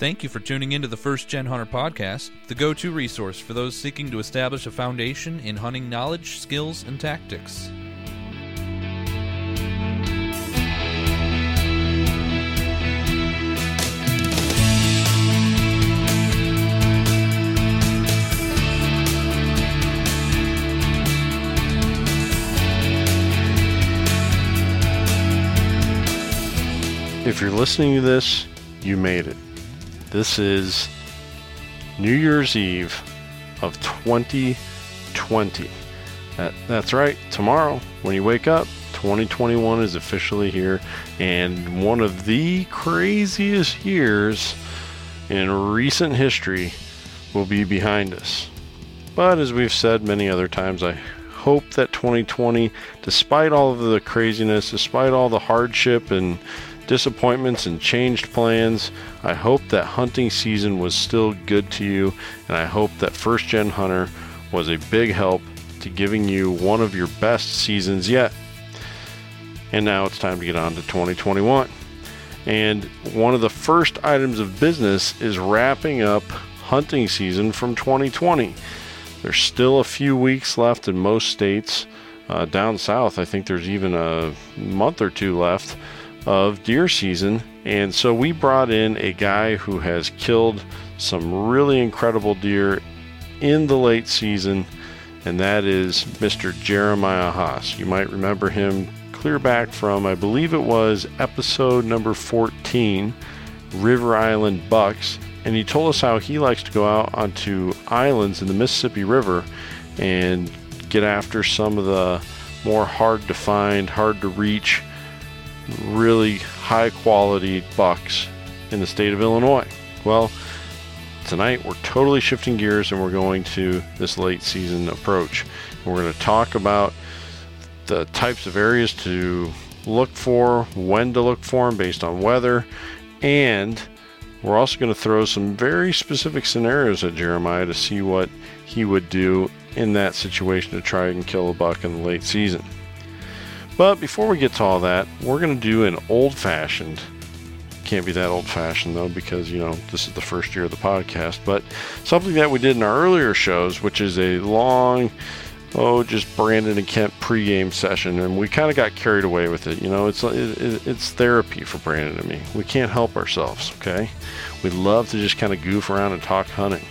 Thank you for tuning into the First Gen Hunter podcast, the go to resource for those seeking to establish a foundation in hunting knowledge, skills, and tactics. If you're listening to this, you made it. This is New Year's Eve of 2020. That, that's right, tomorrow, when you wake up, 2021 is officially here, and one of the craziest years in recent history will be behind us. But as we've said many other times, I hope that 2020, despite all of the craziness, despite all the hardship and disappointments and changed plans. I hope that hunting season was still good to you, and I hope that First Gen Hunter was a big help to giving you one of your best seasons yet. And now it's time to get on to 2021. And one of the first items of business is wrapping up hunting season from 2020. There's still a few weeks left in most states. Uh, down south, I think there's even a month or two left of deer season. And so we brought in a guy who has killed some really incredible deer in the late season, and that is Mr. Jeremiah Haas. You might remember him clear back from, I believe it was episode number 14, River Island Bucks. And he told us how he likes to go out onto islands in the Mississippi River and get after some of the more hard to find, hard to reach really high quality bucks in the state of Illinois. Well, tonight we're totally shifting gears and we're going to this late season approach. We're going to talk about the types of areas to look for, when to look for them based on weather, and we're also going to throw some very specific scenarios at Jeremiah to see what he would do in that situation to try and kill a buck in the late season. But before we get to all that, we're going to do an old fashioned. Can't be that old fashioned though, because, you know, this is the first year of the podcast. But something that we did in our earlier shows, which is a long, oh, just Brandon and Kent pregame session. And we kind of got carried away with it. You know, it's, it, it's therapy for Brandon and me. We can't help ourselves, okay? We love to just kind of goof around and talk hunting.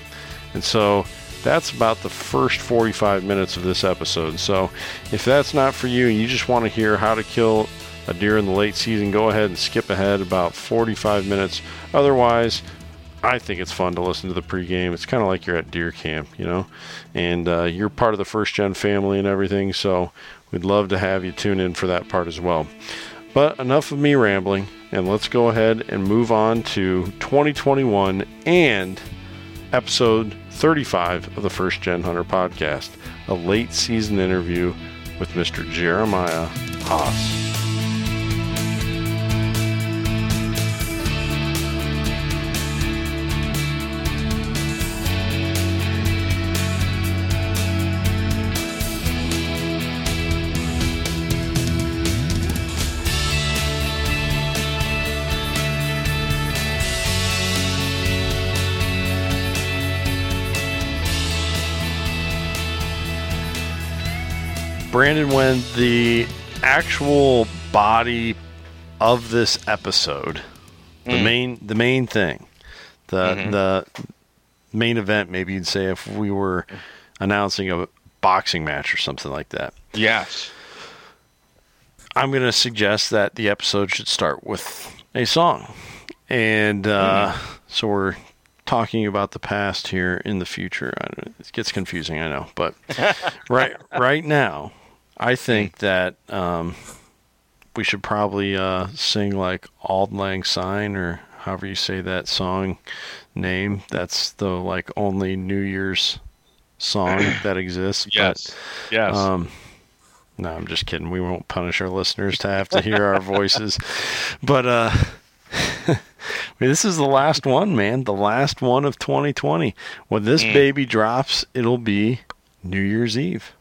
And so that's about the first 45 minutes of this episode. So if that's not for you and you just want to hear how to kill a deer in the late season, go ahead and skip ahead about 45 minutes. Otherwise, I think it's fun to listen to the pregame. It's kind of like you're at deer camp, you know, and uh, you're part of the first gen family and everything. So we'd love to have you tune in for that part as well. But enough of me rambling, and let's go ahead and move on to 2021 and episode 35 of the First Gen Hunter podcast, a late season interview with Mr. Jeremiah Haas. Brandon, when the actual body of this episode, mm. the main the main thing, the mm-hmm. the main event, maybe you'd say if we were announcing a boxing match or something like that. Yes. I'm going to suggest that the episode should start with a song. And uh, mm. so we're talking about the past here in the future. it gets confusing, I know, but right right now, I think that um, we should probably uh, sing like Auld Lang Syne or however you say that song name. That's the like only New Year's song that exists. Yes. But, yes. Um, no, I'm just kidding. We won't punish our listeners to have to hear our voices. But uh, this is the last one, man. The last one of 2020. When this mm. baby drops, it'll be New Year's Eve.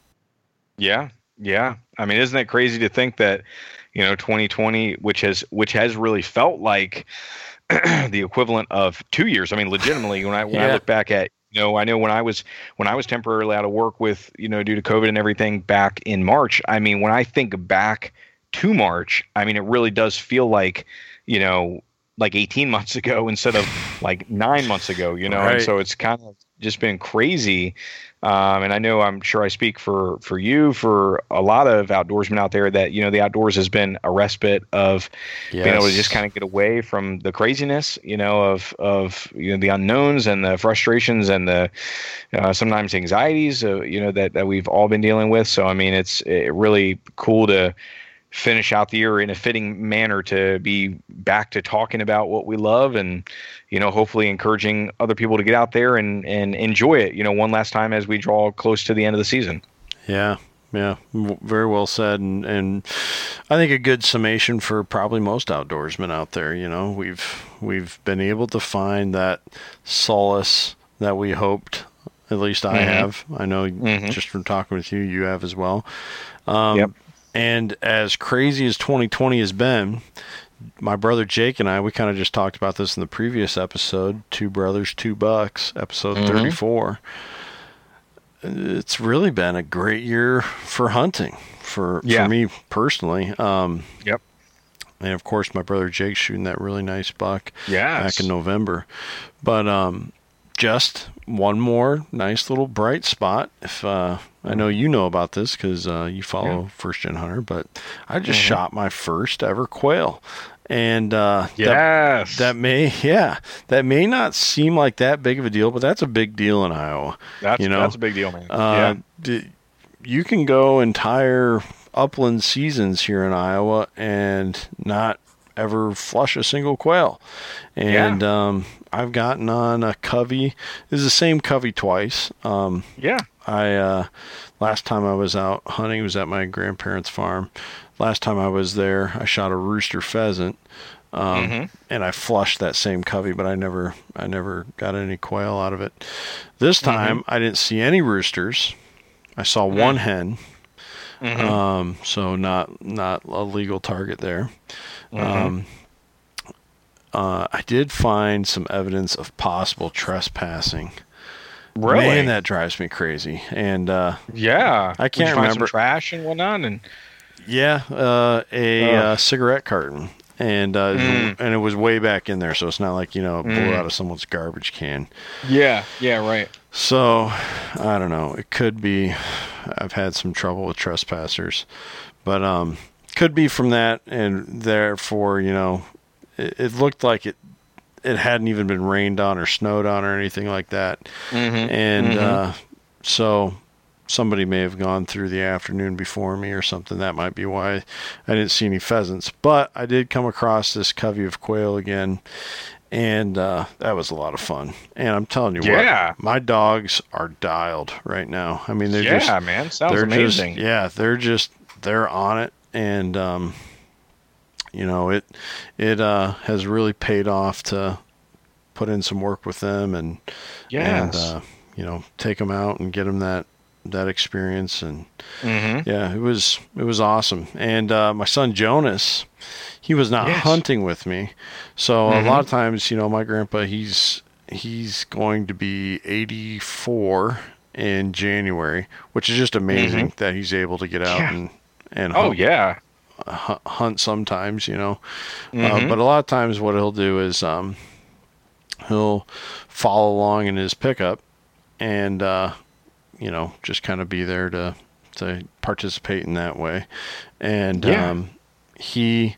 Yeah, yeah, I mean, isn't that crazy to think that you know 2020, which has which has really felt like the equivalent of two years. I mean, legitimately, when I when Yeah. I look back at you know, I know when I was when I was temporarily out of work with you know due to COVID and everything back in March. I mean, when I think back to March, I mean, it really does feel like you know like 18 months ago instead of like nine months ago. You know, Right. and so it's kind of just been crazy. Um, and I know I'm sure I speak for for you for a lot of outdoorsmen out there that you know the outdoors has been a respite of being able to just kind of get away from the craziness, you know, of of you know the unknowns and the frustrations and the uh, sometimes anxieties, uh, you know, that that we've all been dealing with. So I mean, it's it really cool to finish out the year in a fitting manner to be back to talking about what we love and you know hopefully encouraging other people to get out there and and enjoy it you know one last time as we draw close to the end of the season Yeah, yeah, very well said, and and I think a good summation for probably most outdoorsmen out there. You know, we've we've been able to find that solace that we hoped. At least I Mhm. have. I know Mhm. just from talking with you, you have as well. Um, Yep. And as crazy as 2020 has been, my brother Jake and I, we kind of just talked about this in the previous episode, Two Brothers, Two Bucks, episode Mhm. 34 it's really been a great year for hunting for Yeah. for me personally. Um, Yep. And of course, my brother Jake shooting that really nice buck yeah back in November. But um, just one more nice little bright spot. If uh, I know you know about this because uh, you follow First Gen Hunter, but I just Mhm. shot my first ever quail, and uh, that yes that may yeah that may not seem like that big of a deal, but that's a big deal in Iowa. that's you know, that's a big deal man Uh, d- you can go entire upland seasons here in Iowa and not ever flush a single quail. And um, I've gotten on a covey. This is the same covey twice. Um, yeah I uh, last time I was out hunting was at my grandparents' farm. Last time I was there, I shot a rooster pheasant, um, Mhm. and I flushed that same covey, but I never, I never got any quail out of it. This time, I didn't see any roosters. I saw one hen, Mhm. um, so not not a legal target there. Mhm. Um, uh, I did find some evidence of possible trespassing. really Man, that drives me crazy. And uh, yeah I can't remember- trash and whatnot and Yeah, uh, a uh, cigarette carton, and uh, Mm. and it was way back in there, so it's not like you know blew Mm. out of someone's garbage can. yeah yeah right So I don't know. It could be. I've had some trouble with trespassers, but um, could be from that, and therefore you know, it, it looked like it. It hadn't even been rained on or snowed on or anything like that, mm-hmm. and Mhm. uh, so somebody may have gone through the afternoon before me or something. That might be why I didn't see any pheasants. But I did come across this covey of quail again, and uh, that was a lot of fun. And I'm telling you Yeah. what, my dogs are dialed right now. I mean, they're yeah just man sounds they're amazing just yeah, they're just they're on it, and um, you know it it uh, has really paid off to put in some work with them and and uh, you know take them out and get them that that experience and mm-hmm. yeah it was it was awesome and uh, my son Jonas he was not Yes. hunting with me so a Mhm. lot of times you know my grandpa he's he's going to be 84 in January which is just amazing that he's able to get out Mm-hmm. Yeah. and and oh hunt, yeah hunt sometimes you know uh, Mhm. but a lot of times, what he'll do is um, he'll follow along in his pickup, and uh, you know, just kind of be there to to participate in that way. And Yeah. um, he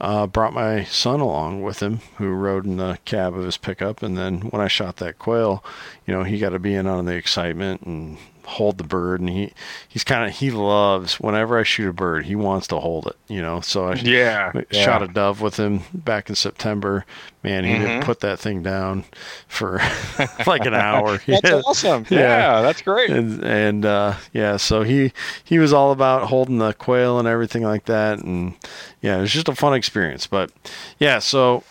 uh, brought my son along with him, who rode in the cab of his pickup. And then when I shot that quail, you know, he got to be in on the excitement and hold the bird. And he he's kind of he loves whenever I shoot a bird, he wants to hold it. You know, so I yeah, I yeah. shot a dove with him back in September. Man, he didn't Mhm. put that thing down for like an hour. That's Yeah. awesome. Yeah. Yeah, that's great. And and uh, yeah, so he he was all about holding the quail and everything like that, and yeah, it was just a fun experience. But yeah, so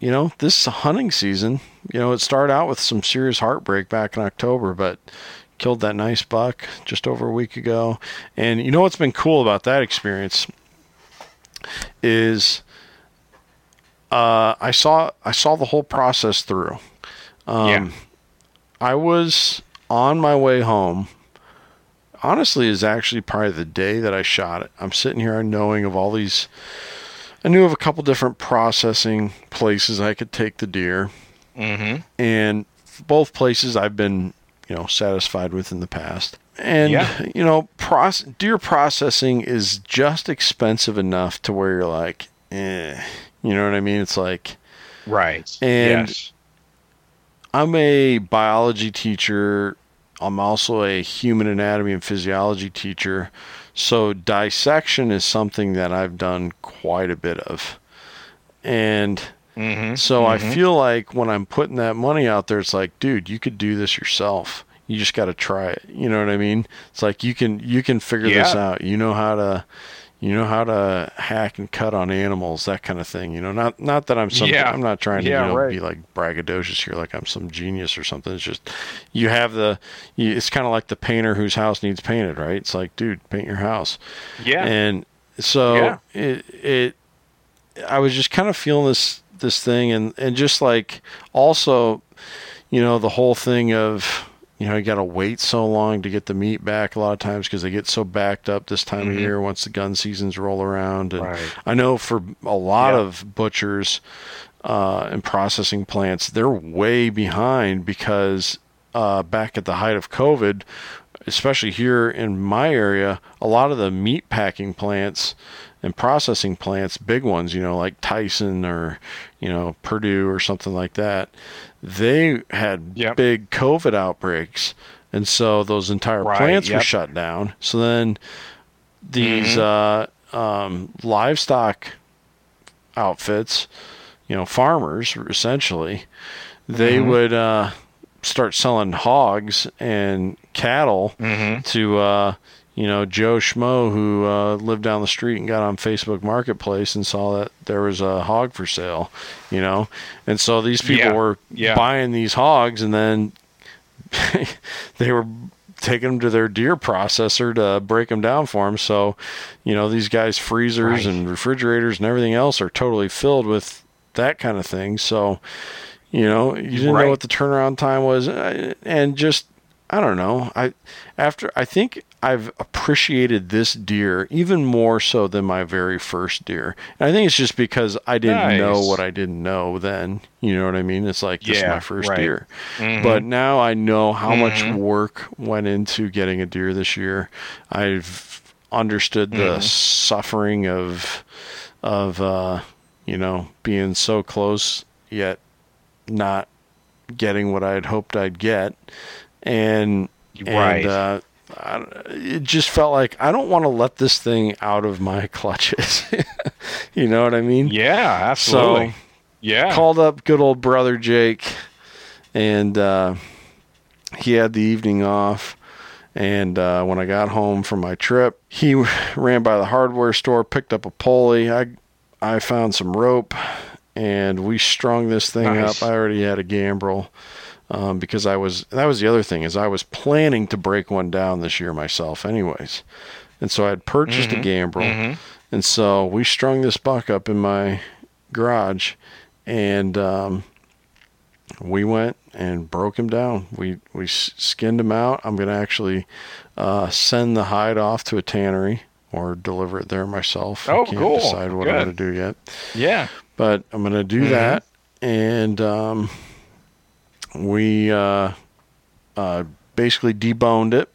you know, this hunting season, you know, it started out with some serious heartbreak back in October, but killed that nice buck just over a week ago. And you know what's been cool about that experience is uh, I saw I saw the whole process through. Um, Yeah. I was on my way home. Honestly, is actually probably the day that I shot it. I'm sitting here knowing of all these. I knew of a couple different processing places I could take the deer, Mm-hmm. and both places I've been, you know, satisfied with in the past. And Yeah. you know, proce- deer processing is just expensive enough to where you're like, eh, you know what I mean? It's like Right. And- yes. I'm a biology teacher. I'm also a human anatomy and physiology teacher. So dissection is something that I've done quite a bit of. And Mm-hmm. so I feel like when I'm putting that money out there, it's like, dude, you could do this yourself. You just got to try it. You know what I mean? It's like you can you can figure this out. You know how to you know how to hack and cut on animals, that kind of thing. You know, not not that I'm some Yeah. I'm not trying to Yeah, you know, right. be like braggadocious here, like I'm some genius or something. It's just you have the you, it's kind of like the painter whose house needs painted, right? It's like, dude, paint your house. Yeah. And so Yeah. it it I was just kind of feeling this this thing and and just like also you know the whole thing of you know you got to wait so long to get the meat back a lot of times because they get so backed up this time Mhm. of year once the gun seasons roll around and Right. I know for a lot Yeah. of butchers uh, and processing plants they're way behind because uh, back at the height of COVID especially here in my area, a lot of the meat packing plants and processing plants, big ones, you know, like Tyson or, you know, Perdue or something like that, they had Yep. big COVID outbreaks. And so those entire Right, plants were shut down. So then these Mhm. uh, um, livestock outfits, you know, farmers essentially, they Mhm. would uh, start selling hogs and cattle Mm-hmm. to uh, you know Joe Schmo who uh, lived down the street and got on Facebook Marketplace and saw that there was a hog for sale, you know, and so these people Yeah, were yeah. buying these hogs and then they were taking them to their deer processor to break them down for them. So, you know, these guys' freezers Right. and refrigerators and everything else are totally filled with that kind of thing. So, you know, you didn't know what the turnaround time was, uh, and just I don't know. I after I think I've appreciated this deer even more so than my very first deer. And I think it's just because I didn't know what I didn't know then. You know what I mean? It's like this is my first right. deer. Mhm. But now I know how much Mhm. work went into getting a deer this year. I've understood the Mhm. suffering of of uh, you know being so close yet not getting what I'd hoped I'd get, and Right. and uh, I, it just felt like I don't want to let this thing out of my clutches. you know what I mean? yeah, absolutely. yeah. called up good old brother Jake, and uh, he had the evening off. And uh, when I got home from my trip, he ran by the hardware store, picked up a pulley. I I found some rope, and we strung this thing Nice. up. I already had a gambrel um, because I was. That was the other thing is I was planning to break one down this year myself, anyways. And so I had purchased Mhm. a gambrel, Mhm. and so we strung this buck up in my garage, and um, we went and broke him down. We we skinned him out. I'm gonna actually uh, send the hide off to a tannery or deliver it there myself. Oh, I can't cool. decide what I'm gonna do yet, Yeah. but I'm gonna do Mhm. that, and um, we uh, uh, basically deboned it.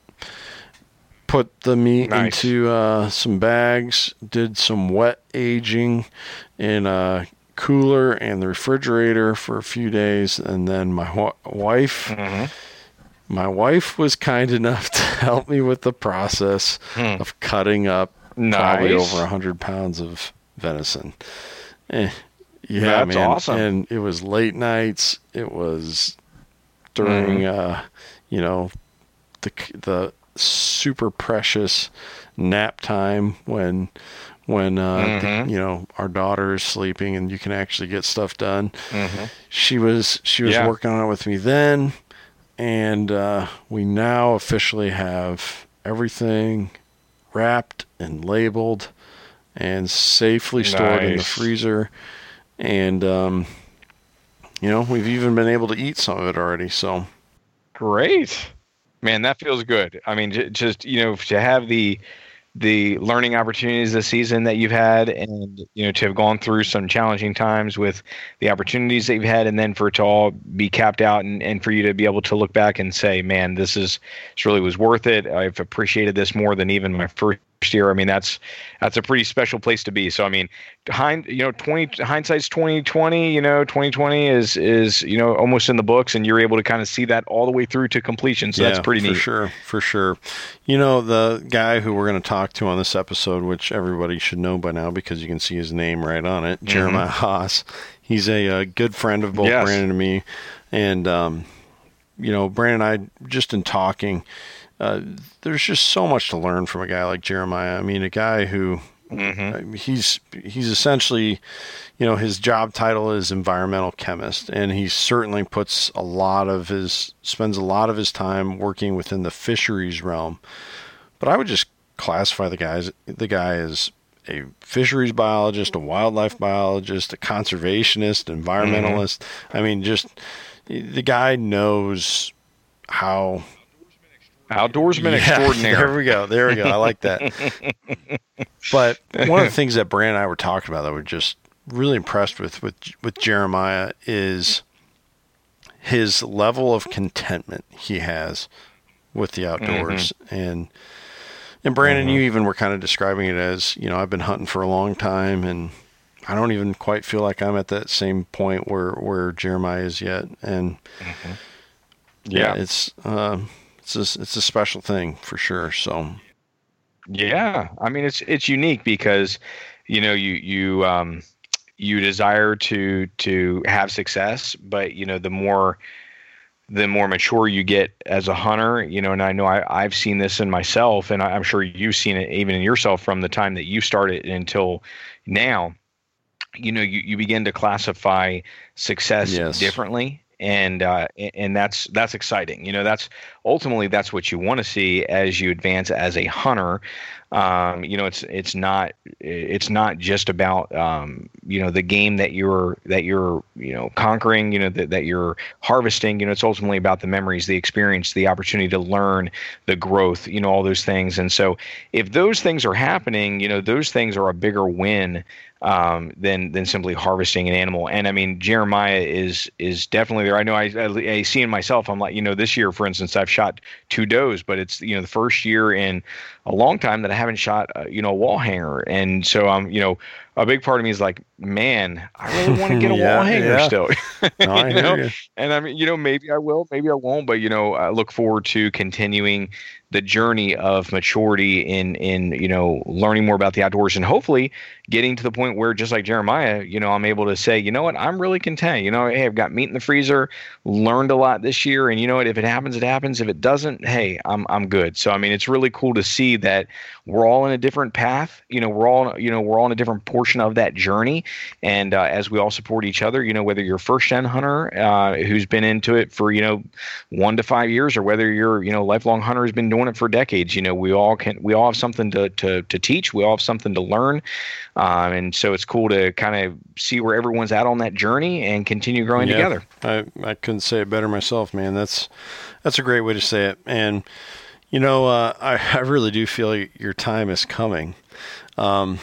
Put the meat Nice. into uh, some bags. Did some wet aging in a cooler and the refrigerator for a few days, and then my wa- wife, hmm my wife was kind enough to help me with the process Hmm. of cutting up probably over a hundred pounds of venison. Eh, yeah, That's man. awesome. And it was late nights. It was during, Mm-hmm. uh, you know, the the super precious nap time when when uh, the- Mhm. you know our daughter is sleeping and you can actually get stuff done. hmm She was she was Yeah. working on it with me then, and uh, we now officially have everything wrapped and labeled and safely stored in the freezer. and um, you know we've even been able to eat some of it already. So great, man, that feels good. I mean, just you know to have the the learning opportunities this season that you've had and you know to have gone through some challenging times with the opportunities that you've had and then for it to all be capped out and, and for you to be able to look back and say man this is this really was worth it i've appreciated this more than even my first year. I mean, that's that's a pretty special place to be. So I mean, hind you know, twenty hindsight's twenty twenty. You know, twenty twenty is is you know almost in the books, and you're able to kind of see that all the way through to completion. So yeah, that's pretty neat. For sure, for sure. You know, the guy who we're going to talk to on this episode, which everybody should know by now because you can see his name right on it, mm-hmm. Jeremiah Haas. He's a, a, good friend of both yes. Brandon and me, and um, you know, Brandon and I just in talking uh, there's just so much to learn from a guy like Jeremiah. I mean, a guy who mm-hmm. he's he's essentially, you know, his job title is environmental chemist, and he certainly puts a lot of his spends a lot of his time working within the fisheries realm. But I would just classify the guys the guy as a fisheries biologist, a wildlife biologist, a conservationist, environmentalist. Mm-hmm. I mean, just the guy knows how Outdoorsman yeah, extraordinary. There we go. There we go. I like that. but one of the things that Brand and I were talking about that we're just really impressed with with with Jeremiah is his level of contentment he has with the outdoors mm-hmm. and and Brandon mm-hmm. you even were kind of describing it as you know I've been hunting for a long time and I don't even quite feel like I'm at that same point where where Jeremiah is yet and mm-hmm. yeah. yeah. it's um it's a, it's a special thing for sure. So, yeah, I mean it's it's unique because you know you you um, you desire to to have success, but you know the more the more mature you get as a hunter, you know, and I know I, I've seen this in myself, and I, am sure you've seen it even in yourself from the time that you started until now. You know, you, you begin to classify success yes. differently and uh, and that's that's exciting. You know, that's ultimately that's what you want to see as you advance as a hunter. Um, you know, it's it's not it's not just about um, you know the game that you're that you're you know conquering. You know that that you're harvesting. You know, it's ultimately about the memories, the experience, the opportunity to learn, the growth. You know, all those things. And so, if those things are happening, you know, those things are a bigger win um, than than simply harvesting an animal. And I mean, Jeremiah is is definitely there. I know I, I, I see in myself. I'm like, you know, this year, for instance, I've shot two does, but it's you know the first year in a long time that I haven't shot uh, you know a wall hanger, and so I'm you know a big part of me is like, man, I really want to get a yeah, wall hanger yeah. still. no, you know? And I mean, you know, maybe I will, maybe I won't, but you know, I look forward to continuing the journey of maturity in in you know learning more about the outdoors and hopefully getting to the point where just like Jeremiah, you know, I'm able to say, you know what, I'm really content. You know, hey, I've got meat in the freezer, learned a lot this year, and you know what, if it happens, it happens. If it doesn't, hey, I'm I'm good. So I mean, it's really cool to see that we're all in a different path. You know, we're all you know we're all in a different portion of that journey, and uh, as we all support each other, you know, whether you're first gen hunter uh, who's been into it for you know one to five years, or whether you're you know lifelong hunter who's been doing it for decades, you know, we all can we all have something to to to teach. We all have something to learn, um, and so it's cool to kind of see where everyone's at on that journey and continue growing yeah, together. I I couldn't say it better myself, man. That's that's a great way to say it, and you know, uh, I, I really do feel your time is coming. Um,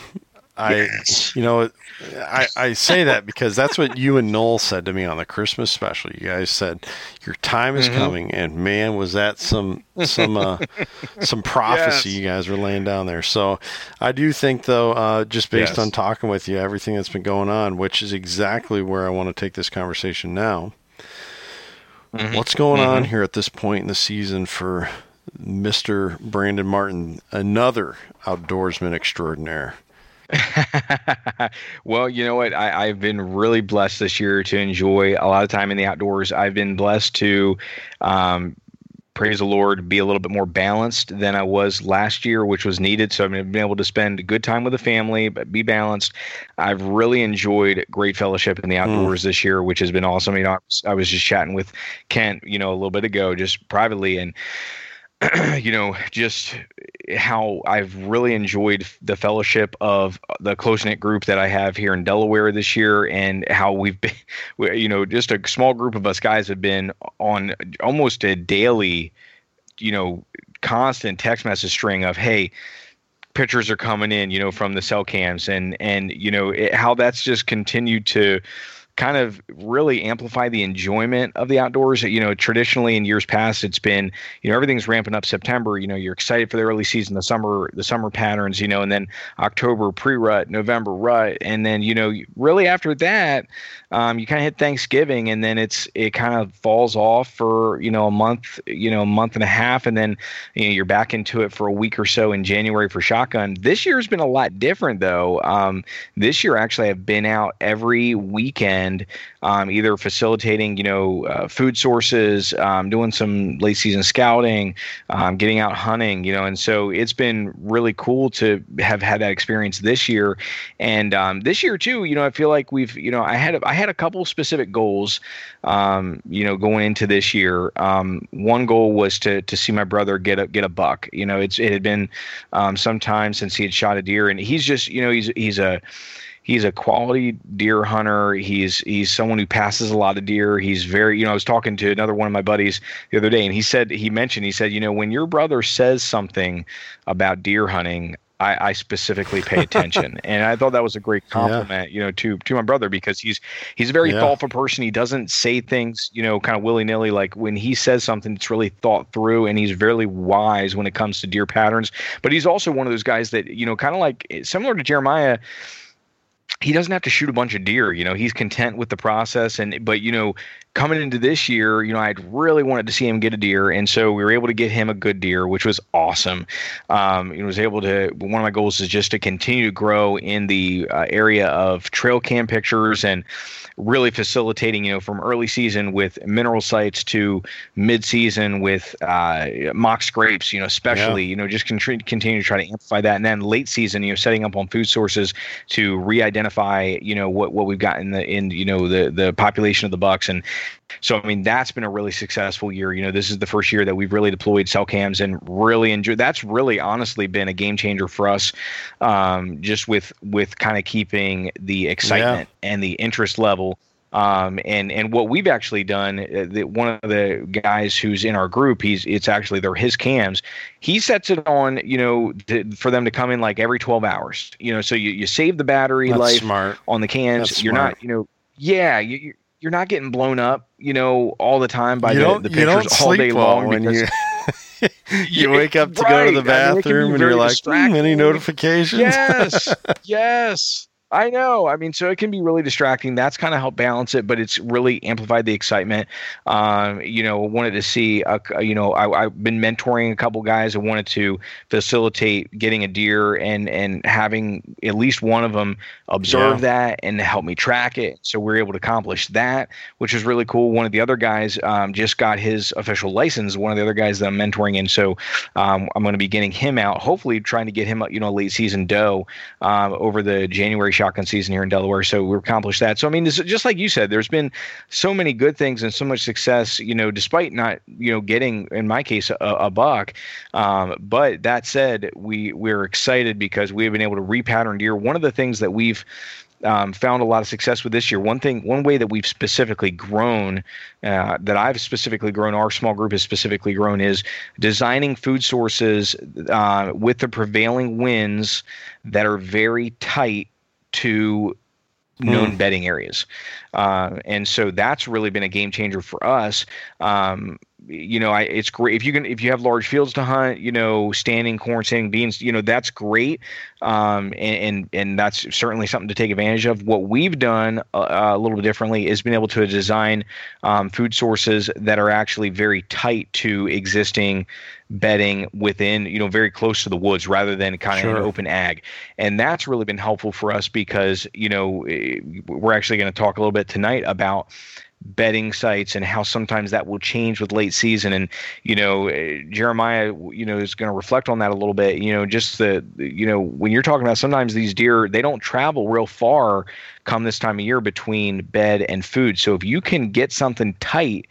I, yes. you know, I, I say that because that's what you and Noel said to me on the Christmas special. You guys said your time is mm-hmm. coming, and man, was that some some uh, some prophecy yes. you guys were laying down there. So I do think, though, uh, just based yes. on talking with you, everything that's been going on, which is exactly where I want to take this conversation now. Mm-hmm. What's going mm-hmm. on here at this point in the season for Mr. Brandon Martin, another outdoorsman extraordinaire. well, you know what? I, have been really blessed this year to enjoy a lot of time in the outdoors. I've been blessed to, um, praise the Lord, be a little bit more balanced than I was last year, which was needed. So I've been able to spend good time with the family, but be balanced. I've really enjoyed great fellowship in the hmm. outdoors mm. this year, which has been awesome. You know, I was, I was just chatting with Kent, you know, a little bit ago, just privately, and you know, just how I've really enjoyed the fellowship of the close knit group that I have here in Delaware this year, and how we've been, you know, just a small group of us guys have been on almost a daily, you know, constant text message string of, hey, pictures are coming in, you know, from the cell cams, and and you know it, how that's just continued to kind of really amplify the enjoyment of the outdoors. You know, traditionally in years past, it's been you know everything's ramping up September. You know, you're excited for the early season, the summer, the summer patterns. You know, and then October pre-rut, November rut, and then you know really after that, um, you kind of hit Thanksgiving, and then it's it kind of falls off for you know a month, you know, a month and a half, and then you know you're back into it for a week or so in January for shotgun. This year's been a lot different though. Um, this year actually I've been out every weekend um, either facilitating, you know, uh, food sources, um, doing some late season scouting, um, getting out hunting, you know, and so it's been really cool to have had that experience this year, and um, this year too, you know, I feel like we've, you know, I had I had a couple specific goals, um, you know, going into this year. Um, one goal was to to see my brother get a get a buck. You know, it's it had been some time since he had shot a deer, and he's just, you know, he's he's a he's a quality deer hunter. He's he's someone who passes a lot of deer. He's very you know I was talking to another one of my buddies the other day, and he said he mentioned he said you know when your brother says something about deer hunting. I, I specifically pay attention, and I thought that was a great compliment, yeah. you know, to to my brother because he's he's a very yeah. thoughtful person. He doesn't say things, you know, kind of willy nilly. Like when he says something, it's really thought through, and he's very wise when it comes to deer patterns. But he's also one of those guys that you know, kind of like eh, similar to Jeremiah he doesn't have to shoot a bunch of deer. You know, he's content with the process. And but you know, coming into this year, you know, I'd really wanted to see him get a deer, and so we were able to get him a good deer, which was awesome. Um, you know, was able to. One of my goals is just to continue to grow in the uh, area of trail cam pictures and really facilitating, you know, from early season with mineral sites to mid season with uh, mock scrapes, you know, especially, yeah. you know, just continue, continue to try to amplify that. And then late season, you know, setting up on food sources to re-identify, you know, what, what we've got in the, in, you know, the, the population of the bucks. And so, I mean, that's been a really successful year. You know, this is the first year that we've really deployed cell cams and really enjoyed. That's really honestly been a game changer for us, um, just with with kind of keeping the excitement yeah. and the interest level. Um, and and what we've actually done, uh, the, one of the guys who's in our group, he's it's actually they're his cams. He sets it on, you know, to, for them to come in like every 12 hours. You know, so you, you save the battery That's life smart. on the cams. That's You're smart. not, you know, yeah, you, you're not getting blown up, you know, all the time by the, the pictures all day long when you you wake up to right. go to the bathroom I mean, and you're like, mm, any notifications? Yes, yes. I know. I mean, so it can be really distracting. That's kind of helped balance it, but it's really amplified the excitement. Um, you know, wanted to see, a, you know, I, have been mentoring a couple guys. I wanted to facilitate getting a deer and and having at least one of them observe yeah. that and help me track it. So we are able to accomplish that, which is really cool. One of the other guys um, just got his official license. One of the other guys that I'm mentoring, and so um, I'm going to be getting him out. Hopefully, trying to get him, you know, late season doe um, over the January shotgun season here in Delaware. So we accomplished that. So I mean, this, just like you said, there's been so many good things and so much success. You know, despite not you know getting in my case a, a buck. Um, but that said, we we're excited because we have been able to repattern deer. One of the things that we've um, found a lot of success with this year. One thing, one way that we've specifically grown, uh, that I've specifically grown, our small group has specifically grown, is designing food sources uh, with the prevailing winds that are very tight to known mm. bedding areas. Uh, and so that's really been a game changer for us. Um, you know, I, it's great if you can if you have large fields to hunt. You know, standing corn, standing beans. You know, that's great, um, and, and, and that's certainly something to take advantage of. What we've done a, uh, a little bit differently is been able to design um, food sources that are actually very tight to existing bedding within, you know, very close to the woods rather than kind sure. of an open ag. And that's really been helpful for us because, you know, eh, we're actually going to talk a little bit tonight about bedding sites and how sometimes that will change with late season. And you know eh, jeremiah you know is going to reflect on that a little bit. You know just the you know when you're talking about sometimes these deer they don't travel real far come this time of year between bed and food. So if you can get something tight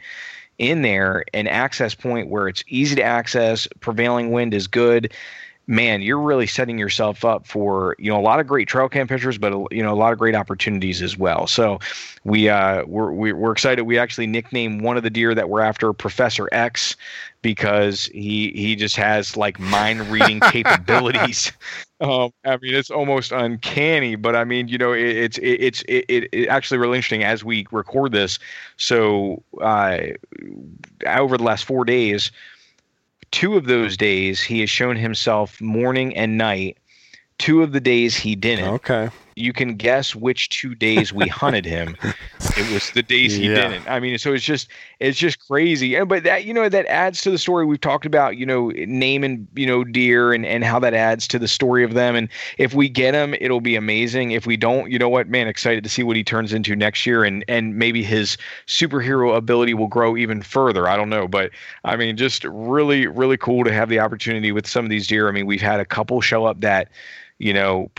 in there, an access point where it's easy to access, prevailing wind is good man, you're really setting yourself up for you know a lot of great trail cam pictures, but you know a lot of great opportunities as well. So we uh, we're we're excited. We actually nicknamed one of the deer that we're after Professor X because he he just has like mind reading capabilities. Um, I mean, it's almost uncanny, but I mean, you know, it, it's it, it's it, it, it, actually really interesting as we record this. So uh, over the last four days, two of those days he has shown himself morning and night. Two of the days he didn't. Okay you can guess which two days we hunted him. It was the days he yeah. didn't. I mean, so it's just it's just crazy. And but that you know that adds to the story we've talked about. You know, naming you know deer and and how that adds to the story of them. And if we get him, it'll be amazing. If we don't, you know what, man, excited to see what he turns into next year, and and maybe his superhero ability will grow even further. I don't know, but I mean, just really really cool to have the opportunity with some of these deer. I mean, we've had a couple show up that you know,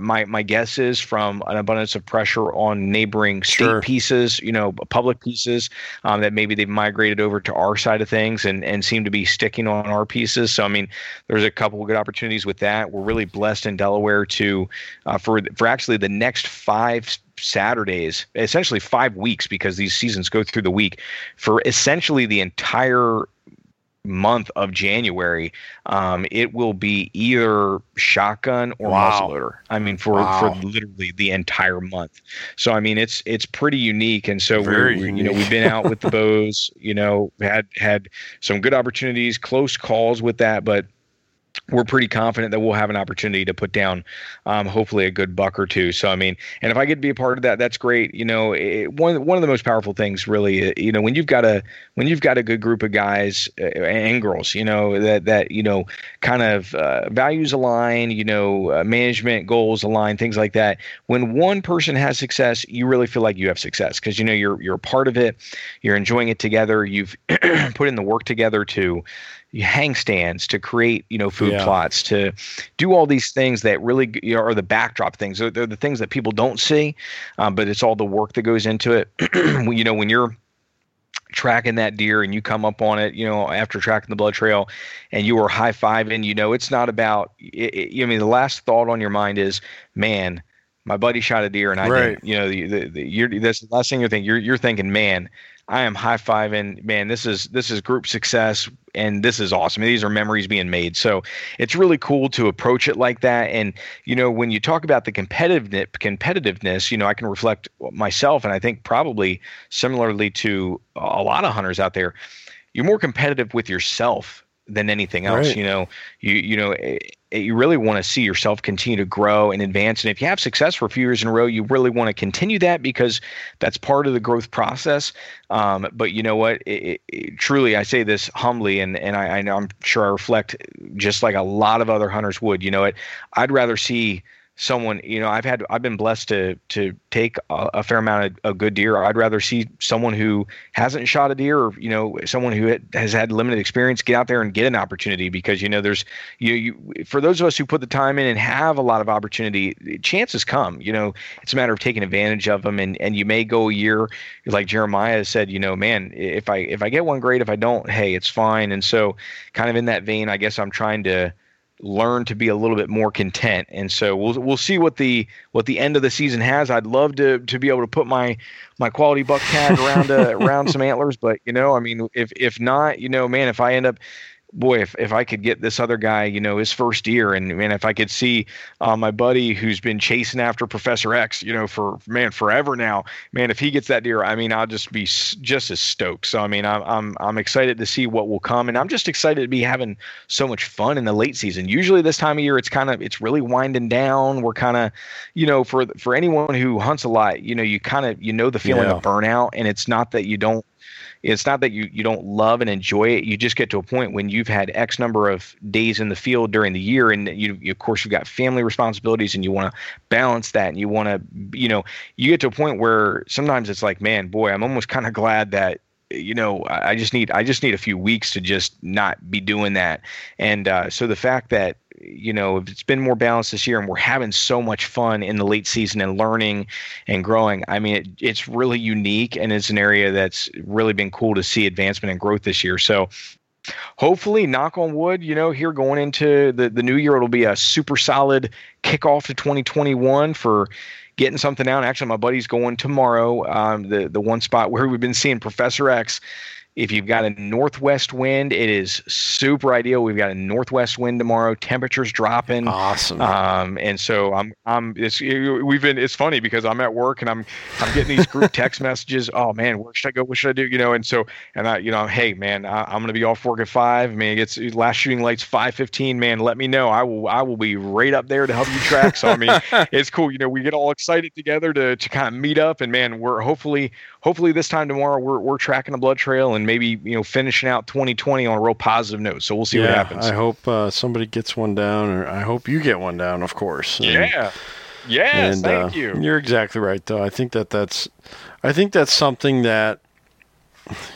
my my guess is from an abundance of pressure on neighboring state sure. pieces, you know, public pieces um, that maybe they've migrated over to our side of things and and seem to be sticking on our pieces. So I mean, there's a couple of good opportunities with that. We're really blessed in Delaware to uh, for for actually the next five Saturdays, essentially five weeks because these seasons go through the week for essentially the entire month of January, um, it will be either shotgun or wow. muzzleloader. I mean, for wow. for literally the entire month. So I mean, it's it's pretty unique. And so we're, we're you know we've been out with the bows. You know, had had some good opportunities, close calls with that, but we're pretty confident that we'll have an opportunity to put down, um, hopefully, a good buck or two. So, I mean, and if I get to be a part of that, that's great. You know, it, one one of the most powerful things, really, uh, you know, when you've got a when you've got a good group of guys uh, and girls, you know, that that you know, kind of uh, values align, you know, uh, management goals align, things like that. When one person has success, you really feel like you have success because you know you're you're a part of it, you're enjoying it together, you've put in the work together to hang stands to create you know food yeah. plots to do all these things that really you know, are the backdrop things they're, they're the things that people don't see um, but it's all the work that goes into it you know when you're tracking that deer and you come up on it, you know, after tracking the blood trail and you are high fiving, you know, it's not about, it, it, I mean, the last thought on your mind is, man, my buddy shot a deer and I right. didn't, you know, the, the, the, you're, that's the last thing you're thinking. You're, you're thinking, man, I am high fiving, man. This is this is group success, and this is awesome. These are memories being made. So it's really cool to approach it like that. And you know, when you talk about the competitiveness, competitiveness, you know, I can reflect myself, and I think probably similarly to a lot of hunters out there, you're more competitive with yourself than anything else. Right. You know, you you know, you really want to see yourself continue to grow and advance. And if you have success for a few years in a row, you really want to continue that because that's part of the growth process. Um, but you know what? It, it, truly, I say this humbly, and and I, I know I'm sure I reflect just like a lot of other hunters would. You know what? I'd rather see someone you know i've had i've been blessed to to take a, a fair amount of, of, good deer. I'd rather see someone who hasn't shot a deer or you know someone who has had limited experience get out there and get an opportunity because you know there's you, you for those of us who put the time in and have a lot of opportunity chances come you know it's a matter of taking advantage of them and and you may go a year like jeremiah said you know man if i if i get one great if i don't hey it's fine. And so kind of in that vein i guess i'm trying to learn to be a little bit more content. And so we'll we'll see what the what the end of the season has. I'd love to to be able to put my my quality buck tag around uh, around some antlers, but you know, I mean, if if not, you know, man, if I end up boy, if, if I could get this other guy, you know, his first year, and man, if I could see uh, my buddy who's been chasing after Professor X, you know, for man forever now, man, if he gets that deer, I mean, I'll just be just as stoked. So I mean, I'm I'm I'm excited to see what will come, and I'm just excited to be having so much fun in the late season. Usually this time of year, it's kind of it's really winding down. We're kind of, you know, for for anyone who hunts a lot, you know, you kind of you know the feeling yeah. of burnout, and it's not that you don't it's not that you, you don't love and enjoy it. You just get to a point when you've had X number of days in the field during the year, and you, you of course you've got family responsibilities, and you want to balance that, and you want to you know you get to a point where sometimes it's like, man, boy, I'm almost kind of glad that you know I just need I just need a few weeks to just not be doing that, and uh, so the fact that you know, it's been more balanced this year and we're having so much fun in the late season and learning and growing, I mean, it, it's really unique and it's an area that's really been cool to see advancement and growth this year. So hopefully, knock on wood, you know, here going into the, the new year, it'll be a super solid kickoff to 2021 for getting something out. Actually, my buddy's going tomorrow. Um, the the one spot where we've been seeing Professor X if you've got a northwest wind, it is super ideal. We've got a northwest wind tomorrow. Temperatures dropping. Awesome. Um, and so I'm I'm it's we've been it's funny because I'm at work and I'm I'm getting these group text messages. Oh man, where should I go? What should I do? You know, and so and I you know, hey man, I, am gonna be off work at five. Man, mean, it's last shooting lights five fifteen. Man, let me know. I will I will be right up there to help you track. So I mean, it's cool. You know, we get all excited together to to kind of meet up and man, we're hopefully hopefully this time tomorrow we're, we're tracking the blood trail and maybe you know finishing out 2020 on a real positive note. So we'll see yeah, what happens. I hope uh, somebody gets one down or i hope you get one down of course. And, yeah. Yes and, thank uh, you. you're exactly right though. I think that that's i think that's something that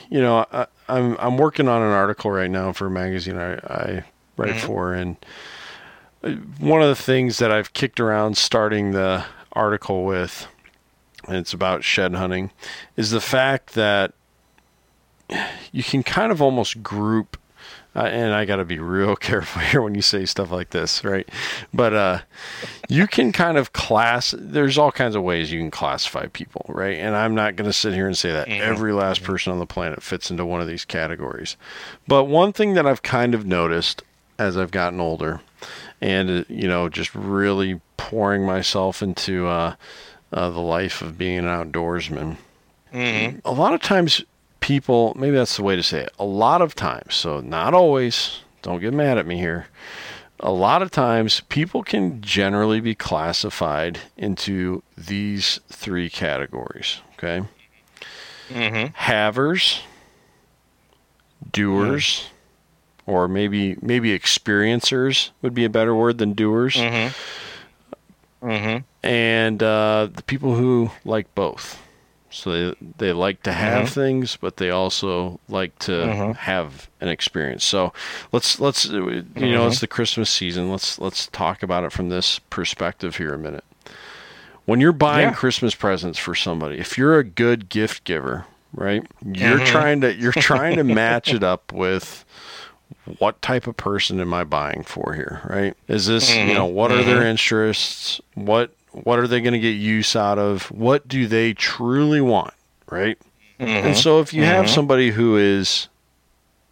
you know I, am I'm, I'm working on an article right now for a magazine i, I write mm-hmm. for. And uh, one of the things that i've kicked around starting the article with and it's about shed hunting, is the fact that you can kind of almost group. Uh, and I got to be real careful here when you say stuff like this, right? But uh, you can kind of class. There's all kinds of ways you can classify people, right? And I'm not going to sit here and say that mm-hmm. every last mm-hmm. person on the planet fits into one of these categories. But one thing that I've kind of noticed as I've gotten older, and uh, you know, just really pouring myself into uh, uh, the life of being an outdoorsman. Mm-hmm. A lot of times, people, maybe that's the way to say it, a lot of times, so not always, don't get mad at me here. A lot of times, people can generally be classified into these three categories, okay? Mm-hmm. Havers, doers, mm-hmm. or maybe maybe experiencers would be a better word than doers. Mm-hmm. Mm-hmm. And uh, the people who like both. So they, they like to have mm-hmm. things, but they also like to mm-hmm. have an experience. So let's let's you know mm-hmm. it's the Christmas season. Let's let's talk about it from this perspective here a minute. When you're buying yeah. Christmas presents for somebody, if you're a good gift giver, right? You're mm-hmm. trying to you're trying to match it up with what type of person am I buying for here, right? Is this, mm-hmm. you know, what are their mm-hmm. interests? What what are they going to get use out of? What do they truly want, right? Mm-hmm. And so if you have mm-hmm. somebody who is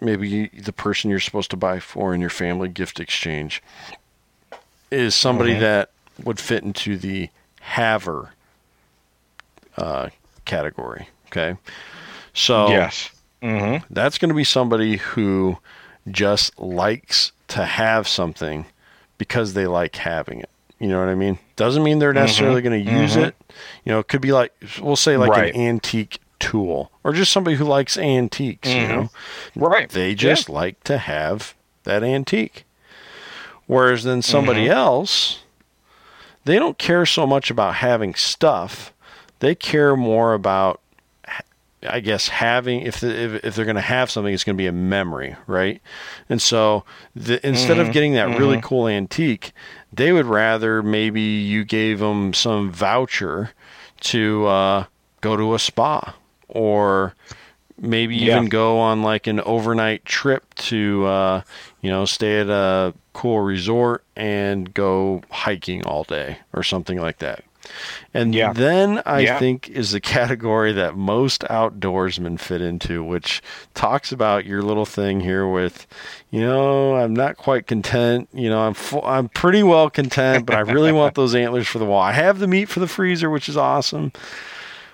maybe the person you're supposed to buy for in your family gift exchange is somebody mm-hmm. that would fit into the haver uh, category, okay? So yes. Mm-hmm. That's going to be somebody who just likes to have something because they like having it. You know what I mean? Doesn't mean they're mm-hmm. necessarily mm-hmm. going to use mm-hmm. it. You know, it could be like we'll say like right. an antique tool or just somebody who likes antiques, mm-hmm. you know. Right. They just yeah. like to have that antique. Whereas then somebody mm-hmm. else they don't care so much about having stuff. They care more about I guess having if the, if, if they're going to have something, it's going to be a memory, right? And so the, instead mm-hmm. of getting that mm-hmm. really cool antique, they would rather maybe you gave them some voucher to uh, go to a spa or maybe yeah. even go on like an overnight trip to uh, you know stay at a cool resort and go hiking all day or something like that and yeah. then I yeah. think is the category that most outdoorsmen fit into, which talks about your little thing here with, you know, I'm not quite content. You know, I'm full, I'm pretty well content, but I really want those antlers for the wall. I have the meat for the freezer, which is awesome.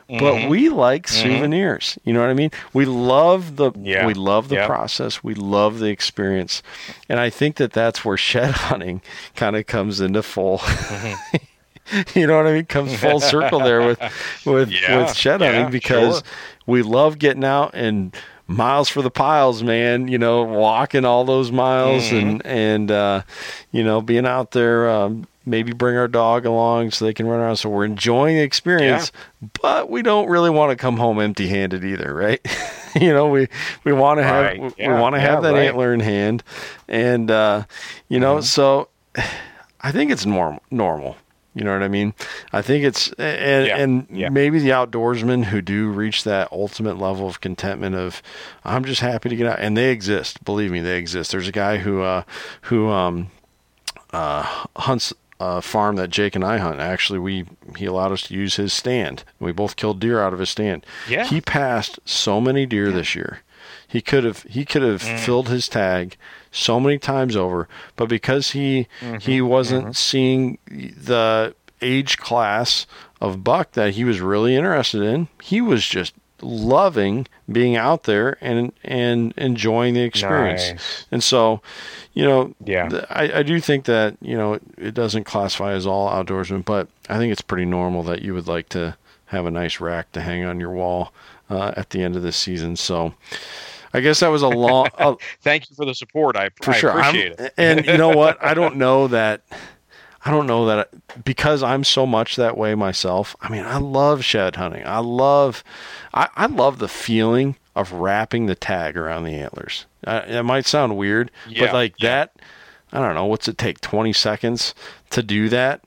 Mm-hmm. But we like mm-hmm. souvenirs. You know what I mean? We love the yeah. we love the yeah. process. We love the experience, and I think that that's where shed hunting kind of comes into full. Mm-hmm. you know what I mean? Comes full circle there with with yeah, with shed hunting yeah, because sure. we love getting out and miles for the piles, man. You know, walking all those miles mm-hmm. and and uh, you know being out there. Um, maybe bring our dog along so they can run around. So we're enjoying the experience, yeah. but we don't really want to come home empty-handed either, right? you know, we we want to have right. we, yeah. we want to have that right. antler in hand, and uh, you know, mm-hmm. so I think it's normal. Normal. You know what I mean? I think it's and Yeah. and Yeah. maybe the outdoorsmen who do reach that ultimate level of contentment of I'm just happy to get out and they exist. Believe me, they exist. There's a guy who uh who um uh hunts a farm that Jake and I hunt. Actually, we he allowed us to use his stand. We both killed deer out of his stand. Yeah. He passed so many deer this year. He could have he could have Mm. filled his tag so many times over, but because he Mm-hmm. he wasn't seeing the age class of buck that he was really interested in, he was just loving being out there and and enjoying the experience. Nice. And so, you know, Yeah. th- I, I do think that you know it, it doesn't classify as all outdoorsmen, but I think it's pretty normal that you would like to have a nice rack to hang on your wall uh, at the end of the season. So, I guess that was a long. a- Thank you for the support. I, for I sure. I'm- appreciate it. And you know what? I don't know that. I don't know that because I'm so much that way myself. I mean, I love shed hunting. I love, I, I love the feeling of wrapping the tag around the antlers. Uh, it might sound weird, Yeah, but like yeah. that, I don't know. What's it take? 20 seconds to do that?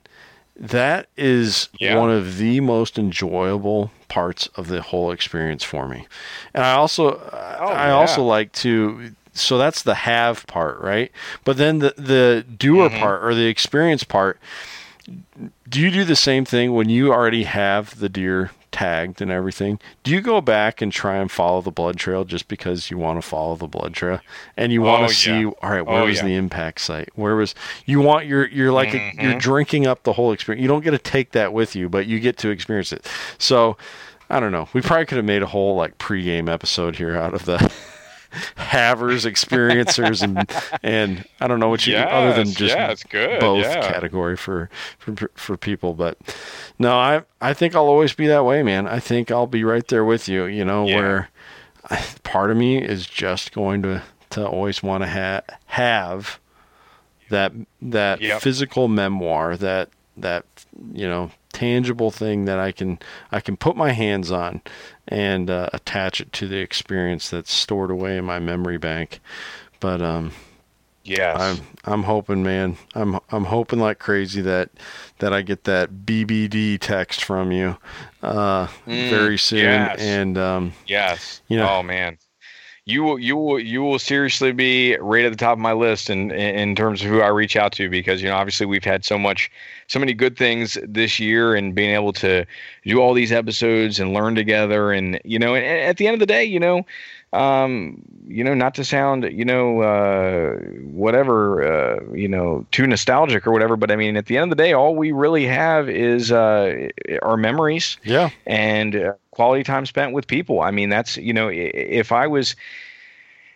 That is Yeah. one of the most enjoyable parts of the whole experience for me. And I also, I yeah. also like to so that's the have part right but then the the doer Mm-hmm. part or the experience part do you do the same thing when you already have the deer tagged and everything do you go back and try and follow the blood trail just because you want to follow the blood trail and you want Oh, to see yeah. all right where Oh, was yeah. the impact site where was you want your you're like Mm-hmm. you're drinking up the whole experience you don't get to take that with you but you get to experience it so I don't know. We probably could have made a whole like pregame episode here out of the havers, experiencers, and and I don't know what you other than just it's good, both yeah. category for, for for people. But no, I I think I'll always be that way, man. I think I'll be right there with you. You know, Yeah. where I, part of me is just going to to always want to ha- have that that Yep. physical memoir that that you know tangible thing that I can I can put my hands on and uh, attach it to the experience that's stored away in my memory bank. But um, Yes. I'm I'm hoping, man. I'm I'm hoping like crazy that that I get that BBD text from you uh, very soon. Mm, yes. And um, Yes. You know- oh man. You will you will you will seriously be right at the top of my list in in terms of who I reach out to because you know obviously we've had so much so many good things this year and being able to do all these episodes and learn together and you know and at the end of the day you know um you know not to sound you know uh whatever uh you know too nostalgic or whatever but i mean at the end of the day all we really have is uh our memories yeah, and uh, quality time spent with people. I mean, that's you know, if I was,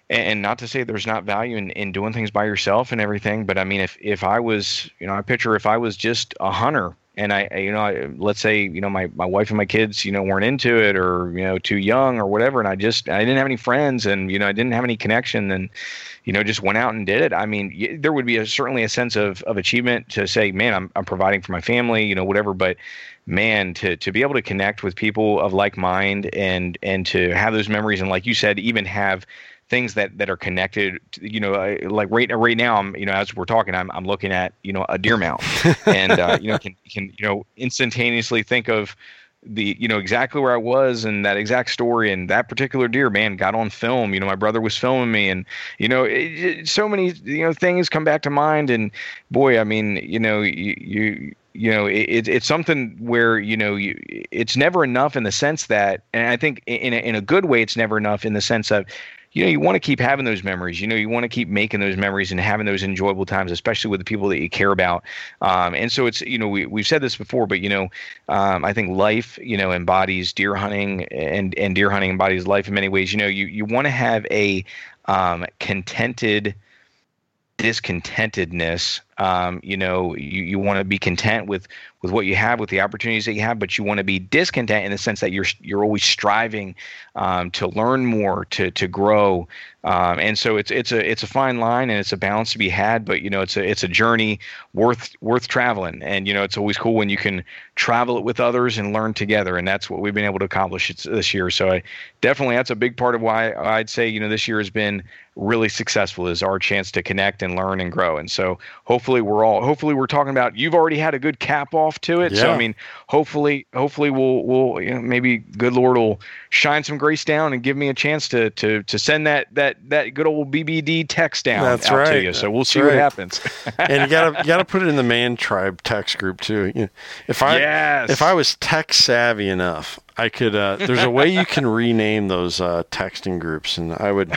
and not to say there's not value in, in doing things by yourself and everything, but I mean, if if I was, you know, I picture if I was just a hunter and I, you know, I, let's say, you know, my my wife and my kids, you know, weren't into it or you know, too young or whatever, and I just I didn't have any friends and you know, I didn't have any connection and you know, just went out and did it. I mean, y- there would be a, certainly a sense of, of achievement to say, man, I'm, I'm providing for my family, you know, whatever. But man, to, to be able to connect with people of like mind and, and to have those memories. And like you said, even have things that, that are connected, to, you know, like right, right now, I'm, you know, as we're talking, I'm, I'm looking at, you know, a deer mount and, uh, you know, can, can, you know, instantaneously think of, the you know exactly where I was and that exact story and that particular deer man got on film you know my brother was filming me and you know it, it- so many you know things come back to mind and boy I mean you know you you, you know it, it's something where you know you it's never enough in the sense that and I think in a, in a good way it's never enough in the sense of you know you want to keep having those memories you know you want to keep making those memories and having those enjoyable times especially with the people that you care about. Um, and so it's you know we, we've said this before but you know um, i think life you know embodies deer hunting and and deer hunting embodies life in many ways. You know you you want to have a um, contented discontentedness um, you know you, you want to be content with with what you have with the opportunities that you have but you want to be discontent in the sense that you're you're always striving um, to learn more to to grow. Um, and so it's it's a it's a fine line and it's a balance to be had but you know it's a it's a journey worth worth traveling. And you know it's always cool when you can travel it with others and learn together and that's what we've been able to accomplish this year. So I definitely that's a big part of why I'd say you know this year has been really successful is our chance to connect and learn and grow. And so hopefully hopefully we're all hopefully we're talking about you've already had a good cap off to it. Yeah. So I mean, hopefully hopefully we'll we'll you know, maybe good Lord will shine some grace down and give me a chance to to to send that that that good old BBD text down That's out right. to you. So we'll see That's what right. happens. and you gotta you gotta put it in the man tribe text group too. You know, if I yes. if I was tech savvy enough, I could. Uh, there's a way you can rename those uh, texting groups, and I would.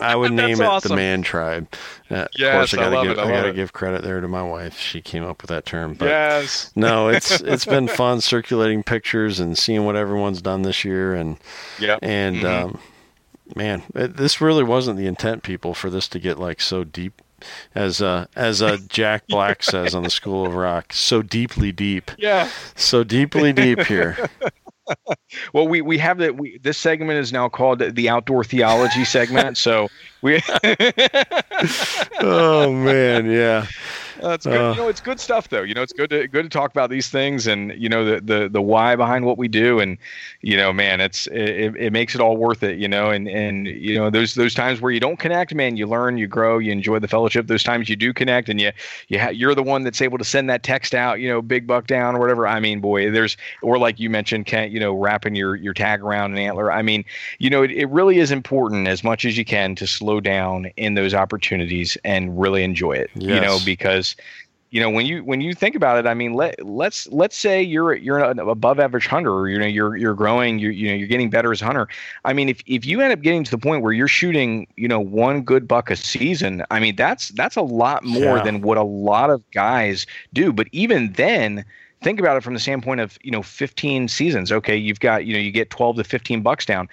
I would name it awesome. the Man Tribe. Uh, yes, of course, I gotta I give I, I gotta give credit there to my wife. She came up with that term. But yes. no, it's it's been fun circulating pictures and seeing what everyone's done this year, and yeah, and mm-hmm. um, man, it, this really wasn't the intent, people, for this to get like so deep. As uh, as uh, Jack Black says on the School of Rock, so deeply deep. Yeah. So deeply deep here. well, we we have that. We this segment is now called the outdoor theology segment. So we. oh man, yeah. That's good. Uh, you know, it's good stuff though. You know, it's good to good to talk about these things and you know the the the why behind what we do and you know, man, it's it, it makes it all worth it. You know, and and you know those those times where you don't connect, man, you learn, you grow, you enjoy the fellowship. Those times you do connect and you you ha- you're the one that's able to send that text out. You know, big buck down or whatever. I mean, boy, there's or like you mentioned, Kent, you know, wrapping your your tag around an antler. I mean, you know, it, it really is important as much as you can to slow down in those opportunities and really enjoy it. Yes. You know, because you know when you when you think about it i mean let let's let's say you're you're an above average hunter or you know you're you're growing you you know you're getting better as a hunter. I mean if if you end up getting to the point where you're shooting you know one good buck a season i mean that's that's a lot more yeah. than what a lot of guys do. But even then think about it from the standpoint of you know 15 seasons. Okay you've got you know you get 12 to 15 bucks down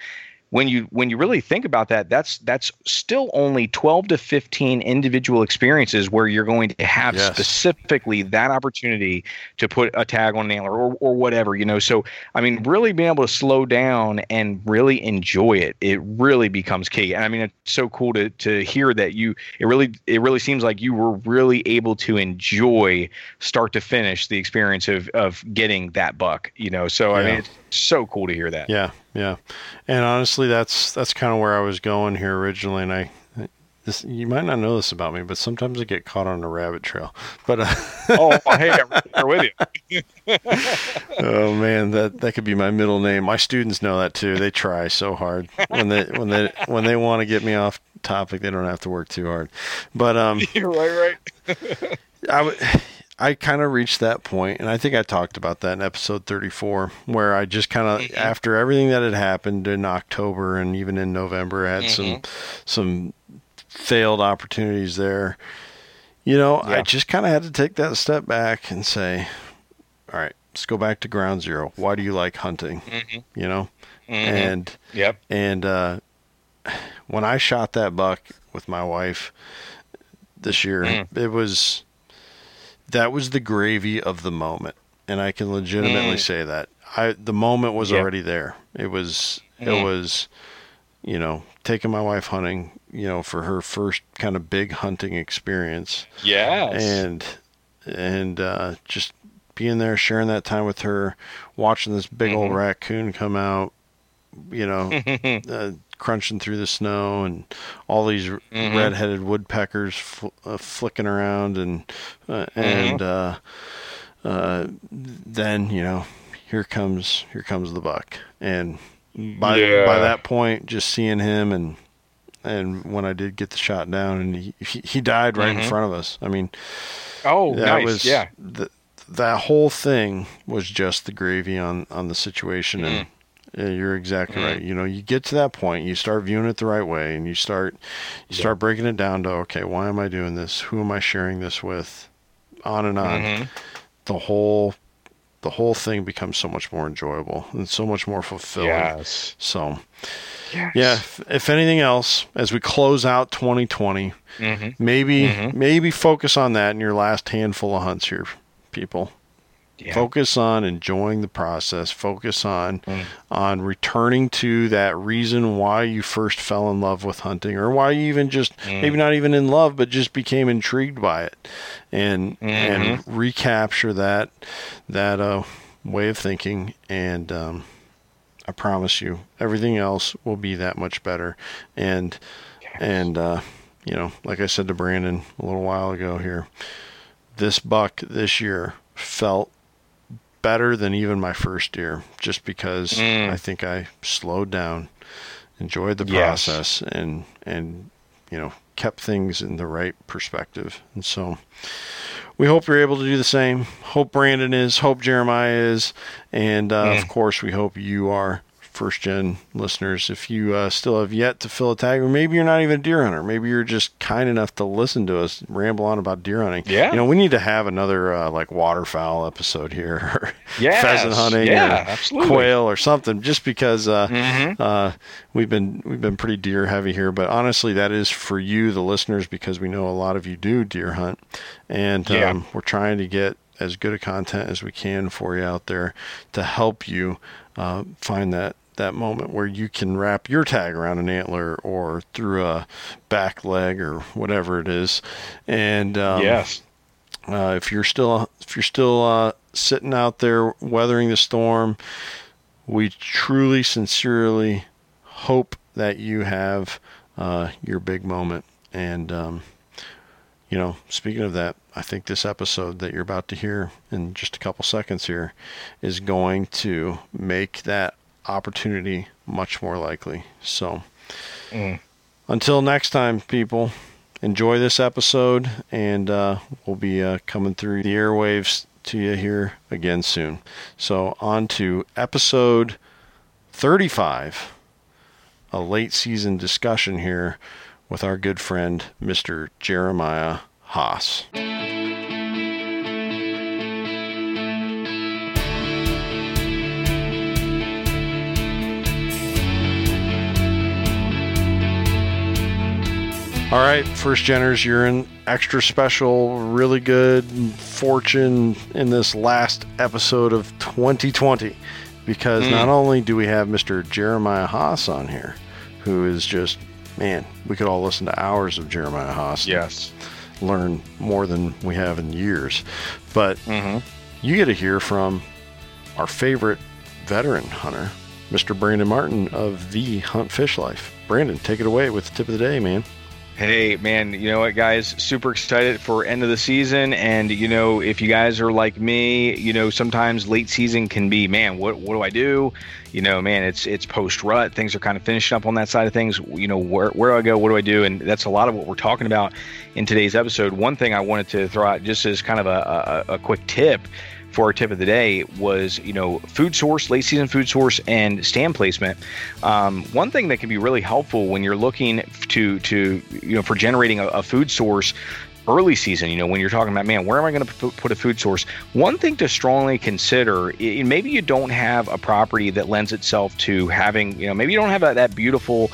when you when you really think about that, that's that's still only 12 to 15 individual experiences where you're going to have yes. specifically that opportunity to put a tag on an antler or, or whatever, you know. So I mean, really being able to slow down and really enjoy it, it really becomes key. And I mean, it's so cool to to hear that you it really it really seems like you were really able to enjoy start to finish the experience of of getting that buck, you know. So yeah. I mean, it's so cool to hear that. Yeah, yeah, and honestly, that's that's kind of where I was going here originally, and I. This, you might not know this about me, but sometimes I get caught on a rabbit trail. But uh, oh, hey, I'm right with you. oh man, that that could be my middle name. My students know that too. They try so hard when they when they when they want to get me off topic. They don't have to work too hard. But um, you're right, right. I would I kind of reached that point, and I think I talked about that in episode 34, where I just kind of, mm-hmm. after everything that had happened in October and even in November, I had mm-hmm. some some failed opportunities there. You know, yeah. I just kind of had to take that step back and say, all right, let's go back to ground zero. Why do you like hunting? Mm-hmm. You know, mm-hmm. and yep, and uh, when I shot that buck with my wife this year, mm. it was that was the gravy of the moment, and I can legitimately mm. say that. I the moment was yep. already there. It was mm. it was, you know, taking my wife hunting, you know, for her first kind of big hunting experience. Yeah. And and uh, just being there, sharing that time with her, watching this big mm-hmm. old raccoon come out, you know, uh, crunching through the snow and all these mm-hmm. red-headed woodpeckers fl- uh, flicking around and uh, mm-hmm. and uh, uh, then you know here comes here comes the buck and by yeah. by that point just seeing him and and when I did get the shot down and he he, he died right mm-hmm. in front of us I mean oh that nice. was yeah the, that whole thing was just the gravy on on the situation and yeah, you're exactly mm-hmm. right. You know, you get to that point, you start viewing it the right way, and you start you yeah. start breaking it down to okay, why am I doing this? Who am I sharing this with? On and on. Mm-hmm. The whole the whole thing becomes so much more enjoyable and so much more fulfilling. Yes. So, yes. yeah. If, if, anything else, as we close out 2020, mm-hmm. maybe mm-hmm. maybe focus on that in your last handful of hunts here, people. Yeah. Focus on enjoying the process. Focus on mm. on returning to that reason why you first fell in love with hunting, or why you even just mm. maybe not even in love, but just became intrigued by it, and mm-hmm. and recapture that that uh, way of thinking. And um, I promise you, everything else will be that much better. And yes. and uh, you know, like I said to Brandon a little while ago here, this buck this year felt better than even my first year just because mm. I think I slowed down, enjoyed the process yes. and and you know, kept things in the right perspective. And so we hope you're able to do the same. Hope Brandon is, hope Jeremiah is, and uh, mm. of course we hope you are first gen listeners, if you uh, still have yet to fill a tag, or maybe you're not even a deer hunter, maybe you're just kind enough to listen to us ramble on about deer hunting. Yeah, you know, we need to have another uh, like waterfowl episode here, or yes. pheasant hunting, yeah, absolutely. quail or something, just because uh, mm-hmm. Uh, we've been we've been pretty deer heavy here. But honestly, that is for you, the listeners, because we know a lot of you do deer hunt, and yeah. um, we're trying to get as good a content as we can for you out there to help you uh, find that that moment where you can wrap your tag around an antler or through a back leg or whatever it is. And um, yes, uh, if you're still if you're still uh, sitting out there weathering the storm, we truly, sincerely hope that you have uh, your big moment. And um, you know, speaking of that, I think this episode that you're about to hear in just a couple seconds here is going to make that opportunity much more likely. So, mm. until next time, people, enjoy this episode, and uh, we'll be uh, coming through the airwaves to you here again soon. So, on to episode 35, a late season discussion here with our good friend, Mr. Jeremiah Haas. All right, first geners, you're in extra special, really good fortune in this last episode of 2020 because mm. not only do we have Mr. Jeremiah Haas on here, who is just, man, we could all listen to hours of Jeremiah Haas. Yes. Learn more than we have in years. But mm-hmm. you get to hear from our favorite veteran hunter, Mr. Brandon Martin of The Hunt Fish Life. Brandon, take it away with the tip of the day, man. Hey, man, you know what, guys? Super excited for end of the season. And, you know, if you guys are like me, you know, sometimes late season can be, man, what, what do I do? You know, man, it's it's post rut. Things are kind of finishing up on that side of things. You know, where, where do I go? What do I do? And that's a lot of what we're talking about in today's episode. One thing I wanted to throw out just as kind of a, a, a quick tip for our tip of the day was you know food source late season food source and stand placement um, one thing that can be really helpful when you're looking to to you know for generating a, a food source early season, you know, when you're talking about, man, where am I going to put a food source? One thing to strongly consider, maybe you don't have a property that lends itself to having, you know, maybe you don't have that, that beautiful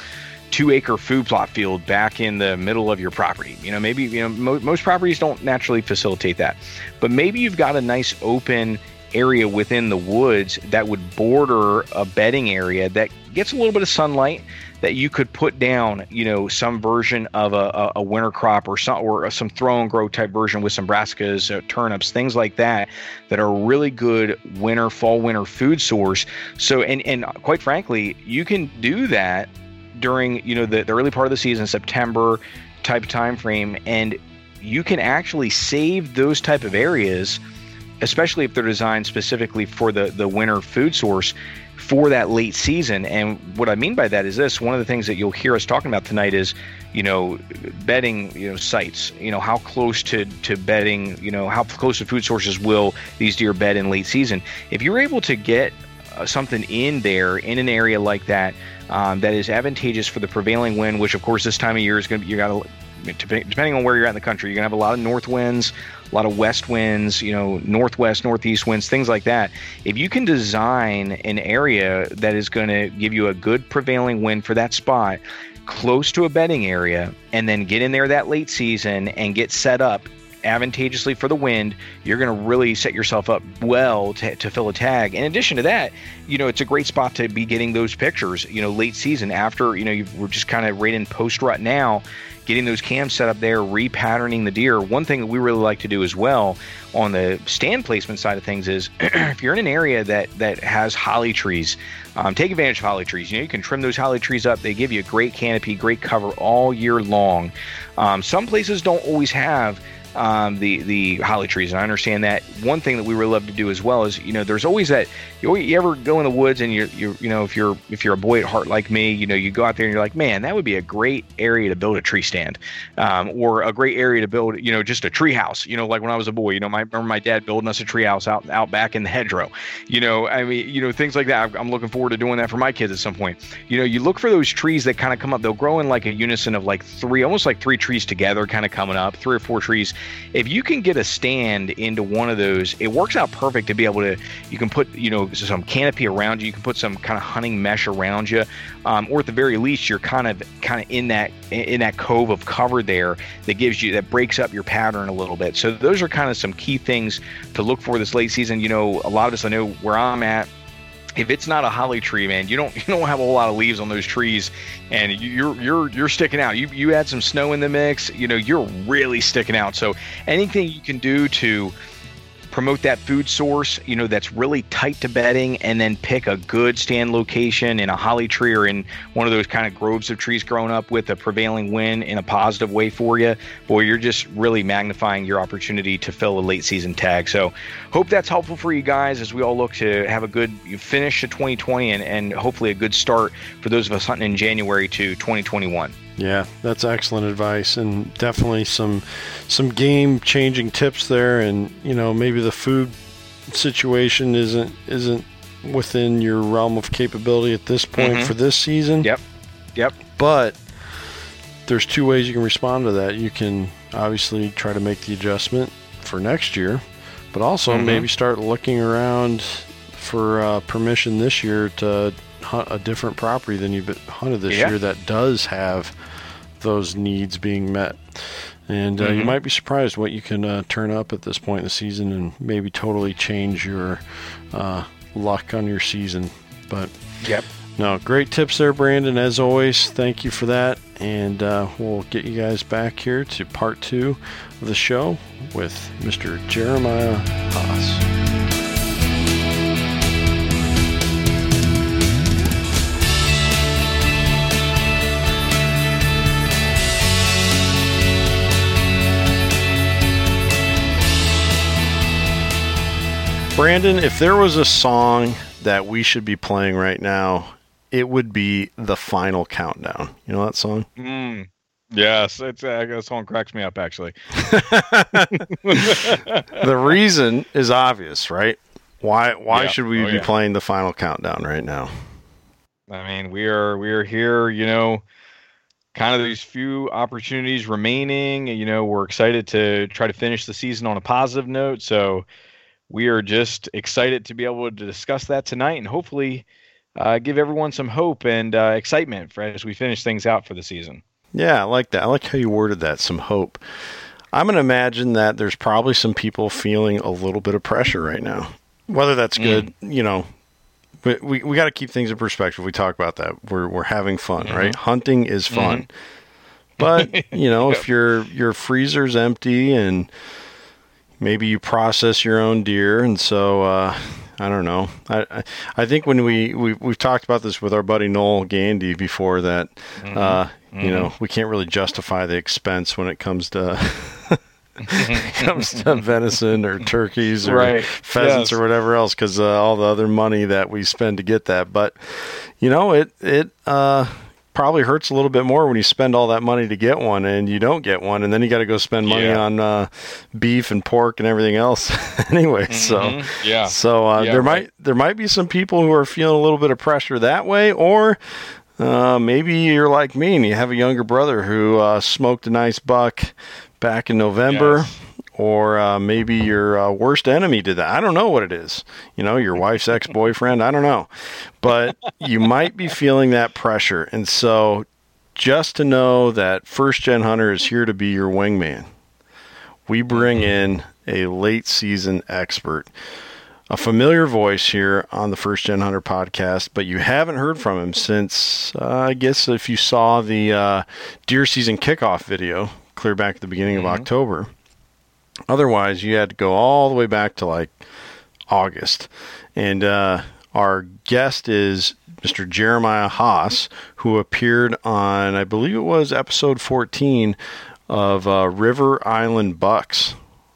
two acre food plot field back in the middle of your property. You know, maybe, you know, mo- most properties don't naturally facilitate that, but maybe you've got a nice open area within the woods that would border a bedding area that gets a little bit of sunlight that you could put down, you know, some version of a, a winter crop or some or some throw and grow type version with some brassicas, uh, turnips, things like that, that are really good winter, fall, winter food source. So, and and quite frankly, you can do that during you know the, the early part of the season, September type time frame, and you can actually save those type of areas, especially if they're designed specifically for the the winter food source for that late season. And what I mean by that is this: one of the things that you'll hear us talking about tonight is, you know, bedding, you know, sites. You know, how close to to bedding, you know, how close to food sources will these deer bed in late season? If you're able to get uh, something in there in an area like that um, that is advantageous for the prevailing wind, which of course this time of year is going to be you got to depending on where you're at in the country, you're gonna have a lot of north winds, a lot of west winds, you know, northwest, northeast winds, things like that. If you can design an area that is going to give you a good prevailing wind for that spot, close to a bedding area, and then get in there that late season and get set up advantageously for the wind, you're going to really set yourself up well to, to fill a tag. In addition to that, you know, it's a great spot to be getting those pictures, you know, late season after, you know, we're just kind of right in post rut now getting those cams set up there, repatterning the deer. One thing that we really like to do as well on the stand placement side of things is if you're in an area that that has holly trees, um, take advantage of holly trees. You know, you can trim those holly trees up. They give you a great canopy, great cover all year long. Um, some places don't always have um, the the holly trees, and I understand that. One thing that we really love to do as well is, you know, there's always that. You, you ever go in the woods and you're, you you know, if you're if you're a boy at heart like me, you know, you go out there and you're like, man, that would be a great area to build a tree stand, um, or a great area to build, you know, just a tree house. You know, like when I was a boy, you know, my, remember my dad building us a tree house out out back in the hedgerow. You know, I mean, you know, things like that. I'm looking forward to doing that for my kids at some point. You know, you look for those trees that kind of come up. They'll grow in like a unison of like three, almost like three trees together, kind of coming up, three or four trees. If you can get a stand into one of those, it works out perfect to be able to. You can put you know some canopy around you. You can put some kind of hunting mesh around you, um, or at the very least, you're kind of kind of in that in that cove of cover there that gives you that breaks up your pattern a little bit. So those are kind of some key things to look for this late season. You know, a lot of us I know where I'm at if it's not a holly tree, man, you don't you don't have a whole lot of leaves on those trees, and you're you're you're sticking out. You you add some snow in the mix, you know, you're really sticking out. So anything you can do to promote that food source, you know, that's really tight to bedding, and then pick a good stand location in a holly tree or in one of those kind of groves of trees growing up with a prevailing wind in a positive way for you. Boy, you're just really magnifying your opportunity to fill a late season tag. So, hope that's helpful for you guys as we all look to have a good finish to 2020 and, and hopefully a good start for those of us hunting in January to 2021. Yeah, that's excellent advice, and definitely some some game changing tips there. And you know, maybe the food situation isn't isn't within your realm of capability at this point mm-hmm. for this season. Yep. Yep. But there's two ways you can respond to that. You can obviously try to make the adjustment for next year, but also mm-hmm. maybe start looking around for uh, permission this year to hunt a different property than you've hunted this yeah. year that does have those needs being met. And uh, mm-hmm. you might be surprised what you can uh, turn up at this point in the season and maybe totally change your uh, luck on your season. But yep. No, great tips there, Brandon. As always, thank you for that. And uh, we'll get you guys back here to part two of the show with Mr. Jeremiah Haas. Brandon, if there was a song that we should be playing right now, it would be the final countdown. You know that song? Mm, yes, it's uh, that song cracks me up actually. the reason is obvious, right? Why why yeah. should we oh, be yeah. playing the final countdown right now? I mean, we are we are here, you know, kind of these few opportunities remaining. You know, we're excited to try to finish the season on a positive note. So we are just excited to be able to discuss that tonight and hopefully uh, give everyone some hope and uh, excitement for as we finish things out for the season. Yeah, I like that. I like how you worded that. Some hope. I'm going to imagine that there's probably some people feeling a little bit of pressure right now. Whether that's mm. good, mm. you know, but we, we got to keep things in perspective. We talk about that. We're, we're having fun, mm-hmm. right? Hunting is fun. Mm-hmm. But, you know, if your, your freezer's empty and, maybe you process your own deer, and so uh, I don't know. I I think when we, we we've talked about this with our buddy Noel Gandy before that, mm-hmm. Uh, mm-hmm. you know, we can't really justify the expense when it comes to. comes to venison or turkeys or right. pheasants yes. or whatever else because uh, all the other money that we spend to get that but you know it it uh probably hurts a little bit more when you spend all that money to get one and you don't get one and then you got to go spend money yeah. on uh, beef and pork and everything else anyway mm-hmm. so yeah so uh, yeah, there right. might there might be some people who are feeling a little bit of pressure that way or uh, maybe you're like me and you have a younger brother who uh, smoked a nice buck back in November yes or uh, maybe your uh, worst enemy did that. I don't know what it is. You know, your wife's ex boyfriend. I don't know. But you might be feeling that pressure. And so just to know that First Gen Hunter is here to be your wingman. we bring in a late season expert a familiar voice here on the First Gen Hunter podcast, but you haven't heard from him since, uh, I guess, if you saw the uh, deer season kickoff video clear back at the beginning mm-hmm. of October. Otherwise, you had to go all the way back to like August. And uh, our guest is Mr. Jeremiah Haas, who appeared on, I believe it was episode 14 of uh, River Island Bucks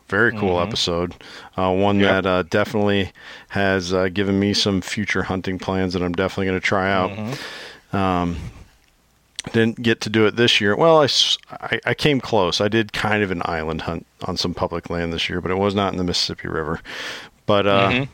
very cool mm-hmm. episode. Uh, one yep. that uh, definitely has uh, given me some future hunting plans that I'm definitely going to try out. Mm-hmm. Um, didn't get to do it this year. Well, I, I, I, came close. I did kind of an island hunt on some public land this year, but it was not in the Mississippi River. But uh, mm-hmm.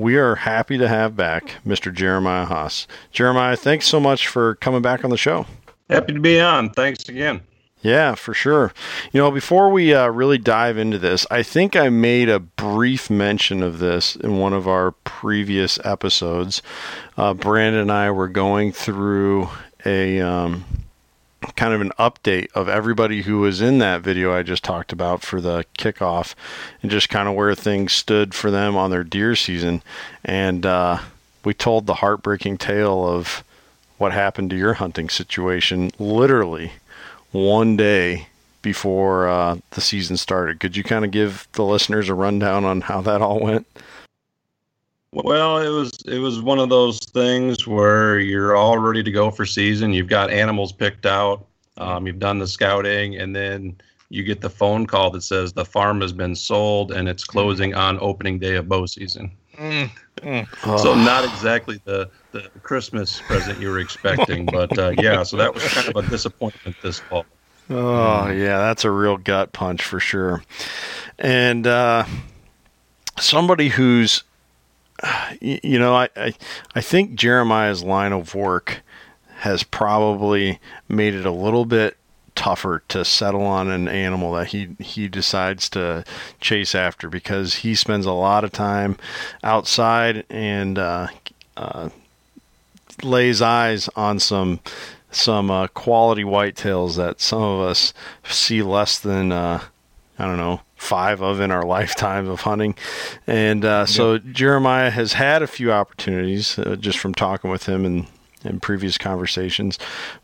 we are happy to have back Mr. Jeremiah Haas. Jeremiah, thanks so much for coming back on the show. Happy to be on. Thanks again. Yeah, for sure. You know, before we uh, really dive into this, I think I made a brief mention of this in one of our previous episodes. Uh, Brandon and I were going through a um, kind of an update of everybody who was in that video I just talked about for the kickoff and just kind of where things stood for them on their deer season. And uh, we told the heartbreaking tale of what happened to your hunting situation literally one day before uh, the season started. Could you kind of give the listeners a rundown on how that all went? Well, it was it was one of those things where you're all ready to go for season. You've got animals picked out. Um, you've done the scouting, and then you get the phone call that says the farm has been sold and it's closing on opening day of bow season. Mm, mm. Oh. So not exactly the the Christmas present you were expecting, but uh, yeah. So that was kind of a disappointment this fall. Oh yeah, that's a real gut punch for sure. And uh, somebody who's, you know, I, I I think Jeremiah's line of work has probably made it a little bit tougher to settle on an animal that he he decides to chase after because he spends a lot of time outside and uh, uh, lays eyes on some some uh, quality whitetails that some of us see less than uh, I don't know five of in our lifetime of hunting, and uh, so Jeremiah has had a few opportunities uh, just from talking with him and in previous conversations,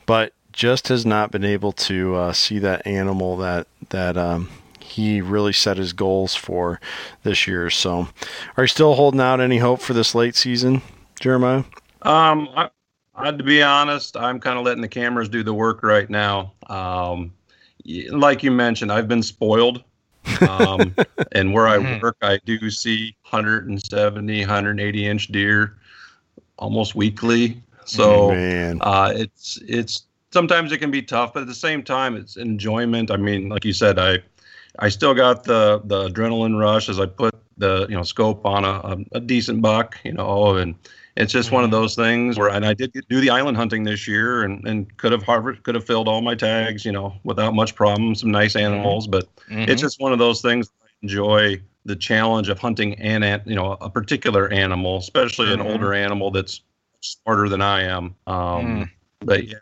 but just has not been able to uh, see that animal that that um, he really set his goals for this year. So, are you still holding out any hope for this late season, Jeremiah? Um, I, I, to be honest, I'm kind of letting the cameras do the work right now. Um, like you mentioned, I've been spoiled. um, and where I mm-hmm. work, I do see 170, 180 inch deer almost weekly. So uh, it's it's sometimes it can be tough, but at the same time, it's enjoyment. I mean, like you said, I I still got the the adrenaline rush as I put the you know scope on a, a, a decent buck, you know, and it's just mm-hmm. one of mm-hmm. those things where and I did do the island hunting this year and and could have Harvard could have filled all my tags, you know, without much problem, some nice mm-hmm. animals, but mm-hmm. it's just one of those things I enjoy the challenge of hunting an you know a particular animal, especially mm-hmm. an older animal that's smarter than I am. Um, mm. But yeah,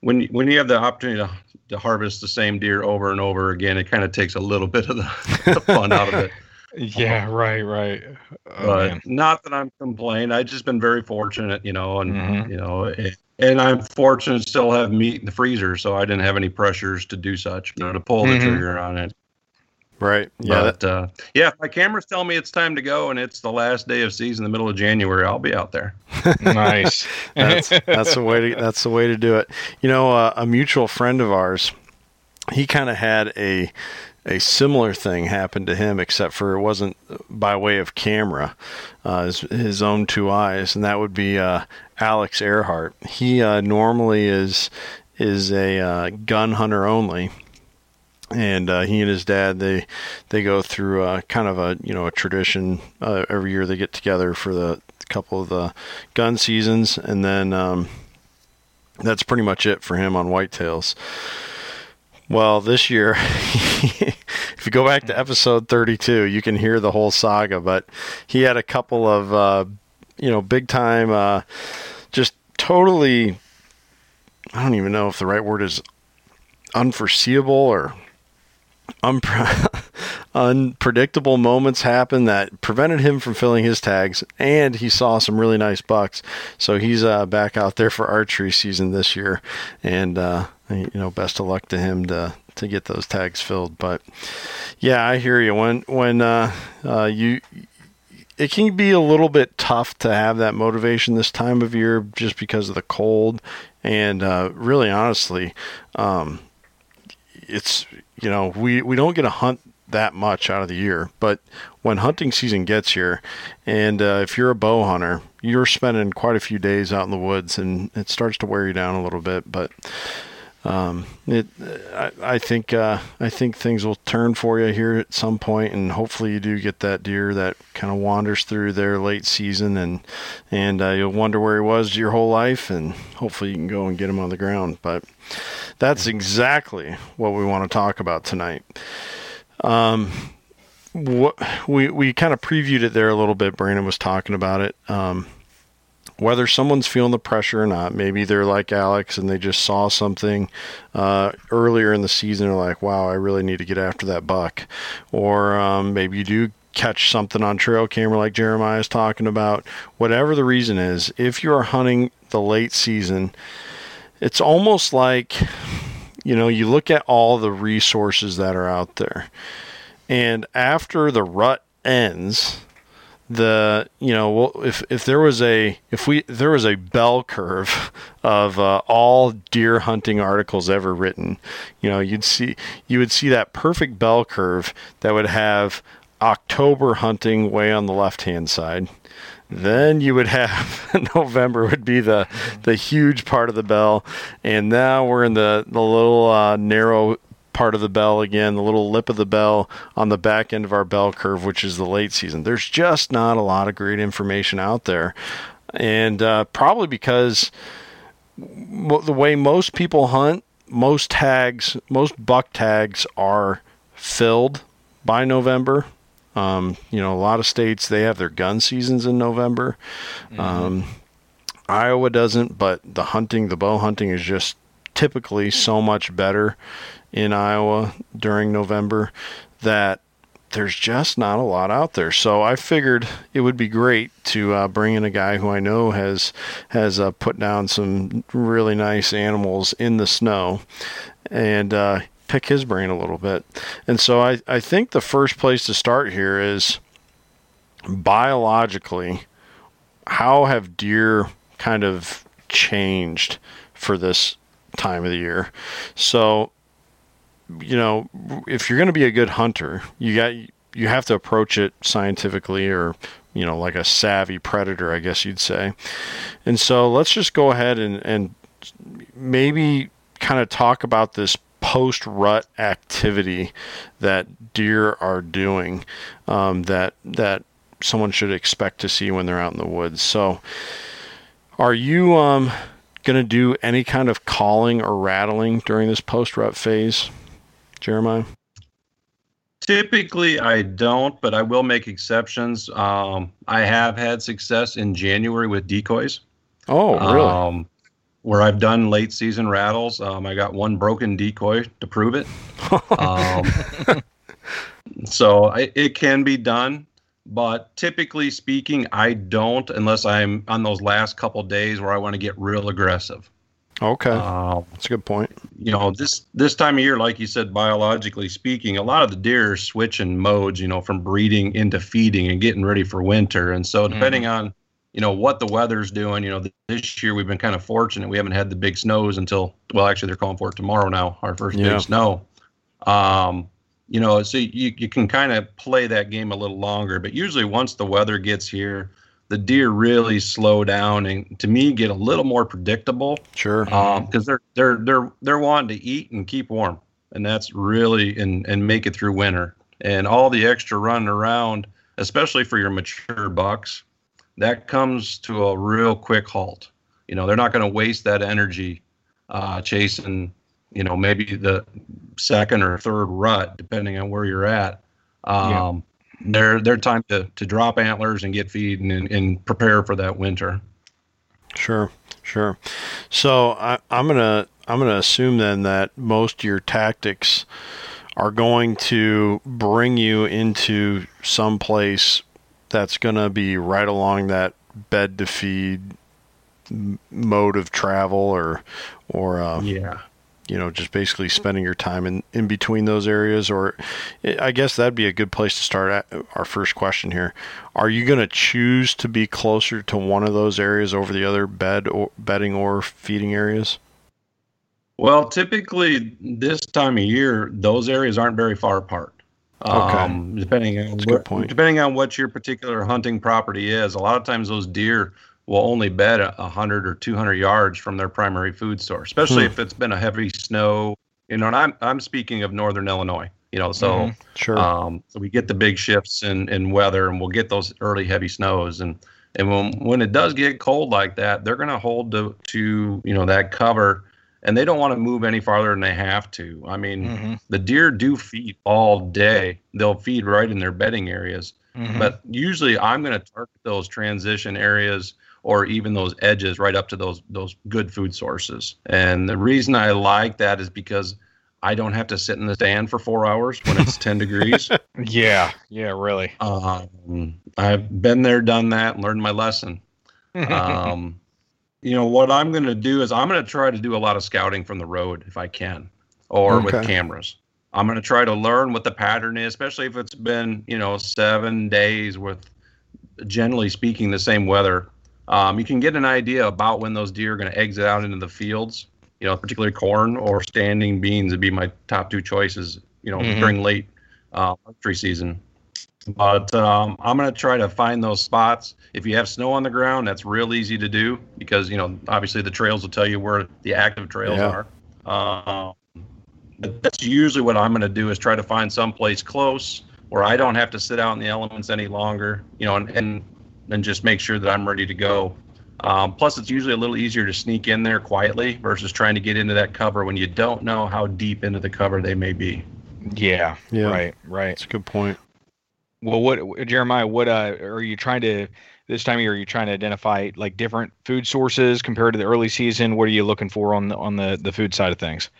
when when you have the opportunity to, to harvest the same deer over and over again, it kind of takes a little bit of the, the fun out of it. Yeah, um, right, right. Oh, but man. not that I'm complaining. I've just been very fortunate, you know, and mm-hmm. you know, and, and, I'm fortunate to still have meat in the freezer, so I didn't have any pressures to do such, you know, to pull mm-hmm. the trigger on it. Right. Yeah. But uh, yeah, if my camera's tell me it's time to go, and it's the last day of season, the middle of January. I'll be out there. nice. that's that's the way to that's the way to do it. You know, uh, a mutual friend of ours, he kind of had a a similar thing happened to him, except for it wasn't by way of camera, uh, his, his, own two eyes, and that would be uh, Alex Earhart. He uh, normally is is a uh, gun hunter only and uh, he and his dad they they go through uh, kind of a you know a tradition every year they get together for the couple of the gun seasons and then um, that's pretty much it for him on whitetails well this year if you go back to episode 32 you can hear the whole saga but he had a couple of uh, you know big time uh, just totally i don't even know if the right word is unforeseeable or unpre- unpredictable moments happen that prevented him from filling his tags, and he saw some really nice bucks. So he's uh, back out there for archery season this year, and uh, you know, best of luck to him to to get those tags filled. But yeah, I hear you. When when uh, uh you it can be a little bit tough to have that motivation this time of year just because of the cold and uh, really honestly um, it's you know we we don't get to hunt that much out of the year but when hunting season gets here and uh, if you're a bow hunter you're spending quite a few days out in the woods and it starts to wear you down a little bit but um, it, I, I think uh, I think things will turn for you here at some point, and hopefully you do get that deer that kind of wanders through their late season, and and uh, you'll wonder where he was your whole life, and hopefully you can go and get him on the ground. But that's exactly what we want to talk about tonight. Um, what we we kind of previewed it there a little bit. Brandon was talking about it. Um, whether someone's feeling the pressure or not. Maybe they're like Alex and they just saw something uh, earlier in the season. They're like, wow, I really need to get after that buck. Or um, maybe you do catch something on trail camera like Jeremiah is talking about. Whatever the reason is, if you are hunting the late season, it's almost like, you know, you look at all the resources that are out there. And after the rut ends, the you know well if if there was a if we there was a bell curve of uh, all deer hunting articles ever written you know you'd see you would see that perfect bell curve that would have october hunting way on the left hand side. Then you would have November would be the the huge part of the bell, and now we're in the the little uh, narrow part of the bell again, the little lip of the bell on the back end of our bell curve, which is the late season. There's just not a lot of great information out there. And uh, probably because the way most people hunt, most tags, most buck tags are filled by November. Um, you know, a lot of states they have their gun seasons in November. Mm-hmm. Um, Iowa doesn't, but the hunting, the bow hunting is just typically so much better in Iowa during November that there's just not a lot out there. So I figured it would be great to uh, bring in a guy who I know has has uh, put down some really nice animals in the snow, and uh, pick his brain a little bit. And so I I think the first place to start here is biologically, how have deer kind of changed for this time of the year? So you know, if you're going to be a good hunter, you got you have to approach it scientifically or you know like a savvy predator i guess you'd say. And so let's just go ahead and, and maybe kind of talk about this post rut activity that deer are doing um, that that someone should expect to see when they're out in the woods. So are you um, going to do any kind of calling or rattling during this post rut phase Jeremiah? Typically, I don't, but I will make exceptions. Um, I have had success in January with decoys. Oh, really? Um, where I've done late season rattles. Um, I got one broken decoy to prove it. um, so I, it can be done, but typically speaking, I don't unless I'm on those last couple days where I want to get real aggressive. Okay, uh, that's a good point. You know, this this time of year, like you said, biologically speaking, a lot of the deer are switching modes. You know, from breeding into feeding and getting ready for winter. And so, depending mm. on you know what the weather's doing, you know, this year we've been kind of fortunate. We haven't had the big snows until well, actually, they're calling for it tomorrow now. Our first yeah. big snow. Um, you know, so you you can kind of play that game a little longer. But usually, once the weather gets here the deer really slow down and to me get a little more predictable. Sure. Because um, they're they're they're they're wanting to eat and keep warm, and that's really and and make it through winter. And all the extra running around, especially for your mature bucks, that comes to a real quick halt. You know, they're not going to waste that energy uh, chasing. You know, maybe the second or third rut, depending on where you're at. Um, yeah their their time to, to drop antlers and get feed and, and prepare for that winter. Sure, sure. So I, I'm gonna I'm gonna assume then that most of your tactics are going to bring you into some place that's to be right along that bed to feed mode of travel or or uh, yeah you know just basically spending your time in in between those areas or i guess that'd be a good place to start at our first question here are you going to choose to be closer to one of those areas over the other bed or bedding or feeding areas well typically this time of year those areas aren't very far apart Okay. Um, depending on That's good what, point. depending on what your particular hunting property is, a lot of times those deer will only bed a 100 or 200 yards from their primary food source, especially Hmm. if it's been a heavy snow. You know, and I'm I'm speaking of northern Illinois. You know, so Mhm. sure um, so we get the big shifts in, in weather, and we'll get those early heavy snows, and and when when it does get cold like that, they're going to hold to to you know that cover, and they don't want to move any farther than they have to. I mean, Mhm. the deer do feed all day. They'll feed right in their bedding areas, Mhm. but usually I'm going to target those transition areas or even those edges right up to those those good food sources. And the reason I like that is because I don't have to sit in the stand for four hours when it's 10 degrees. yeah, yeah, really. Um, I've been there, done that, learned my lesson. Um, you know, what I'm going to do is I'm going to try to do a lot of scouting from the road if I can, or with cameras. I'm going to try to learn what the pattern is, especially if it's been, you know, seven days with, generally speaking, the same weather. Um, you can get an idea about when those deer are going to exit out into the fields. You know, particularly corn or standing beans would be my top two choices. You know, Mhm. during late uh, archery season. But um, I'm going to try to find those spots. If you have snow on the ground, that's real easy to do because, you know, obviously the trails will tell you where the active trails Yeah. are. Um, but that's usually what I'm going to do is try to find some place close where I don't have to sit out in the elements any longer, you know, and, and, and just make sure that I'm ready to go. Um, plus, it's usually a little easier to sneak in there quietly versus trying to get into that cover when you don't know how deep into the cover they may be. yeah, Yeah. right, right. that's a good point Well, what Jeremiah? What uh, are you trying to this time of year? Are you trying to identify like different food sources compared to the early season? What are you looking for on the on the the food side of things?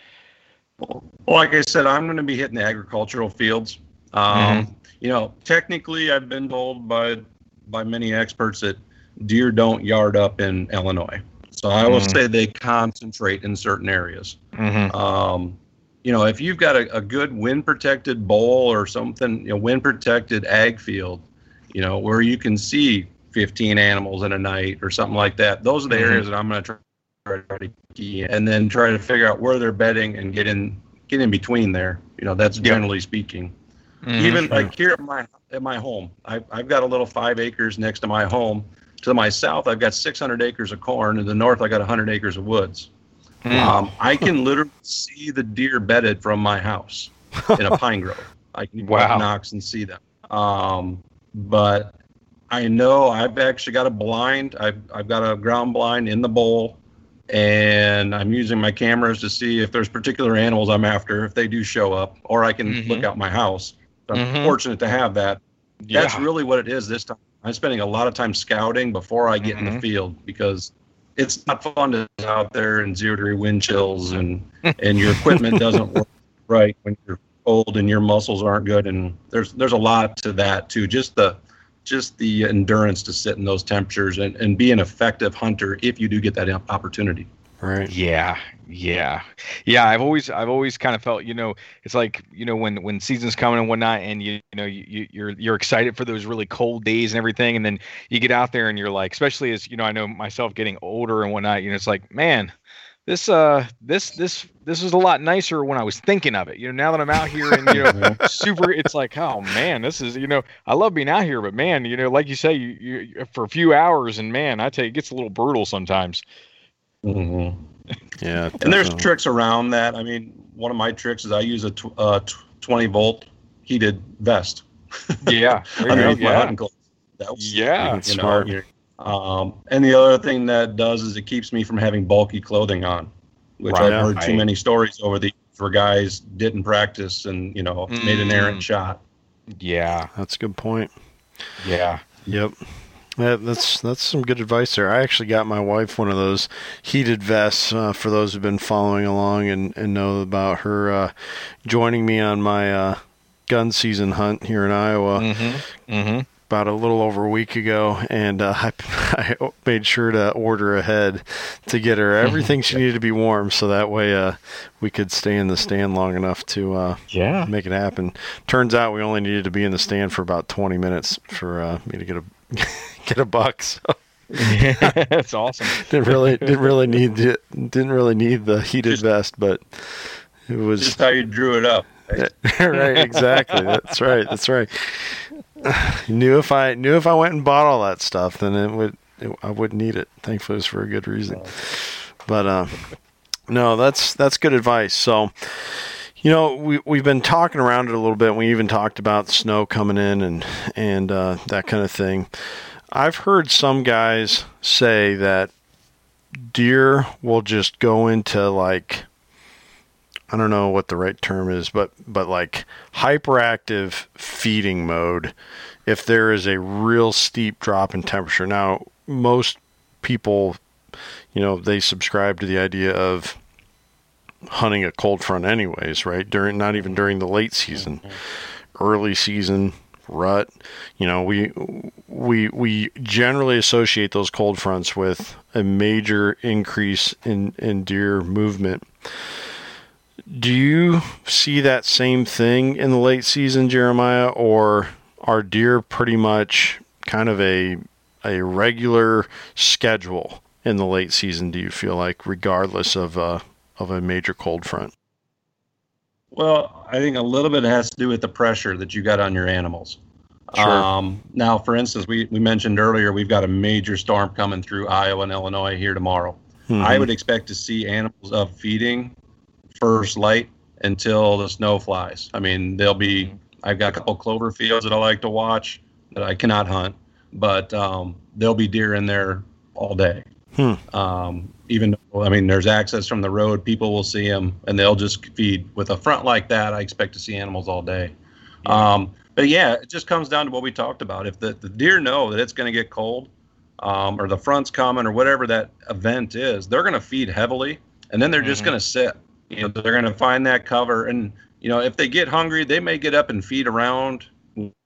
Well, like I said, I'm going to be hitting the agricultural fields. Um, You know, technically, I've been told by by many experts that deer don't yard up in Illinois. So I will Mhm. say they concentrate in certain areas. Mm-hmm. Um, you know, if you've got a, a good wind protected bowl or something, you know, wind protected ag field, you know, where you can see 15 animals in a night or something like that, those are the Mhm. areas that I'm going to try, try to key in and then try to figure out where they're bedding and get in, get in between there. You know, that's generally speaking. Mm-hmm. Even like here at my at my home, I've I've got a little five acres next to my home. To my south, I've got 600 acres of corn. To the north, I got 100 acres of woods. Um, I can literally see the deer bedded from my house in a pine grove. I can Wow. up and see them. Um, but I know I've actually got a blind. I've I've got a ground blind in the bowl, and I'm using my cameras to see if there's particular animals I'm after if they do show up, or I can Mhm. look out my house. I'm Mhm. fortunate to have that. yeah. That's really what it is this time. I'm spending a lot of time scouting before I get in Mhm. the field because it's not fun to be out there in zero degree wind chills and and your equipment doesn't work right when you're old and your muscles aren't good and there's there's a lot to that too. Just the just the endurance to sit in those temperatures and, and be an effective hunter if you do get that opportunity. Right Yeah, yeah, yeah. I've always, I've always kind of felt, you know, it's like, you know, when when season's coming and whatnot, and you, you know, you, you- you're you're excited for those really cold days and everything, and then you get out there and you're like, especially as you know, I know myself getting older and whatnot, you know, it's like, man, this uh, this this this is a lot nicer when I was thinking of it. You know, now that I'm out here and you know, super, it's like, oh man, this is, you know, I love being out here, but man, you know, like you say, you, you for a few hours, and man, I tell you, it gets a little brutal sometimes. Yeah And there's tricks around that. I mean, one of my tricks is I use a tw- uh, tw- 20 volt heated vest. Yeah, there you go, underneath my yeah. hunting clothes. That was, Yeah. you Smart. Know, you're- um, and the other thing that does is it keeps me from having bulky clothing on, which Right. I've heard too many stories over the for guys didn't practice and you know made an Mm. errant shot. Yeah, that's a good point yeah. Yep. Yeah, that's that's some good advice there. I actually got my wife one of those heated vests. Uh, for those who've been following along and, and know about her uh, joining me on my uh, gun season hunt here in Iowa. Mm-hmm. Mm-hmm about a little over a week ago, and uh, I, I, made sure to order ahead to get her everything she needed to be warm, so that way uh, we could stay in the stand long enough to uh, yeah make it happen. Turns out we only needed to be in the stand for about 20 minutes for uh, me to get a get a buck. So. That's awesome. didn't really didn't really need the, didn't really need the heated just, vest, but it was just how you drew it up. right, exactly. That's right. That's right. knew if I knew if I went and bought all that stuff, then it would it, I wouldn't need it. Thankfully, it's for a good reason. But uh, no, that's that's good advice. So, you know, we we've been talking around it a little bit. We even talked about snow coming in and and uh, that kind of thing. I've heard some guys say that deer will just go into like I don't know what the right term is, but but like hyperactive feeding mode if there is a real steep drop in temperature. Now, most people, you know, they subscribe to the idea of hunting a cold front anyways, right? During not even during the late season. Mm-hmm. Early season, rut, you know, we we we generally associate those cold fronts with a major increase in in deer movement. Do you see that same thing in the late season, Jeremiah, or are deer pretty much kind of a a regular schedule in the late season? Do you feel like, regardless of uh, of a major cold front? Well, I think a little bit has to do with the pressure that you got on your animals. Sure. Um, now, for instance, we, we mentioned earlier we've got a major storm coming through Iowa and Illinois here tomorrow. Mm-hmm. I would expect to see animals up feeding first light until the snow flies. I mean, they'll be. I've got a couple clover fields that I like to watch that I cannot hunt, but um, there'll be deer in there all day. Hmm. Um, even though, I mean, there's access from the road, people will see them and they'll just feed. With a front like that, I expect to see animals all day. Yeah. Um, but yeah, it just comes down to what we talked about. If the, the deer know that it's going to get cold, um, or the front's coming, or whatever that event is, they're going to feed heavily, and then they're mm-hmm. just going to sit you know they're going to find that cover and you know if they get hungry they may get up and feed around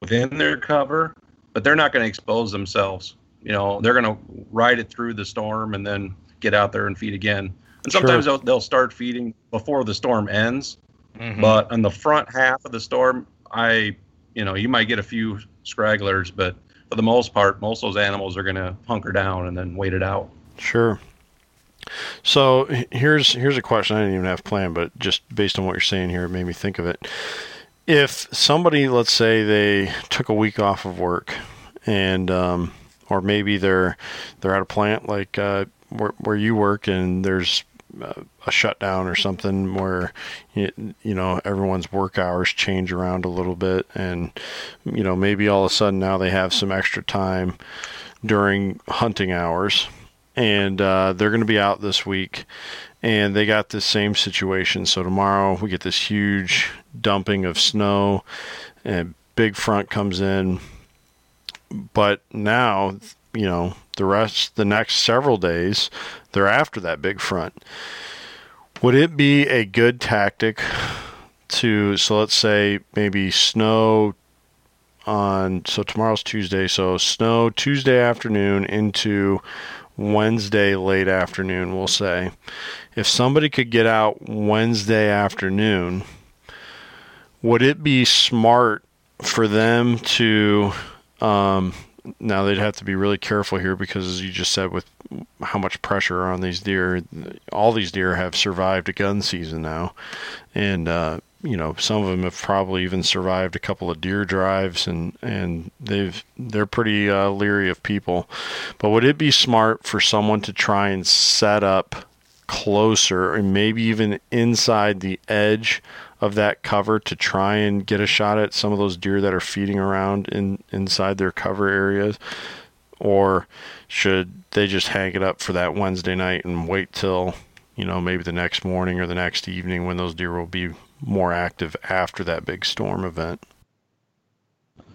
within their cover but they're not going to expose themselves you know they're going to ride it through the storm and then get out there and feed again and sometimes sure. they'll, they'll start feeding before the storm ends mm-hmm. but on the front half of the storm i you know you might get a few scragglers but for the most part most of those animals are going to hunker down and then wait it out sure so here's here's a question I didn't even have planned, but just based on what you're saying here, it made me think of it. If somebody, let's say, they took a week off of work, and um, or maybe they're they're at a plant like uh, where where you work, and there's a shutdown or something where you know everyone's work hours change around a little bit and you know maybe all of a sudden now they have some extra time during hunting hours and uh, they're going to be out this week. And they got this same situation. So tomorrow we get this huge dumping of snow, and big front comes in. But now, you know, the rest, the next several days, they're after that big front. Would it be a good tactic to, so let's say maybe snow on, so tomorrow's Tuesday, so snow Tuesday afternoon into Wednesday late afternoon, we'll say. If somebody could get out Wednesday afternoon, would it be smart for them to? Um, now they'd have to be really careful here because, as you just said, with how much pressure on these deer, all these deer have survived a gun season now, and uh, you know some of them have probably even survived a couple of deer drives and and they've they're pretty uh, leery of people. But would it be smart for someone to try and set up closer and maybe even inside the edge of that cover to try and get a shot at some of those deer that are feeding around in inside their cover areas or should they just hang it up for that Wednesday night and wait till you know maybe the next morning or the next evening when those deer will be more active after that big storm event?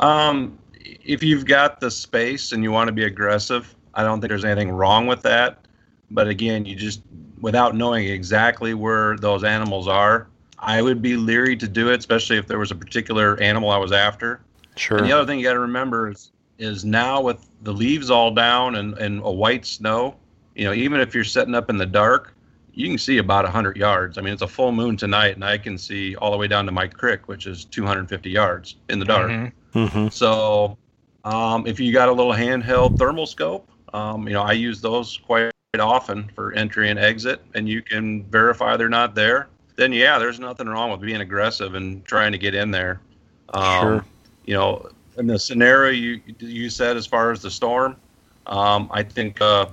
Um, if you've got the space and you want to be aggressive, I don't think there's anything wrong with that. But again, you just without knowing exactly where those animals are, I would be leery to do it, especially if there was a particular animal I was after. Sure. And the other thing you got to remember is, is now with the leaves all down and, and a white snow, you know, even if you're setting up in the dark, you can see about 100 yards. I mean, it's a full moon tonight, and I can see all the way down to my creek, which is 250 yards in the dark. Mm-hmm. Mm-hmm. So, um, if you got a little handheld thermal scope, um, you know, I use those quite often for entry and exit, and you can verify they're not there. Then, yeah, there's nothing wrong with being aggressive and trying to get in there. Um, Sure. You know, in the scenario you you said as far as the storm, um, I think uh,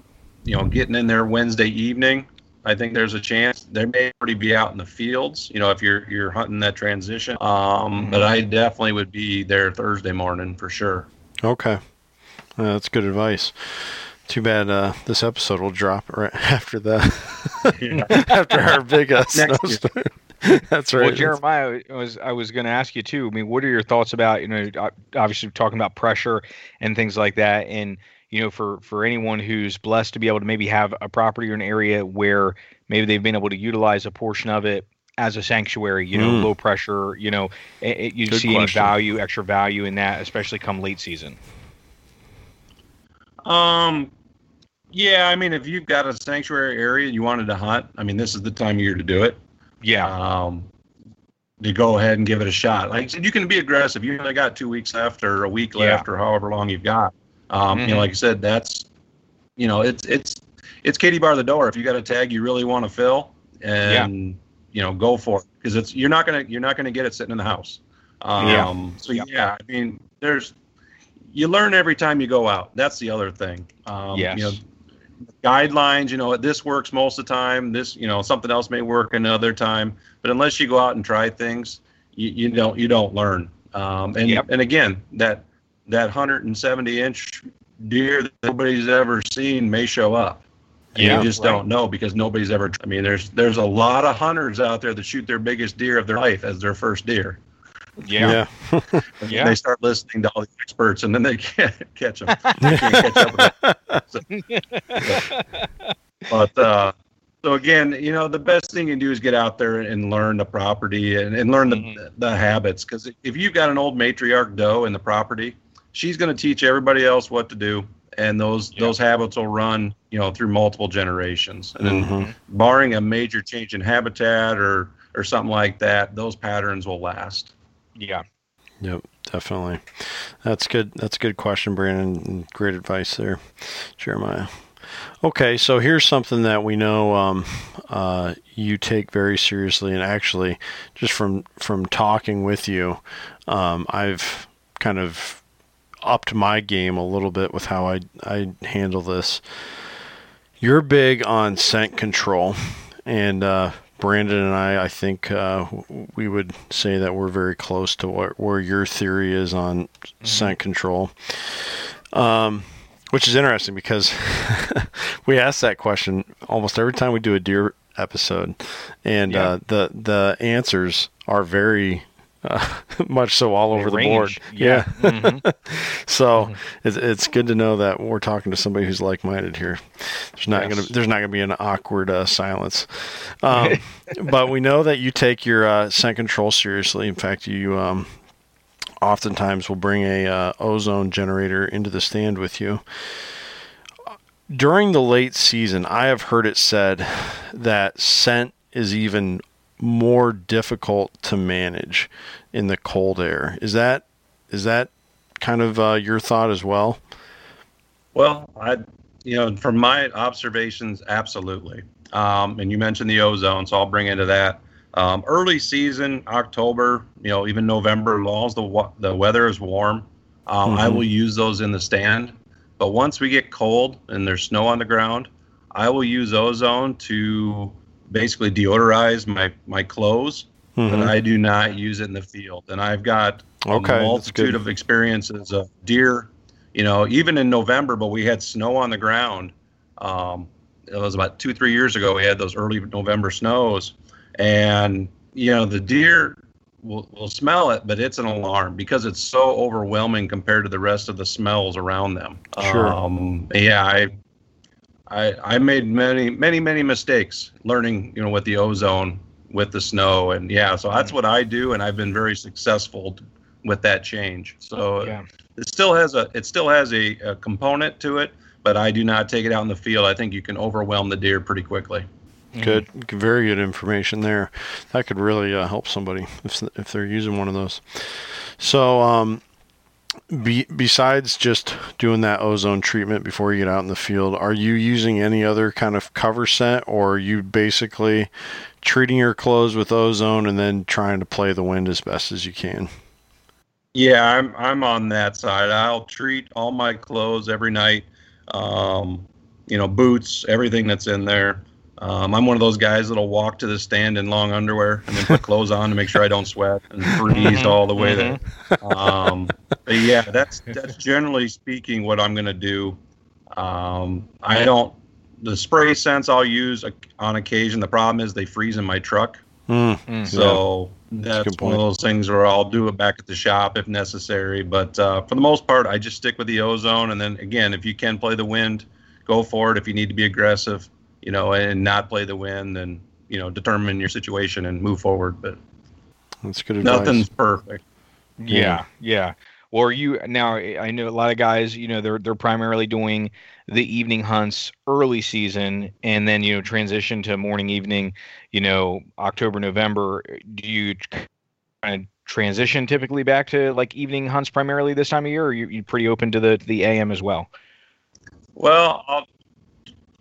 you know getting in there Wednesday evening. I think there's a chance they may already be out in the fields. You know, if you're you're hunting that transition. Um, But I definitely would be there Thursday morning for sure. Okay. Uh, that's good advice. Too bad uh, this episode will drop right after that. after our big uh, snowstorm. that's right. Well, Jeremiah I was I was going to ask you too. I mean, what are your thoughts about you know obviously talking about pressure and things like that, and you know for for anyone who's blessed to be able to maybe have a property or an area where maybe they've been able to utilize a portion of it as a sanctuary, you know, Mm. low pressure, you know, it, it- you Good see any value, extra value in that, especially come late season. Um, yeah, I mean, if you've got a sanctuary area you wanted to hunt, I mean, this is the time of year to do it. Yeah, Um, to go ahead and give it a shot. Like I said, you can be aggressive. You only got two weeks left or a week Yeah. left or however long you've got. Um, You Mhm. know, like I said, that's, you know, it's it's it's Katie bar the door. If you got a tag you really want to fill, and you know, go for it because it's you're not gonna you're not gonna get it sitting in the house. Um, Yeah. So yeah, I mean, there's you learn every time you go out. That's the other thing. Um, Yes. You know, guidelines. You know, this works most of the time. This, you know, something else may work another time. But unless you go out and try things, you, you don't you don't learn. Um, and Yep. and again, that that 170 inch deer that nobody's ever seen may show up. And Yeah, you just right. don't know because nobody's ever. I mean, there's there's a lot of hunters out there that shoot their biggest deer of their life as their first deer. Yeah, yeah. Yeah. They start listening to all the experts, and then they can't catch them. They can't catch up with it. But uh, so again, you know, the best thing you can do is get out there and learn the property and, and learn the, Mhm. the habits. Because if you've got an old matriarch doe in the property, she's going to teach everybody else what to do, and those Yeah. those habits will run, you know, through multiple generations. And then, Mhm. barring a major change in habitat or or something like that, those patterns will last. Yeah. Yep, definitely. That's good. That's a good question, Brandon. Great advice there, Jeremiah. Okay, so here's something that we know um, uh, you take very seriously, and actually, just from from talking with you, um, I've kind of upped my game a little bit with how I I handle this. You're big on scent control, and uh, Brandon and I, I think uh, we would say that we're very close to what, where your theory is on scent control. Um, which is interesting because we ask that question almost every time we do a deer episode, and Yeah. uh, the the answers are very uh, much so all They over the range. board. Yeah. Mhm. So it's, it's good to know that we're talking to somebody who's like-minded here. There's not Yes. gonna there's not gonna be an awkward uh, silence. Um, but we know that you take your uh, scent control seriously. In fact, you um, oftentimes will bring a uh, ozone generator into the stand with you. During the late season, I have heard it said that scent is even more difficult to manage in the cold air. Is that is that kind of uh, your thought as well? Well, I, you know, from my observations, absolutely. Um, and you mentioned the ozone, so I'll bring into that. Um, early season, October, you know, even November, as long as the the weather is warm, um, I Mhm. will use those in the stand. But once we get cold and there's snow on the ground, I will use ozone to basically deodorize my my clothes. Mhm. But I do not use it in the field. And I've got a Okay, that's multitude of experiences of deer you know even in november but we had snow on the ground um, it was about two three years ago we had those early november snows and you know the deer will, will smell it, but it's an alarm because it's so overwhelming compared to the rest of the smells around them. Sure. Um, yeah, I, I I made many many many mistakes learning you know with the ozone with the snow and yeah, so that's what I do, and I've been very successful with that change. So Yeah. it still has a it still has a, a component to it, but I do not take it out in the field. I think you can overwhelm the deer pretty quickly. Good, very good information there. That could really uh, help somebody if if they're using one of those. So, um, be, besides just doing that ozone treatment before you get out in the field, are you using any other kind of cover scent, or are you basically treating your clothes with ozone and then trying to play the wind as best as you can? Yeah, I'm I'm on that side. I'll treat all my clothes every night. Um, you know, boots, everything that's in there. Um, I'm one of those guys that'll walk to the stand in long underwear and then put clothes on to make sure I don't sweat and freeze all the way there. Um, but yeah, that's that's generally speaking what I'm gonna do. Um, I don't the spray scents I'll use on occasion. The problem is they freeze in my truck. Mm, Mhm. So That's that's, one of those things where I'll do it back at the shop if necessary. But uh, for the most part, I just stick with the ozone. And then again, if you can play the wind, go for it. If you need to be aggressive, you know, and not play the wind, and, you know, determine your situation and move forward. But that's good advice. nothing's perfect. Yeah, yeah. Well, are you now? I know a lot of guys. You know, they're they're primarily doing the evening hunts early season, and then you know transition to morning evening. You know, October November. Do you kind of transition typically back to like evening hunts primarily this time of year, or you you pretty open to the to the AM as well? Well, I'll,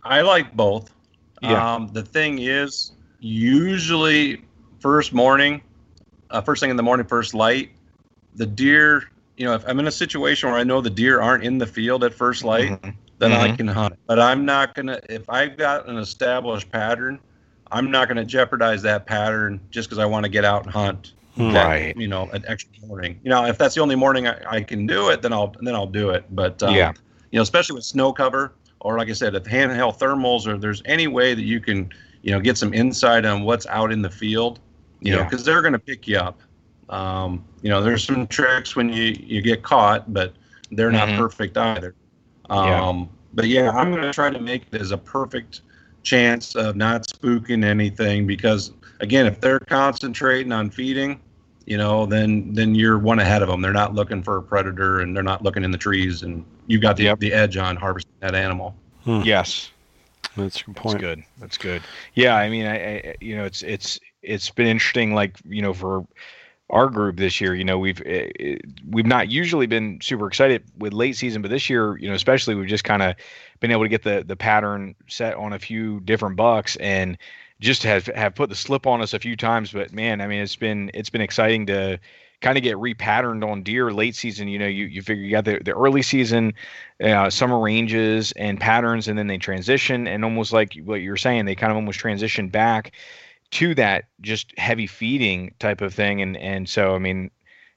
I like both. Yeah. Um, the thing is, usually first morning, uh, first thing in the morning, first light, the deer. You know, if I'm in a situation where I know the deer aren't in the field at first light, Mhm. then I Mhm. can hunt. But I'm not gonna. If I've got an established pattern, I'm not gonna jeopardize that pattern just because I want to get out and hunt. Hmm. that, Right. You know, an extra morning. You know, if that's the only morning I, I can do it, then I'll then I'll do it. But um, Yeah. you know, especially with snow cover or like I said, if handheld thermals or there's any way that you can, you know, get some insight on what's out in the field, you know, because they're going to pick you up. Um, you know, there's some tricks when you you get caught, but they're not Mhm. perfect either. Yeah. Um, But yeah, I'm going to try to make it as a perfect chance of not spooking anything because again, if they're concentrating on feeding, you know, then then you're one ahead of them. They're not looking for a predator and they're not looking in the trees, and you've got the Yep. the edge on harvesting that animal. Yes. That's a good That's good. That's good. Yeah, I mean, I, I you know, it's it's it's been interesting. Like you know, for our group this year, you know, we've eh, eh, we've not usually been super excited with late season, but this year, you know, especially we've just kind of been able to get the the pattern set on a few different bucks and just have have put the slip on us a few times. But man, I mean, it's been it's been exciting to kind of get repatterned on deer late season. You know, you you figure you got the the early season uh, summer ranges and patterns, and then they transition, and almost like what you're saying, they kind of almost transition back to that just heavy feeding type of thing, and and so I mean,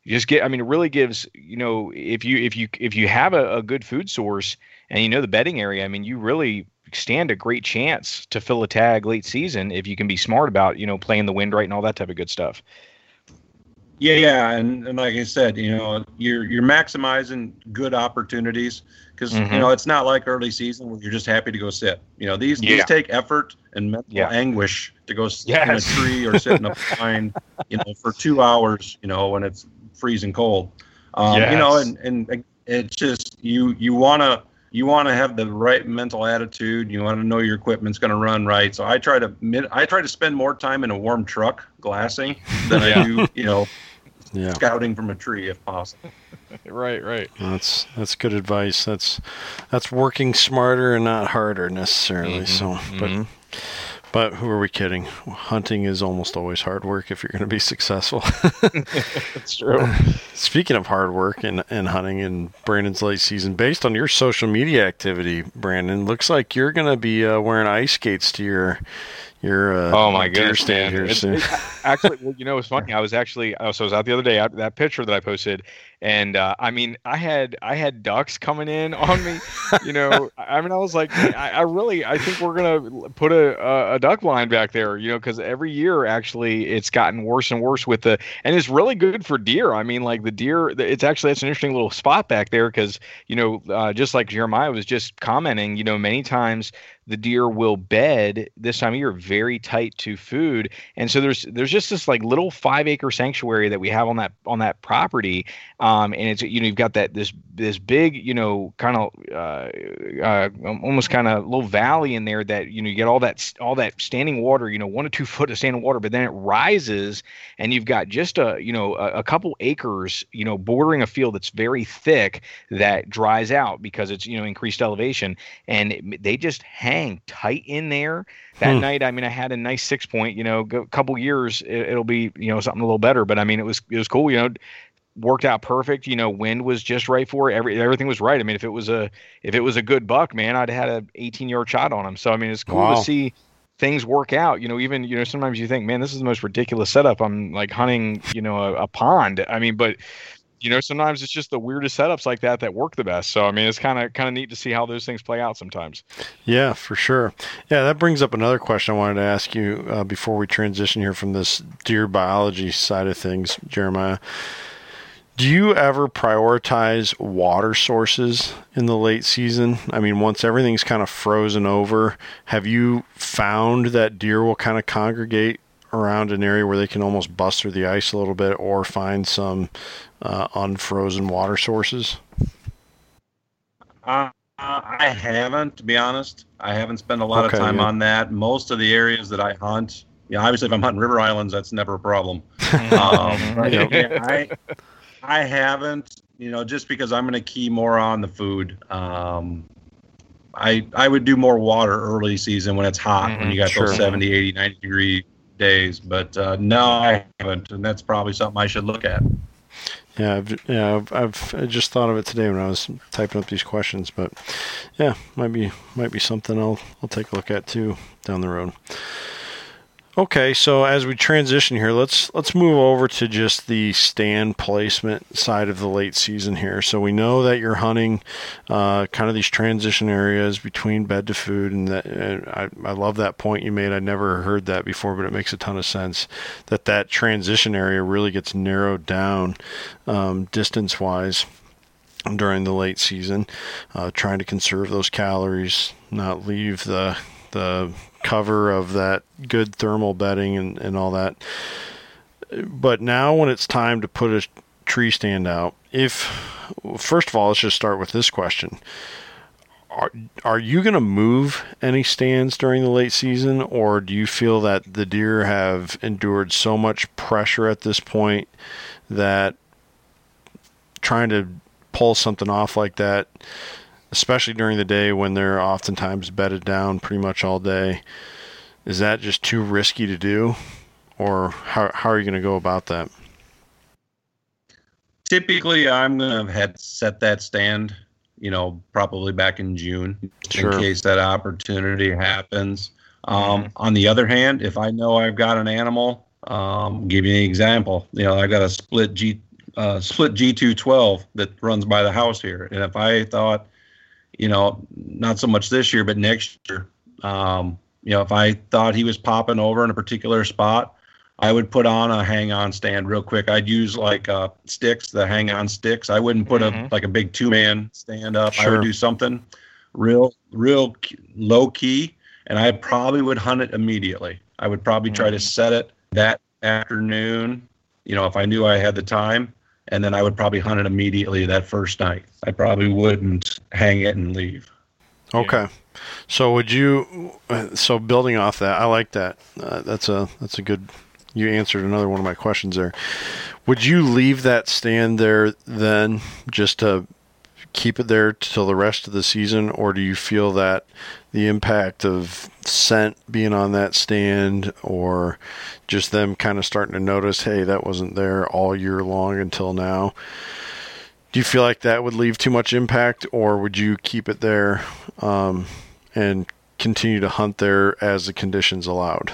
just get, I mean, it really gives you know if you if you if you have a, a good food source and you know the bedding area, I mean, you really stand a great chance to fill a tag late season if you can be smart about you know playing the wind right and all that type of good stuff. Yeah, yeah, and, and like I said, you know, you're you're maximizing good opportunities because Mhm. you know it's not like early season where you're just happy to go sit. You know, these Yeah. these take effort and mental Yeah. anguish to go sit Yes. in a tree or sit in a pine, you know, for two hours. You know, when it's freezing cold. Um, You know, and and it's just you you wanna you want to have the right mental attitude. You want to know your equipment's going to run right. So I try to I try to spend more time in a warm truck glassing than Yeah. I do, you know, Yeah, scouting from a tree if possible. Right, right. that's that's good advice. That's that's working smarter and not harder necessarily. Mhm, So, but mhm. But who are we kidding? Hunting is almost always hard work if you're going to be successful. That's true. Speaking of hard work and, and hunting in Brandon's late season, based on your social media activity, Brandon, looks like you're going to be uh, wearing ice skates to your your uh, oh my goodness stand here soon. Actually, well, you know, it's funny. I was actually so I was out the other day. that picture that I posted, and uh, I mean, I had I had ducks coming in on me. You know, I mean, I was like, I, I really, I think we're gonna put a, a, a duck line back there. You know, because every year actually it's gotten worse and worse with the, and it's really good for deer. I mean, like the deer, it's actually it's an interesting little spot back there because you know, uh, just like Jeremiah was just commenting, you know, many times the deer will bed this time of year very tight to food and so there's there's just this like little five acre sanctuary that we have on that on that property um, and it's you know you've got that this this big you know kind of uh, uh, almost kind of little valley in there that you know you get all that all that standing water you know one or two foot of standing water but then it rises and you've got just a you know a, a couple acres you know bordering a field that's very thick that dries out because it's you know increased elevation and it, they just hang hang tight in there. That hmm. night, I mean, I had a nice six point. You know, a couple years, it, will be you know something a little better. But I mean, it was it was cool. You know, worked out perfect. You know, wind was just right for it. Every everything was right. I mean, if it was a if it was a good buck, man, I'd had a 18 yard shot on him. So I mean, it's cool wow. to see things work out. You know, even you know sometimes you think, man, this is the most ridiculous setup. I'm like hunting, you know, a, a pond. I mean, but you know sometimes it's just the weirdest setups like that that work the best so i mean it's kind of kind of neat to see how those things play out sometimes yeah for sure yeah that brings up another question i wanted to ask you uh, before we transition here from this deer biology side of things jeremiah do you ever prioritize water sources in the late season? I mean, once everything's kind of frozen over, have you found that deer will kind of congregate around an area where they can almost bust through the ice a little bit or find some uh, unfrozen water sources? Uh, I haven't, to be honest. I haven't spent a lot okay, of time yeah. on that. Most of the areas that I hunt, yeah, obviously, if I'm hunting river islands, that's never a problem. um, yeah, I, I haven't, you know, just because I'm going to key more on the food. Um, I I would do more water early season when it's hot, mm-hmm, when you got sure. those 70, 80, 90 degree days. But uh, no, I haven't, and that's probably something I should look at. Yeah, I've, yeah, I've, I've I just thought of it today when I was typing up these questions, but yeah, might be might be something I'll I'll take a look at too down the road. Okay, so as we transition here, let's let's move over to just the stand placement side of the late season here. So we know that you're hunting uh, kind of these transition areas between bed to food, and that and I, I love that point you made. I never heard that before, but it makes a ton of sense that that transition area really gets narrowed down um, distance wise during the late season, uh, trying to conserve those calories, not leave the the cover of that good thermal bedding and, and all that. But now, when it's time to put a tree stand out, if first of all, let's just start with this question. Are, are you going to move any stands during the late season, or do you feel that the deer have endured so much pressure at this point that trying to pull something off like that especially during the day when they're oftentimes bedded down pretty much all day. Is that just too risky to do, or how how are you going to go about that? Typically, I'm going to have set that stand, you know, probably back in June sure. in case that opportunity happens. Um, mm-hmm. on the other hand, if I know I've got an animal, um, give you an example. You know, I've got a split G uh, split G212 that runs by the house here, and if I thought you know, not so much this year, but next year. Um, you know, if I thought he was popping over in a particular spot, I would put on a hang on stand real quick. I'd use like uh, sticks, the hang on sticks. I wouldn't put mm-hmm. a like a big two man stand up. Sure. I would do something real, real low key, and I probably would hunt it immediately. I would probably try mm-hmm. to set it that afternoon. You know, if I knew I had the time, and then I would probably hunt it immediately that first night. I probably wouldn't hang it and leave. Okay. So would you? So building off that, I like that. Uh, that's a that's a good. You answered another one of my questions there. Would you leave that stand there then, just to keep it there till the rest of the season, or do you feel that the impact of scent being on that stand, or just them kind of starting to notice, hey, that wasn't there all year long until now? Do you feel like that would leave too much impact, or would you keep it there um, and continue to hunt there as the conditions allowed?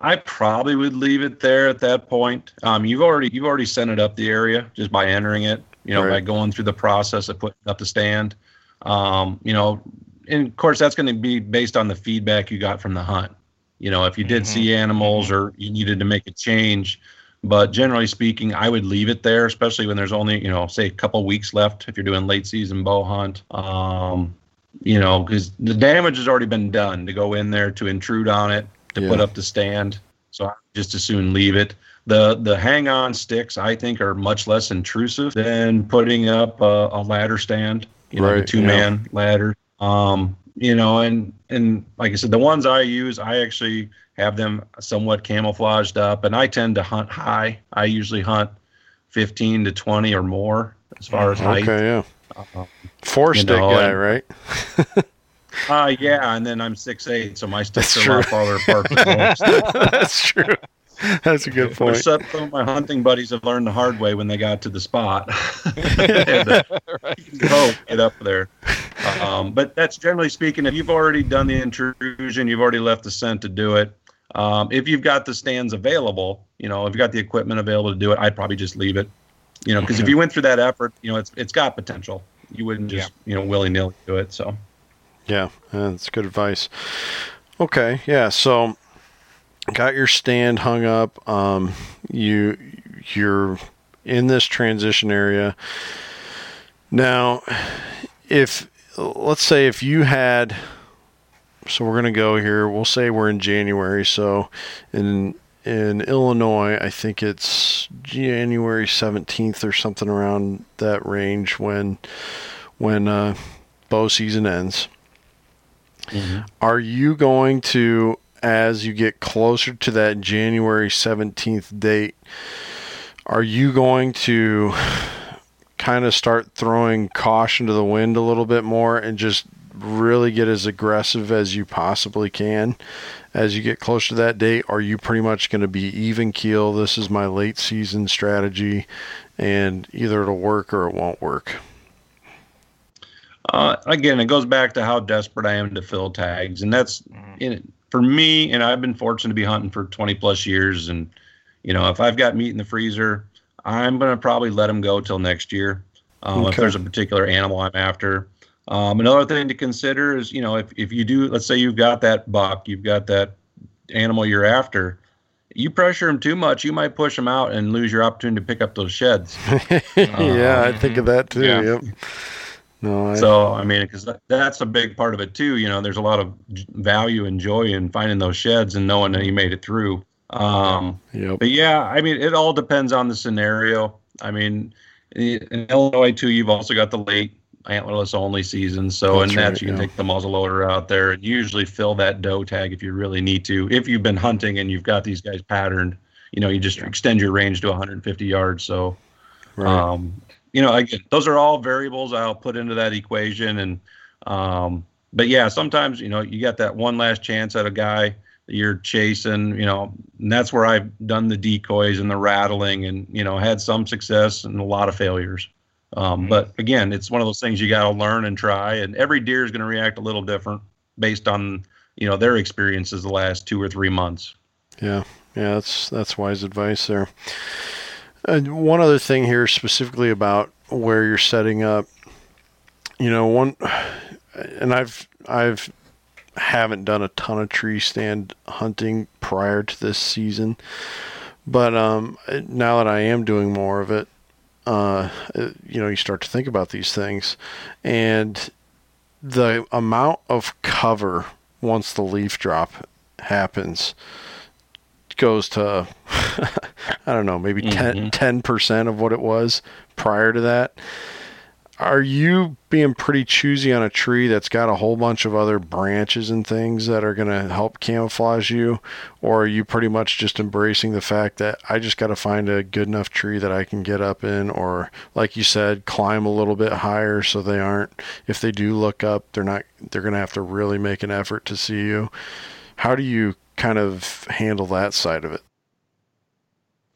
I probably would leave it there at that point. Um, you've already you've already sent it up the area just by entering it. You know, right. by going through the process of putting up the stand. Um, you know, and of course that's going to be based on the feedback you got from the hunt. You know, if you did mm-hmm. see animals or you needed to make a change, but generally speaking, I would leave it there, especially when there's only you know say a couple weeks left if you're doing late season bow hunt. Um, you know, because the damage has already been done to go in there to intrude on it to yeah. put up the stand. So I just as soon leave it. The the hang on sticks I think are much less intrusive than putting up a, a ladder stand. You know, right, a two man yeah. ladder. Um, you know, and and like I said, the ones I use, I actually have them somewhat camouflaged up, and I tend to hunt high. I usually hunt 15 to 20 or more as far as height. Okay, yeah. Um, Four stick know, guy, and, right? uh yeah, and then I'm six eight, so my sticks That's are a lot farther apart. That's true. That's a good point. Some of my hunting buddies have learned the hard way when they got to the spot. to, right. get up there. Um, but that's generally speaking, if you've already done the intrusion, you've already left the scent to do it. Um, if you've got the stands available, you know, if you've got the equipment available to do it, I'd probably just leave it. You know, because okay. if you went through that effort, you know, it's it's got potential. You wouldn't just yeah. you know willy nilly do it. So. Yeah, that's good advice. Okay, yeah. So, got your stand hung up. Um, you you're in this transition area now. If let's say if you had so we're going to go here. We'll say we're in January. So in in Illinois, I think it's January 17th or something around that range when when uh, bow season ends. Mm-hmm. Are you going to, as you get closer to that January 17th date, are you going to kind of start throwing caution to the wind a little bit more and just really get as aggressive as you possibly can as you get closer to that date? Are you pretty much going to be even keel? This is my late season strategy, and either it'll work or it won't work. Uh, again, it goes back to how desperate I am to fill tags, and that's in, for me. And I've been fortunate to be hunting for 20 plus years, and you know, if I've got meat in the freezer, I'm going to probably let them go till next year. Um, okay. If there's a particular animal I'm after, um, another thing to consider is, you know, if, if you do, let's say you've got that buck, you've got that animal you're after, you pressure them too much, you might push them out and lose your opportunity to pick up those sheds. yeah, um, I think of that too. Yeah. Yep. No, I... so I mean, because that's a big part of it too. You know, there's a lot of value and joy in finding those sheds and knowing that you made it through. Um, yep. But yeah, I mean, it all depends on the scenario. I mean, in Illinois too, you've also got the late antlerless only season. So that's in that right, you can yeah. take the muzzle loader out there and usually fill that doe tag if you really need to. If you've been hunting and you've got these guys patterned, you know, you just yeah. extend your range to 150 yards. So, right. um, you know, again, those are all variables I'll put into that equation. And, um, but yeah, sometimes, you know, you got that one last chance at a guy that you're chasing, you know, and that's where I've done the decoys and the rattling and, you know, had some success and a lot of failures. Um, mm-hmm. But again, it's one of those things you got to learn and try. And every deer is going to react a little different based on you know their experiences the last two or three months. Yeah, yeah, that's that's wise advice there. And one other thing here, specifically about where you're setting up. You know, one, and I've I've haven't done a ton of tree stand hunting prior to this season, but um, now that I am doing more of it, uh, you know, you start to think about these things, and the amount of cover once the leaf drop happens goes to I don't know, maybe mm-hmm. 10 percent of what it was prior to that. Are you being pretty choosy on a tree that's got a whole bunch of other branches and things that are going to help camouflage you? Or are you pretty much just embracing the fact that I just got to find a good enough tree that I can get up in? Or like you said climb a little bit higher so they aren't if they do look up they're not they're going to have to really make an effort to see you. How do you kind of handle that side of it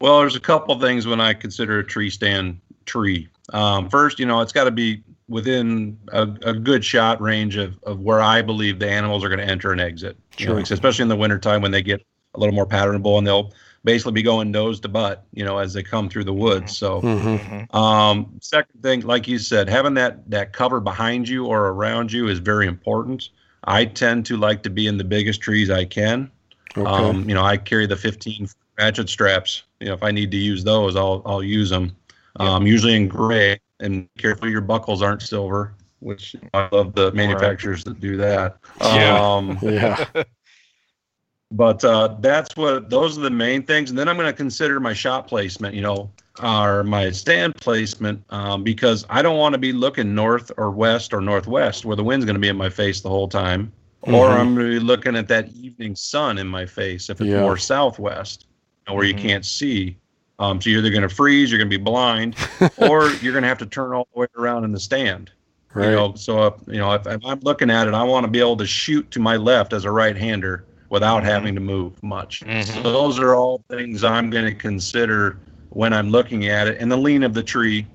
well there's a couple things when I consider a tree stand tree um, first, you know, it's got to be within a, a, good shot range of, of where I believe the animals are going to enter and exit. Sure. You know, especially in the wintertime when they get a little more patternable and they'll basically be going nose to butt, you know, as they come through the woods. So, mm-hmm. mm-hmm. um, second thing, like you said, having that that cover behind you or around you is very important. I tend to like to be in the biggest trees I can. Okay. Um, you know, I carry the 15 ratchet straps. You know, if I need to use those, I'll I'll use them. Um, usually in gray, and careful your buckles aren't silver, which I love the manufacturers right. that do that. Yeah. Um, yeah. but uh, that's what those are the main things, and then I'm going to consider my shot placement. You know, or my stand placement um, because I don't want to be looking north or west or northwest where the wind's going to be in my face the whole time, mm-hmm. or I'm going to be looking at that evening sun in my face if it's yeah. more southwest where mm-hmm. you can't see. Um, so you're either going to freeze, you're going to be blind, or you're going to have to turn all the way around in the stand. Right. You know, so if, you know if, if, I'm looking at it, I want to be able to shoot to my left as a right-hander without mm-hmm. having to move much. Mm-hmm. So those are all things I'm going to consider when I'm looking at it. And the lean of the tree,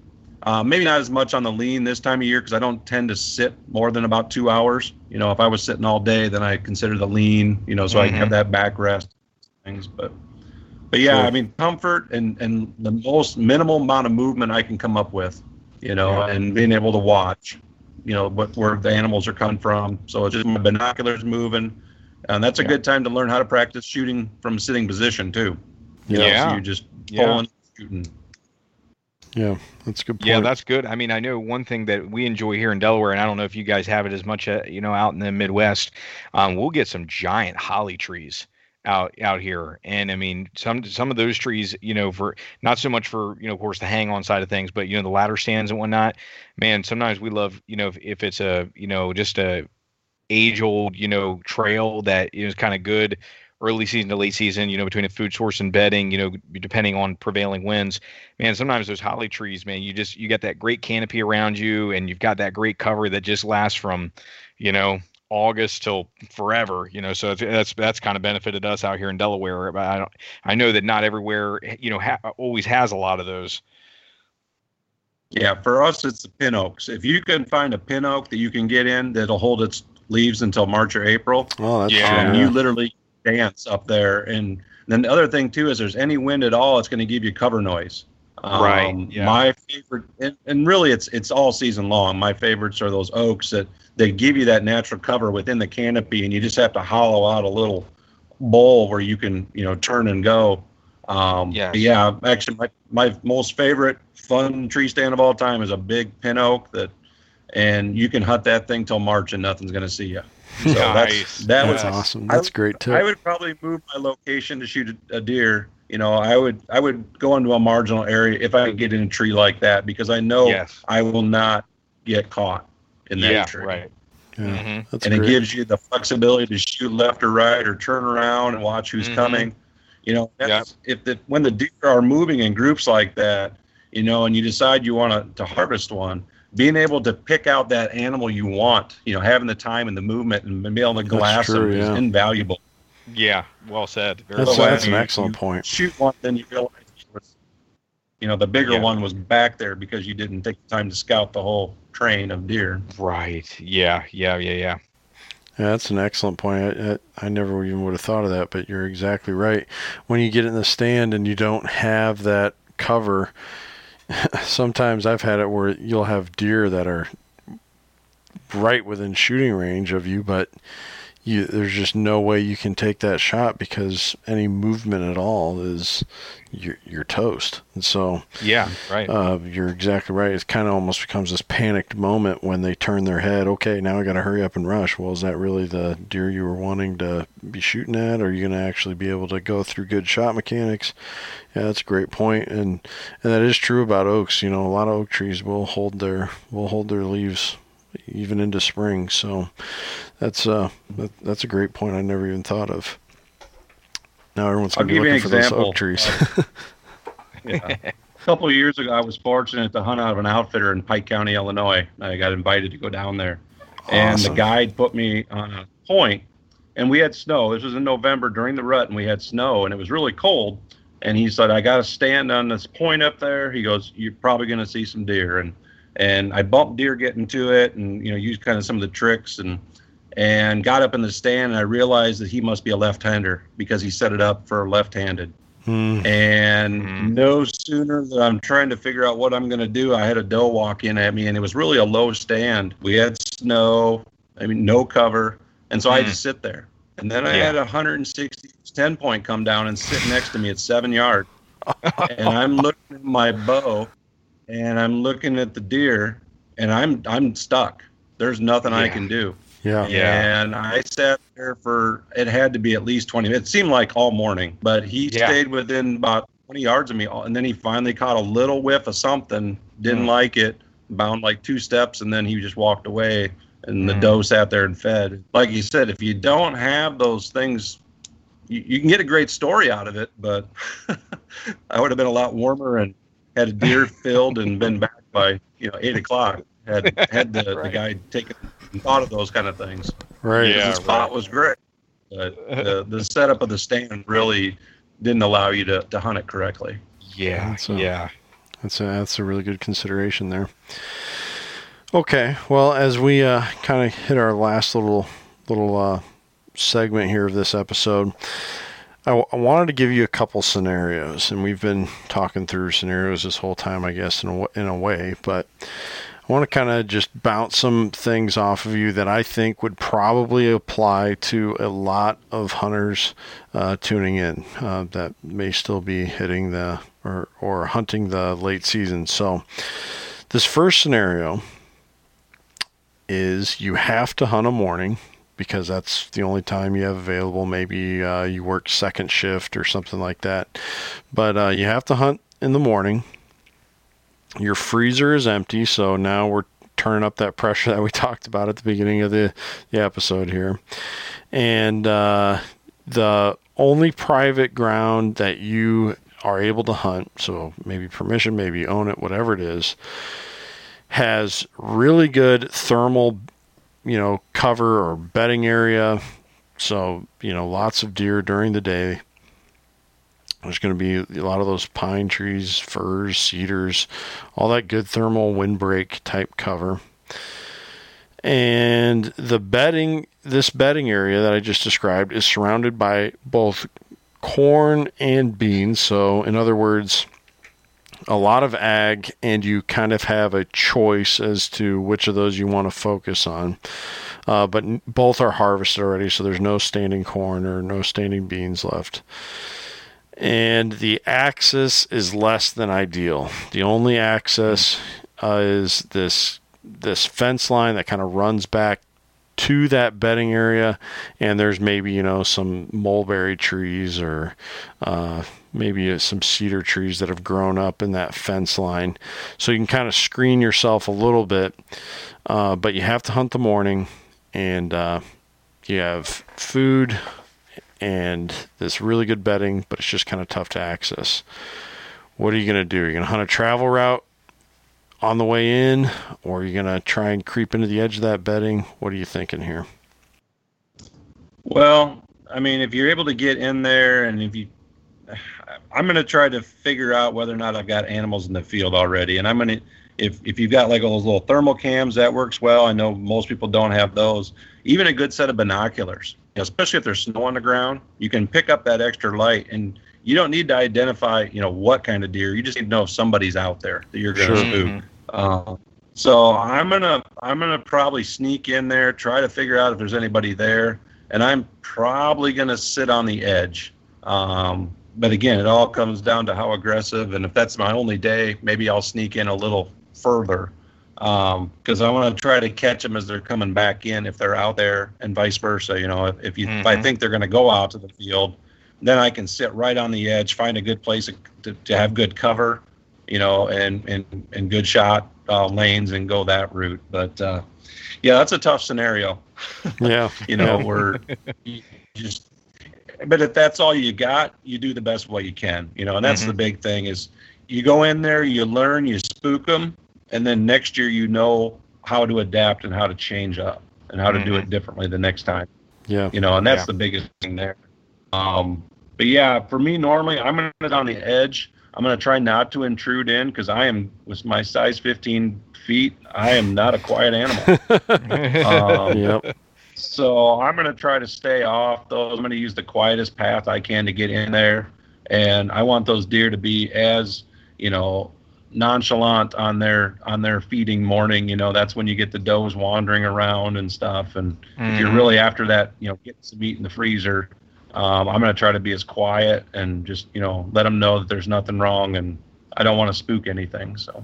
uh, maybe not as much on the lean this time of year because I don't tend to sit more than about two hours. You know, if I was sitting all day, then I consider the lean. You know, so I can have mm-hmm. that backrest things, but. But yeah, I mean, comfort and and the most minimal amount of movement I can come up with, you know, yeah. and being able to watch, you know, what where the animals are coming from. So it's just my binoculars moving, and that's a yeah. good time to learn how to practice shooting from a sitting position too. You know, yeah, so you just pulling, yeah. shooting. Yeah, that's good. Point. Yeah, that's good. I mean, I know one thing that we enjoy here in Delaware, and I don't know if you guys have it as much, uh, you know, out in the Midwest. Um, we'll get some giant holly trees out out here and i mean some some of those trees you know for not so much for you know of course the hang on side of things but you know the ladder stands and whatnot man sometimes we love you know if, if it's a you know just a age old you know trail that is kind of good early season to late season you know between a food source and bedding you know depending on prevailing winds man sometimes those holly trees man you just you got that great canopy around you and you've got that great cover that just lasts from you know August till forever, you know. So that's that's kind of benefited us out here in Delaware. But I don't, I know that not everywhere, you know, ha- always has a lot of those. Yeah, for us, it's the pin oaks. If you can find a pin oak that you can get in that'll hold its leaves until March or April, oh, that's yeah, you literally dance up there. And then the other thing too is there's any wind at all, it's going to give you cover noise. Um, right. Yeah. My favorite, and, and really, it's it's all season long. My favorites are those oaks that they give you that natural cover within the canopy, and you just have to hollow out a little bowl where you can, you know, turn and go. Um, yes. Yeah, actually, my, my most favorite fun tree stand of all time is a big pin oak that, and you can hunt that thing till March and nothing's going to see you. So nice. that's that that's was awesome. That's great too. I would probably move my location to shoot a, a, deer. You know, I would I would go into a marginal area if I could get in a tree like that because I know yes. I will not get caught in that yeah, tree. Right. Yeah, mm-hmm. and great. it gives you the flexibility to shoot left or right or turn around and watch who's mm-hmm. coming. You know, yep. if the when the deer are moving in groups like that, you know, and you decide you want to, to harvest one, being able to pick out that animal you want, you know, having the time and the movement and being able to glass true, them yeah. is invaluable. Yeah, well said. Very that's, well. that's an excellent point. Shoot one, then you realize you know, the bigger yeah. one was back there because you didn't take the time to scout the whole train of deer. Right. Yeah. Yeah. Yeah. Yeah. Yeah, that's an excellent point. I, I, never even would have thought of that, but you're exactly right. When you get in the stand and you don't have that cover, sometimes I've had it where you'll have deer that are right within shooting range of you, but you, there's just no way you can take that shot because any movement at all is you're, you're toast. And so yeah, right. Uh, you're exactly right. It kind of almost becomes this panicked moment when they turn their head. Okay, now I got to hurry up and rush. Well, is that really the deer you were wanting to be shooting at? Or are you going to actually be able to go through good shot mechanics? Yeah, that's a great point. point, and and that is true about oaks. You know, a lot of oak trees will hold their will hold their leaves even into spring. So that's uh that, that's a great point I never even thought of. Now everyone's gonna be looking for those oak trees. yeah. A couple of years ago, I was fortunate to hunt out of an outfitter in Pike County, Illinois. I got invited to go down there, awesome. and the guide put me on a point, and we had snow. This was in November during the rut, and we had snow, and it was really cold. And he said, "I got to stand on this point up there." He goes, "You're probably going to see some deer." And and I bumped deer getting to it, and you know used kind of some of the tricks and and got up in the stand, and I realized that he must be a left-hander because he set it up for left-handed. Mm. And mm. no sooner that I'm trying to figure out what I'm going to do, I had a doe walk in at me, and it was really a low stand. We had snow, I mean, no cover, and so mm. I had to sit there. And then I yeah. had a 160 10 point come down and sit next to me at seven yards. and I'm looking at my bow, and I'm looking at the deer, and I'm I'm stuck. There's nothing yeah. I can do. Yeah. Yeah. And I sat there for it had to be at least 20 minutes. It seemed like all morning, but he yeah. stayed within about 20 yards of me. And then he finally caught a little whiff of something, didn't mm. like it, bound like two steps, and then he just walked away. And mm. the doe sat there and fed. Like you said, if you don't have those things, you, you can get a great story out of it, but I would have been a lot warmer and had a deer filled and been back by you know eight o'clock. Had had the, right. the guy taken thought of those kind of things. Right. Yeah. The spot right. was great, but the, the setup of the stand really didn't allow you to, to hunt it correctly. Yeah. That's a, yeah. That's a, that's a really good consideration there. Okay. Well, as we uh, kind of hit our last little little uh, segment here of this episode, I, w- I wanted to give you a couple scenarios, and we've been talking through scenarios this whole time, I guess, in a, in a way. But I want to kind of just bounce some things off of you that I think would probably apply to a lot of hunters uh, tuning in uh, that may still be hitting the or, or hunting the late season. So, this first scenario is you have to hunt a morning because that's the only time you have available. Maybe uh, you work second shift or something like that. But uh, you have to hunt in the morning your freezer is empty, so now we're turning up that pressure that we talked about at the beginning of the, the episode here. And uh, the only private ground that you are able to hunt, so maybe permission, maybe own it, whatever it is, has really good thermal, you know, cover or bedding area. So, you know, lots of deer during the day. There's going to be a lot of those pine trees, firs, cedars, all that good thermal windbreak type cover. And the bedding, this bedding area that I just described is surrounded by both corn and beans. So, in other words, a lot of ag, and you kind of have a choice as to which of those you want to focus on. Uh, but both are harvested already, so there's no standing corn or no standing beans left and the access is less than ideal. The only access uh, is this this fence line that kind of runs back to that bedding area, and there's maybe you know some mulberry trees or uh, maybe some cedar trees that have grown up in that fence line, so you can kind of screen yourself a little bit. Uh, but you have to hunt the morning, and uh, you have food, and this really good bedding, but it's just kind of tough to access. What are you going to do? Are you going to hunt a travel route on the way in, or you're you going to try and creep into the edge of that bedding? What are you thinking here? Well, I mean, if you're able to get in there, and if you, I'm going to try to figure out whether or not I've got animals in the field already, and I'm going to. If, if you've got like all those little thermal cams, that works well. I know most people don't have those. Even a good set of binoculars especially if there's snow on the ground, you can pick up that extra light and you don't need to identify, you know, what kind of deer. You just need to know if somebody's out there that you're going to sure. spook. Uh, so I'm gonna I'm gonna probably sneak in there, try to figure out if there's anybody there, and I'm probably gonna sit on the edge. Um, but again, it all comes down to how aggressive, and if that's my only day, maybe I'll sneak in a little further because um, I want to try to catch them as they're coming back in if they're out there, and vice versa. You know, if, if you mm-hmm. if I mm-hmm. think they're going to go out to the field, then I can sit right on the edge, find a good place to, to have good cover, you know, and and and good shot uh, lanes and go that route. But uh, yeah, that's a tough scenario. Yeah, you know, where you just. But if that's all you got, you do the best way you can, you know, and that's mm-hmm. the big thing is you go in there, you learn, you spook them, and then next year you know how to adapt and how to change up and how to mm-hmm. do it mm-hmm. differently the next time. Yeah. You know, and that's yeah. the biggest thing there. Um, but yeah, for me, normally I'm going to on the edge. I'm going to try not to intrude in because I am, with my size 15 feet, I am not a quiet animal. um, yep. So I'm going to try to stay off those. I'm going to use the quietest path I can to get in there. And I want those deer to be as, you know, nonchalant on their on their feeding morning you know that's when you get the does wandering around and stuff and mm-hmm. if you're mm-hmm. really after that you know getting some meat in the freezer um, I'm going to try to be as quiet and just, you know, let them know that there's nothing wrong and I don't want to spook anything. So,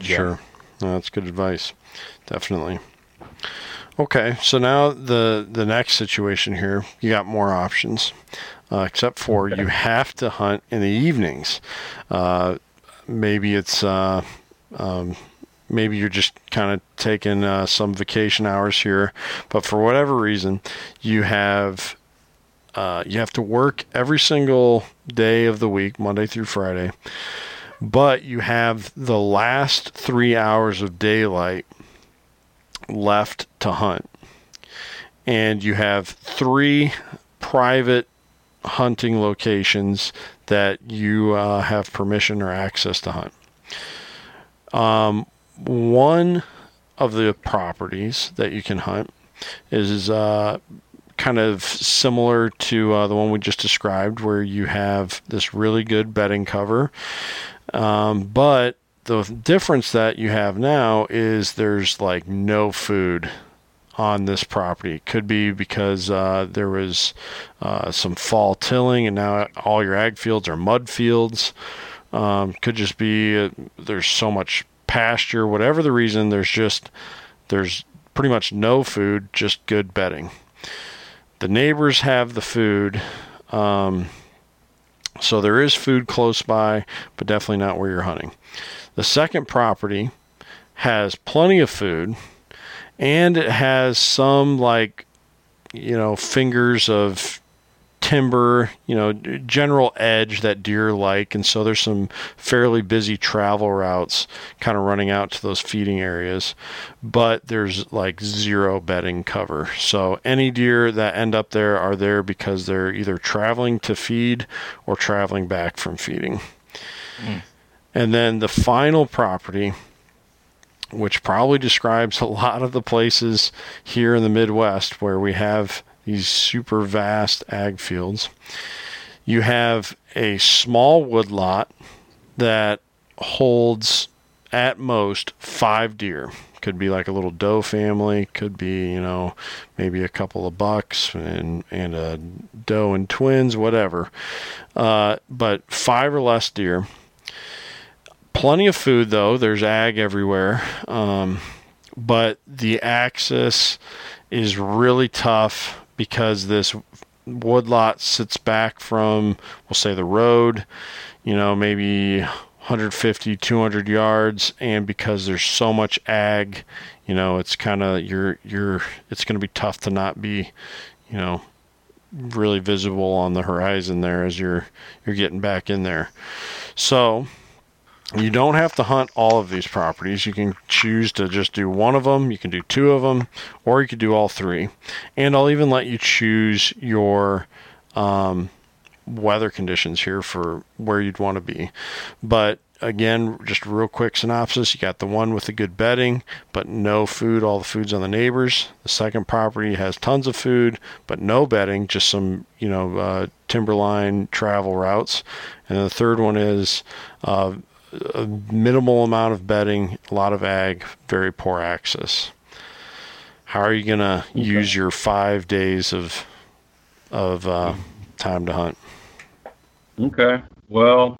yeah. sure. No, that's good advice. Definitely. Okay, so now the the next situation here, you got more options, uh, except for you have to hunt in the evenings. Uh, maybe it's uh, um, maybe you're just kind of taking uh, some vacation hours here, but for whatever reason, you have uh, you have to work every single day of the week, Monday through Friday, but you have the last three hours of daylight left to hunt. And you have three private hunting locations that you uh, have permission or access to hunt. Um, one of the properties that you can hunt is uh, kind of similar to uh, the one we just described, where you have this really good bedding cover. Um, but the difference that you have now is there's like no food on this property. Could be because uh, there was uh, some fall tilling and now all your ag fields are mud fields. Um, could just be uh, there's so much pasture, whatever the reason, there's just there's pretty much no food, just good bedding. The neighbors have the food. Um, so there is food close by, but definitely not where you're hunting. The second property has plenty of food and it has some like you know fingers of timber, you know, general edge that deer like. And so there's some fairly busy travel routes kind of running out to those feeding areas. But there's like zero bedding cover. So any deer that end up there are there because they're either traveling to feed or traveling back from feeding. Mm. And then the final property which probably describes a lot of the places here in the Midwest where we have these super vast ag fields. You have a small woodlot that holds at most five deer. Could be like a little doe family, could be, you know, maybe a couple of bucks and, and a doe and twins, whatever. Uh, but five or less deer. Plenty of food, though. There's ag everywhere. Um, but the access is really tough because this woodlot sits back from, we'll say, the road, you know, maybe 150, 200 yards, and because there's so much ag, you know, it's kind of you're you're it's going to be tough to not be, you know, really visible on the horizon there as you're you're getting back in there. So you don't have to hunt all of these properties. You can choose to just do one of them, you can do two of them, or you could do all three. And I'll even let you choose your um, weather conditions here for where you'd want to be. But again, just real quick synopsis. You got the one with the good bedding, but no food. All the food's on the neighbors. The second property has tons of food, but no bedding, just some, you know, uh, timberline travel routes. And the third one is uh, a minimal amount of bedding, a lot of ag, very poor access. How are you going to okay. use your five days of of uh, time to hunt? Okay. Well,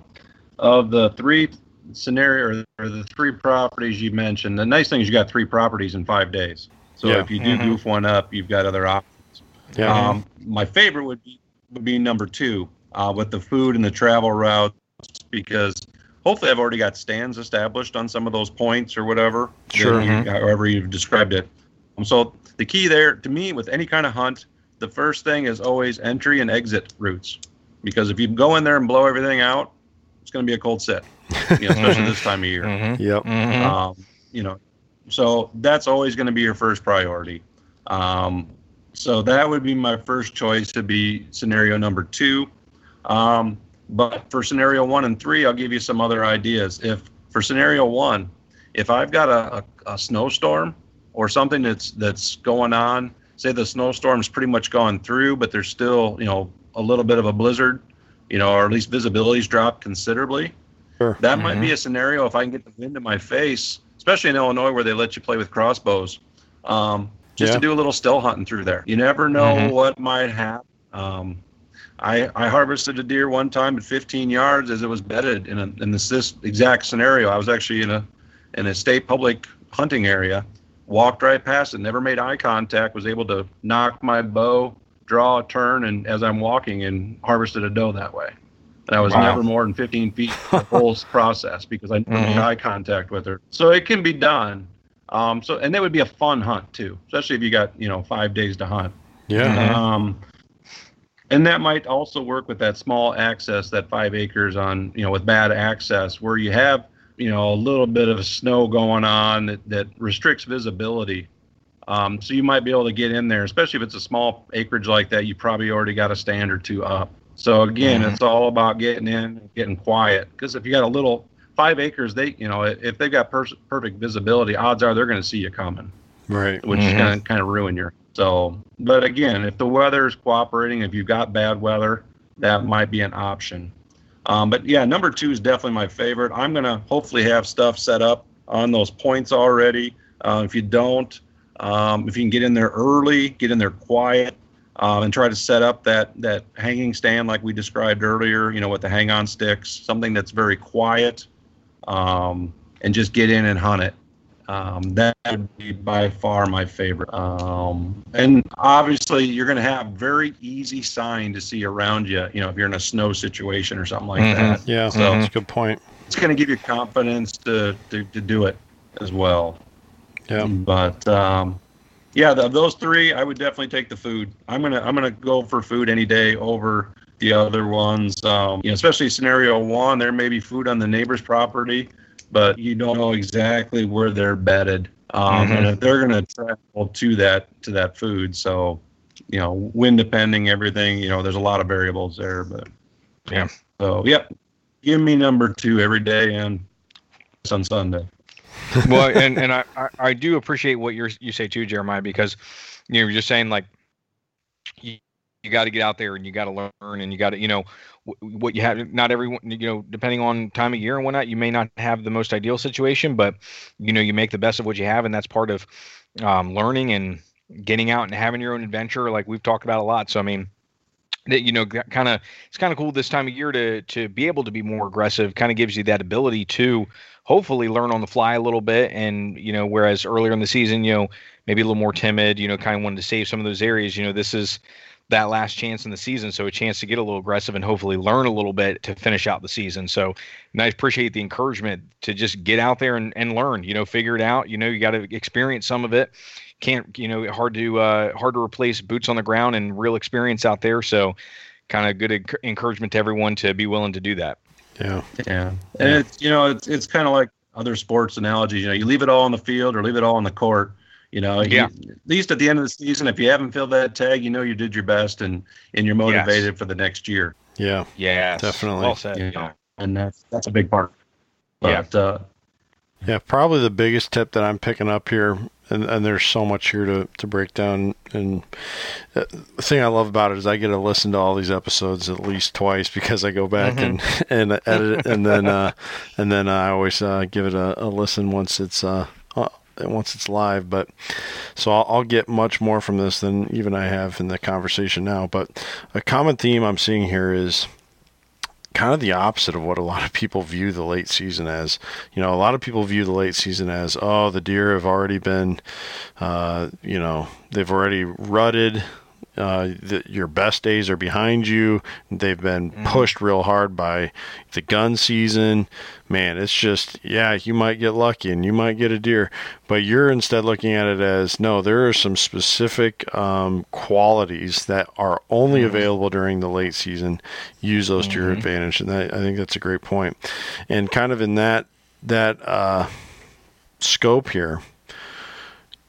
of the three scenario or the three properties you mentioned, the nice thing is you got three properties in five days. So yeah. if you do mm-hmm. goof one up, you've got other options. Yeah. Um, my favorite would be would be number two uh, with the food and the travel routes because hopefully I've already got stands established on some of those points or whatever. Sure. You, mm-hmm. however you've described it. Um, so the key there to me with any kind of hunt, the first thing is always entry and exit routes. Because if you go in there and blow everything out, it's going to be a cold sit, you know, especially this time of year. Mm-hmm. Yep. Mm-hmm. Um, you know, so that's always going to be your first priority. Um, so that would be my first choice to be scenario number two. Um, but for scenario one and three, I'll give you some other ideas. If for scenario one, if I've got a, a, a snowstorm or something that's that's going on, say the snowstorm's pretty much gone through, but there's still you know a little bit of a blizzard, you know, or at least visibility's dropped considerably. Sure. That mm-hmm. might be mm-hmm. a scenario if I can get the wind in my face, especially in Illinois where they let you play with crossbows, um, just yeah. to do a little still hunting through there. You never know mm-hmm. what might happen. Um, I, I harvested a deer one time at 15 yards as it was bedded in, a, in this, this exact scenario. I was actually in a in a state public hunting area, walked right past it, never made eye contact, was able to nock my bow, draw a turn, and as I'm walking and harvested a doe that way. And I was wow. never more than 15 feet the whole process because I never mm-hmm. made eye contact with her. So it can be done. Um, so and that would be a fun hunt too, especially if you got you know five days to hunt. Yeah. Um, and that might also work with that small access, that five acres on you know with bad access, where you have you know a little bit of snow going on that, that restricts visibility. Um, so you might be able to get in there, especially if it's a small acreage like that. You probably already got a stand or two up. So again, mm-hmm. it's all about getting in, getting quiet. Because if you got a little five acres, they you know if they've got per- perfect visibility, odds are they're going to see you coming. Right. Which mm-hmm. is going to kind of ruin your. So, but again, if the weather is cooperating, if you've got bad weather, that might be an option. Um, but yeah, number two is definitely my favorite. I'm going to hopefully have stuff set up on those points already. Uh, if you don't, um, if you can get in there early, get in there quiet, um, and try to set up that that hanging stand like we described earlier. You know, with the hang-on sticks, something that's very quiet, um, and just get in and hunt it. Um, that would be by far my favorite. Um, and obviously, you're going to have very easy sign to see around you. You know, if you're in a snow situation or something like mm-hmm. that. Yeah, so that's a good point. It's going to give you confidence to, to, to do it as well. Yeah. But um, yeah, the, those three, I would definitely take the food. I'm gonna I'm gonna go for food any day over the other ones. Um, you know, especially scenario one, there may be food on the neighbor's property but you don't know exactly where they're bedded. Um, mm-hmm. And if they're going to travel to that to that food, so you know, wind depending, everything. You know, there's a lot of variables there, but yeah. So yep, give me number two every day and it's on Sunday. well, and and I, I do appreciate what you're you say too, Jeremiah, because you know you're just saying like you, you got to get out there and you got to learn and you got to you know what you have not everyone you know depending on time of year and whatnot you may not have the most ideal situation but you know you make the best of what you have and that's part of um, learning and getting out and having your own adventure like we've talked about a lot. So i mean that you know kind of it's kind of cool this time of year to to be able to be more aggressive kind of gives you that ability to hopefully learn on the fly a little bit. And you know whereas earlier in the season you know maybe a little more timid you know kind of wanted to save some of those areas you know this is that last chance in the season. So a chance to get a little aggressive and hopefully learn a little bit to finish out the season. So and I appreciate the encouragement to just get out there and, and learn, you know, figure it out. You know, you got to experience some of it. Can't, you know, hard to, uh, hard to replace boots on the ground and real experience out there. So kind of good encouragement to everyone to be willing to do that. Yeah. Yeah. And it's, you know, it's, it's kind of like other sports analogies, you know, you leave it all on the field or leave it all on the court you know, yeah. You, at least at the end of the season, if you haven't filled that tag, you know you did your best and and you're motivated yes. for the next year. Yeah, yeah, definitely. Well said. You know, and that's that's a big part. But, yeah. Uh, yeah, probably the biggest tip that I'm picking up here, and, and there's so much here to, to break down. And uh, the thing I love about it is I get to listen to all these episodes at least twice because I go back mm-hmm. and, and edit it, and then uh, and then I always uh, give it a, a, listen once it's uh, once it's live. But so I'll, I'll, get much more from this than even I have in the conversation now. But a common theme I'm seeing here is kind of the opposite of what a lot of people view the late season as. You know, a lot of people view the late season as, oh, the deer have already been, uh, you know, they've already rutted. Uh, the, your best days are behind you. They've been mm-hmm. pushed real hard by the gun season. Man, it's just, yeah, you might get lucky and you might get a deer, but you're instead looking at it as no, there are some specific um, qualities that are only mm-hmm. available during the late season. Use those mm-hmm. to your mm-hmm. advantage. And that, I think that's a great point. And kind of in that, that uh, scope here,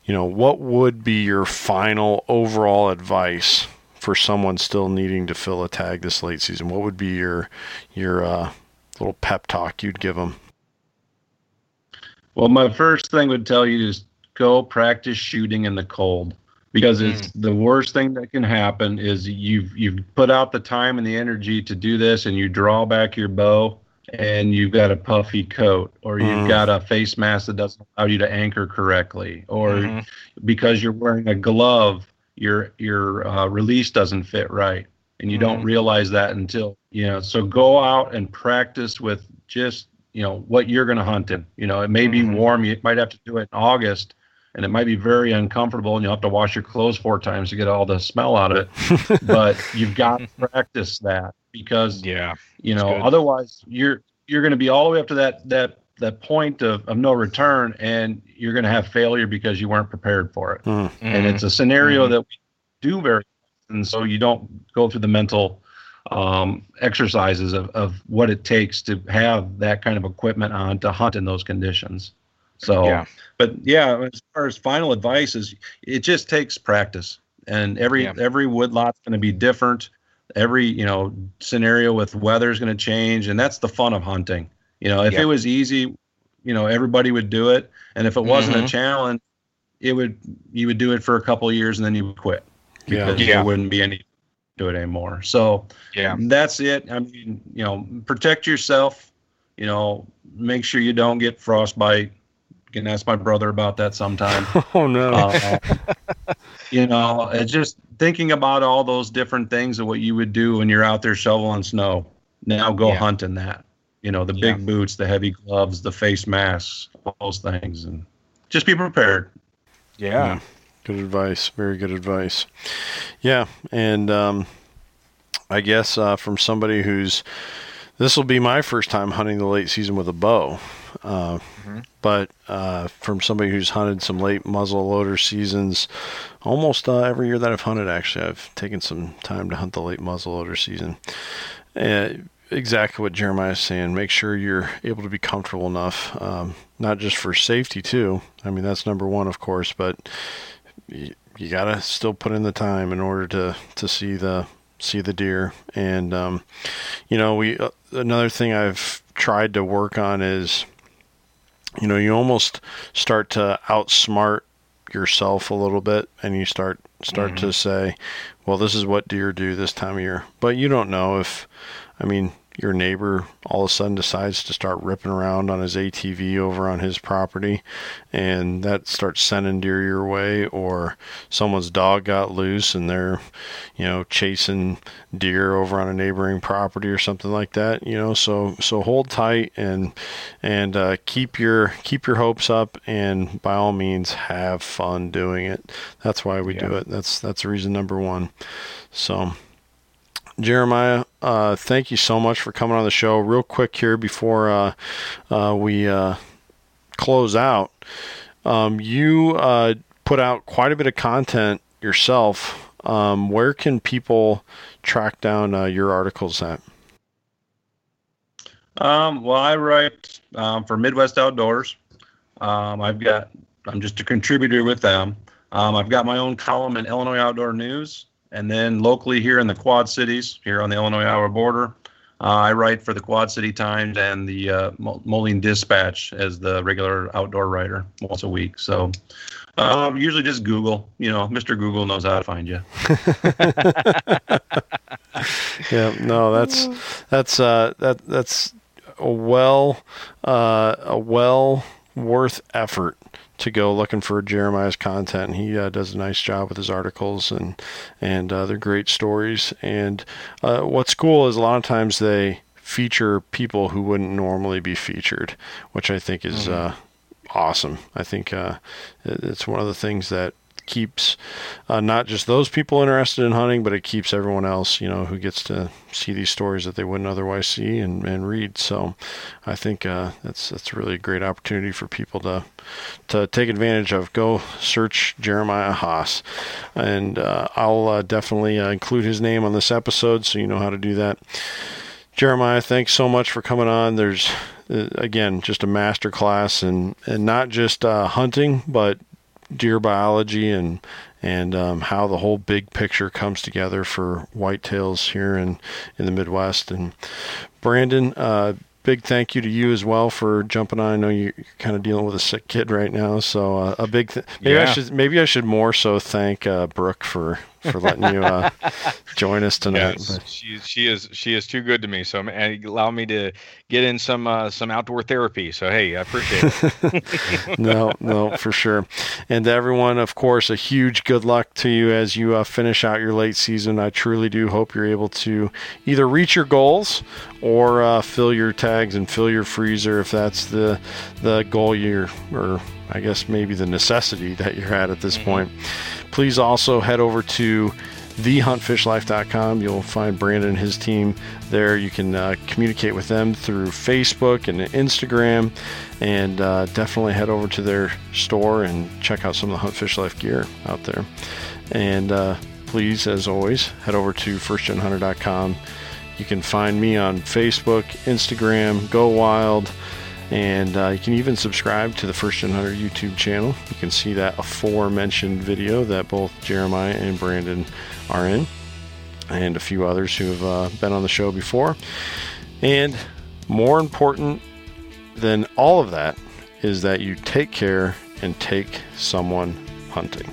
you know, what would be your final overall advice for someone still needing to fill a tag this late season? What would be your your uh, little pep talk you'd give them? Well, my first thing would tell you is go practice shooting in the cold because it's mm. the worst thing that can happen is you've you've put out the time and the energy to do this and you draw back your bow and you've got a puffy coat or you've mm. got a face mask that doesn't allow you to anchor correctly or mm-hmm. because you're wearing a glove your your uh, release doesn't fit right and you mm-hmm. don't realize that until you know so go out and practice with just you know what you're going to hunt in you know it may mm-hmm. be warm you might have to do it in august and it might be very uncomfortable and you'll have to wash your clothes four times to get all the smell out of it but you've got to practice that because yeah you know otherwise you're you're going to be all the way up to that that that point of, of no return and you're going to have failure because you weren't prepared for it mm. and it's a scenario mm-hmm. that we do very and so you don't go through the mental um, exercises of, of what it takes to have that kind of equipment on to hunt in those conditions so yeah. but yeah as far as final advice is it just takes practice and every yeah. every woodlot's going to be different every you know scenario with weather is going to change and that's the fun of hunting. You know if it was easy you know everybody would do it and if it wasn't mm-hmm. a challenge it would you would do it for a couple of years and then you would quit because yeah. there wouldn't be any do it anymore. So yeah. that's it. I mean you know protect yourself you know make sure you don't get frostbite can ask my brother about that sometime oh no uh, you know it's just thinking about all those different things of what you would do when you're out there shoveling snow. Now go yeah. hunt in that. You know, the yeah. big boots, the heavy gloves, the face masks, all those things, and just be prepared. Yeah. yeah. Good advice. Very good advice. Yeah, and um, I guess uh, from somebody who's this will be my first time hunting the late season with a bow. Uh, mm-hmm. But uh, from somebody who's hunted some late muzzle loader seasons, almost uh, every year that I've hunted, actually, I've taken some time to hunt the late muzzle loader season. exactly what Jeremiah is saying. Make sure you're able to be comfortable enough, um, not just for safety too. I mean that's number one, of course, but you, you gotta still put in the time in order to to see the see the deer. And um, you know, we uh, another thing I've tried to work on is you know, you almost start to outsmart yourself a little bit and you start start mm-hmm. to say, well, this is what deer do this time of year. But you don't know if I mean, your neighbor all of a sudden decides to start ripping around on his ATV over on his property and that starts sending deer your way or someone's dog got loose and they're you know chasing deer over on a neighboring property or something like that you know? So so hold tight and and uh, keep your keep your hopes up and by all means have fun doing it. That's why we yeah. do it. That's that's reason number one. So Jeremiah, uh, thank you so much for coming on the show. Real quick here before uh, uh, we uh, close out, um, you uh, put out quite a bit of content yourself. Um, where can people track down your articles at? Um, well, I write um, for Midwest Outdoors. Um, I've got I'm just a contributor with them. Um, I've got my own column in Illinois Outdoor News. And then locally here in the Quad Cities, here on the Illinois Iowa border, uh, I write for the Quad City Times and the uh, Moline Dispatch as the regular outdoor writer once a week. So uh, usually just Google. You know, Mr. Google knows how to find you. yeah, no, that's that's uh, that that's a well uh, a well worth effort to go looking for Jeremiah's content. He uh, does a nice job with his articles and and uh, they're great stories. And uh, what's cool is a lot of times they feature people who wouldn't normally be featured, which I think is mm-hmm. Uh, awesome. I think uh, it's one of the things that keeps uh, not just those people interested in hunting, but it keeps everyone else, you know, who gets to see these stories that they wouldn't otherwise see and, and read. So I think uh, that's that's really a great opportunity for people to to take advantage of. Go search Jeremiah Haas, and uh, I'll uh, definitely uh, include his name on this episode so you know how to do that. Jeremiah, thanks so much for coming on. There's uh, again just a master class and and not just uh, hunting but deer biology and and um, how the whole big picture comes together for whitetails here in, in the Midwest. And Brandon, uh, big thank you to you as well for jumping on. I know you're kind of dealing with a sick kid right now, so uh, a big th- maybe yeah. I should maybe I should more so thank uh, Brooke for for letting you uh, join us tonight. Yes, she she is she is too good to me. So and allow me to get in some uh, some outdoor therapy. So hey, I appreciate it. no, no, for sure. And everyone, of course, a huge good luck to you as you uh, finish out your late season. I truly do hope you're able to either reach your goals or uh, fill your tags and fill your freezer if that's the the goal you're or I guess maybe the necessity that you're at at this mm-hmm. point. Please also head over to thehuntfishlife.com. You'll find Brandon and his team there. You can uh, communicate with them through Facebook and Instagram, and uh, definitely head over to their store and check out some of the Hunt Fish Life gear out there. And uh, please, as always, head over to firstgenhunter.com. You can find me on Facebook, Instagram, Go Wild. And uh, you can even subscribe to the First Gen Hunter YouTube channel. You can see that aforementioned video that both Jeremiah and Brandon are in, and a few others who have uh, been on the show before. And more important than all of that is that you take care and take someone hunting.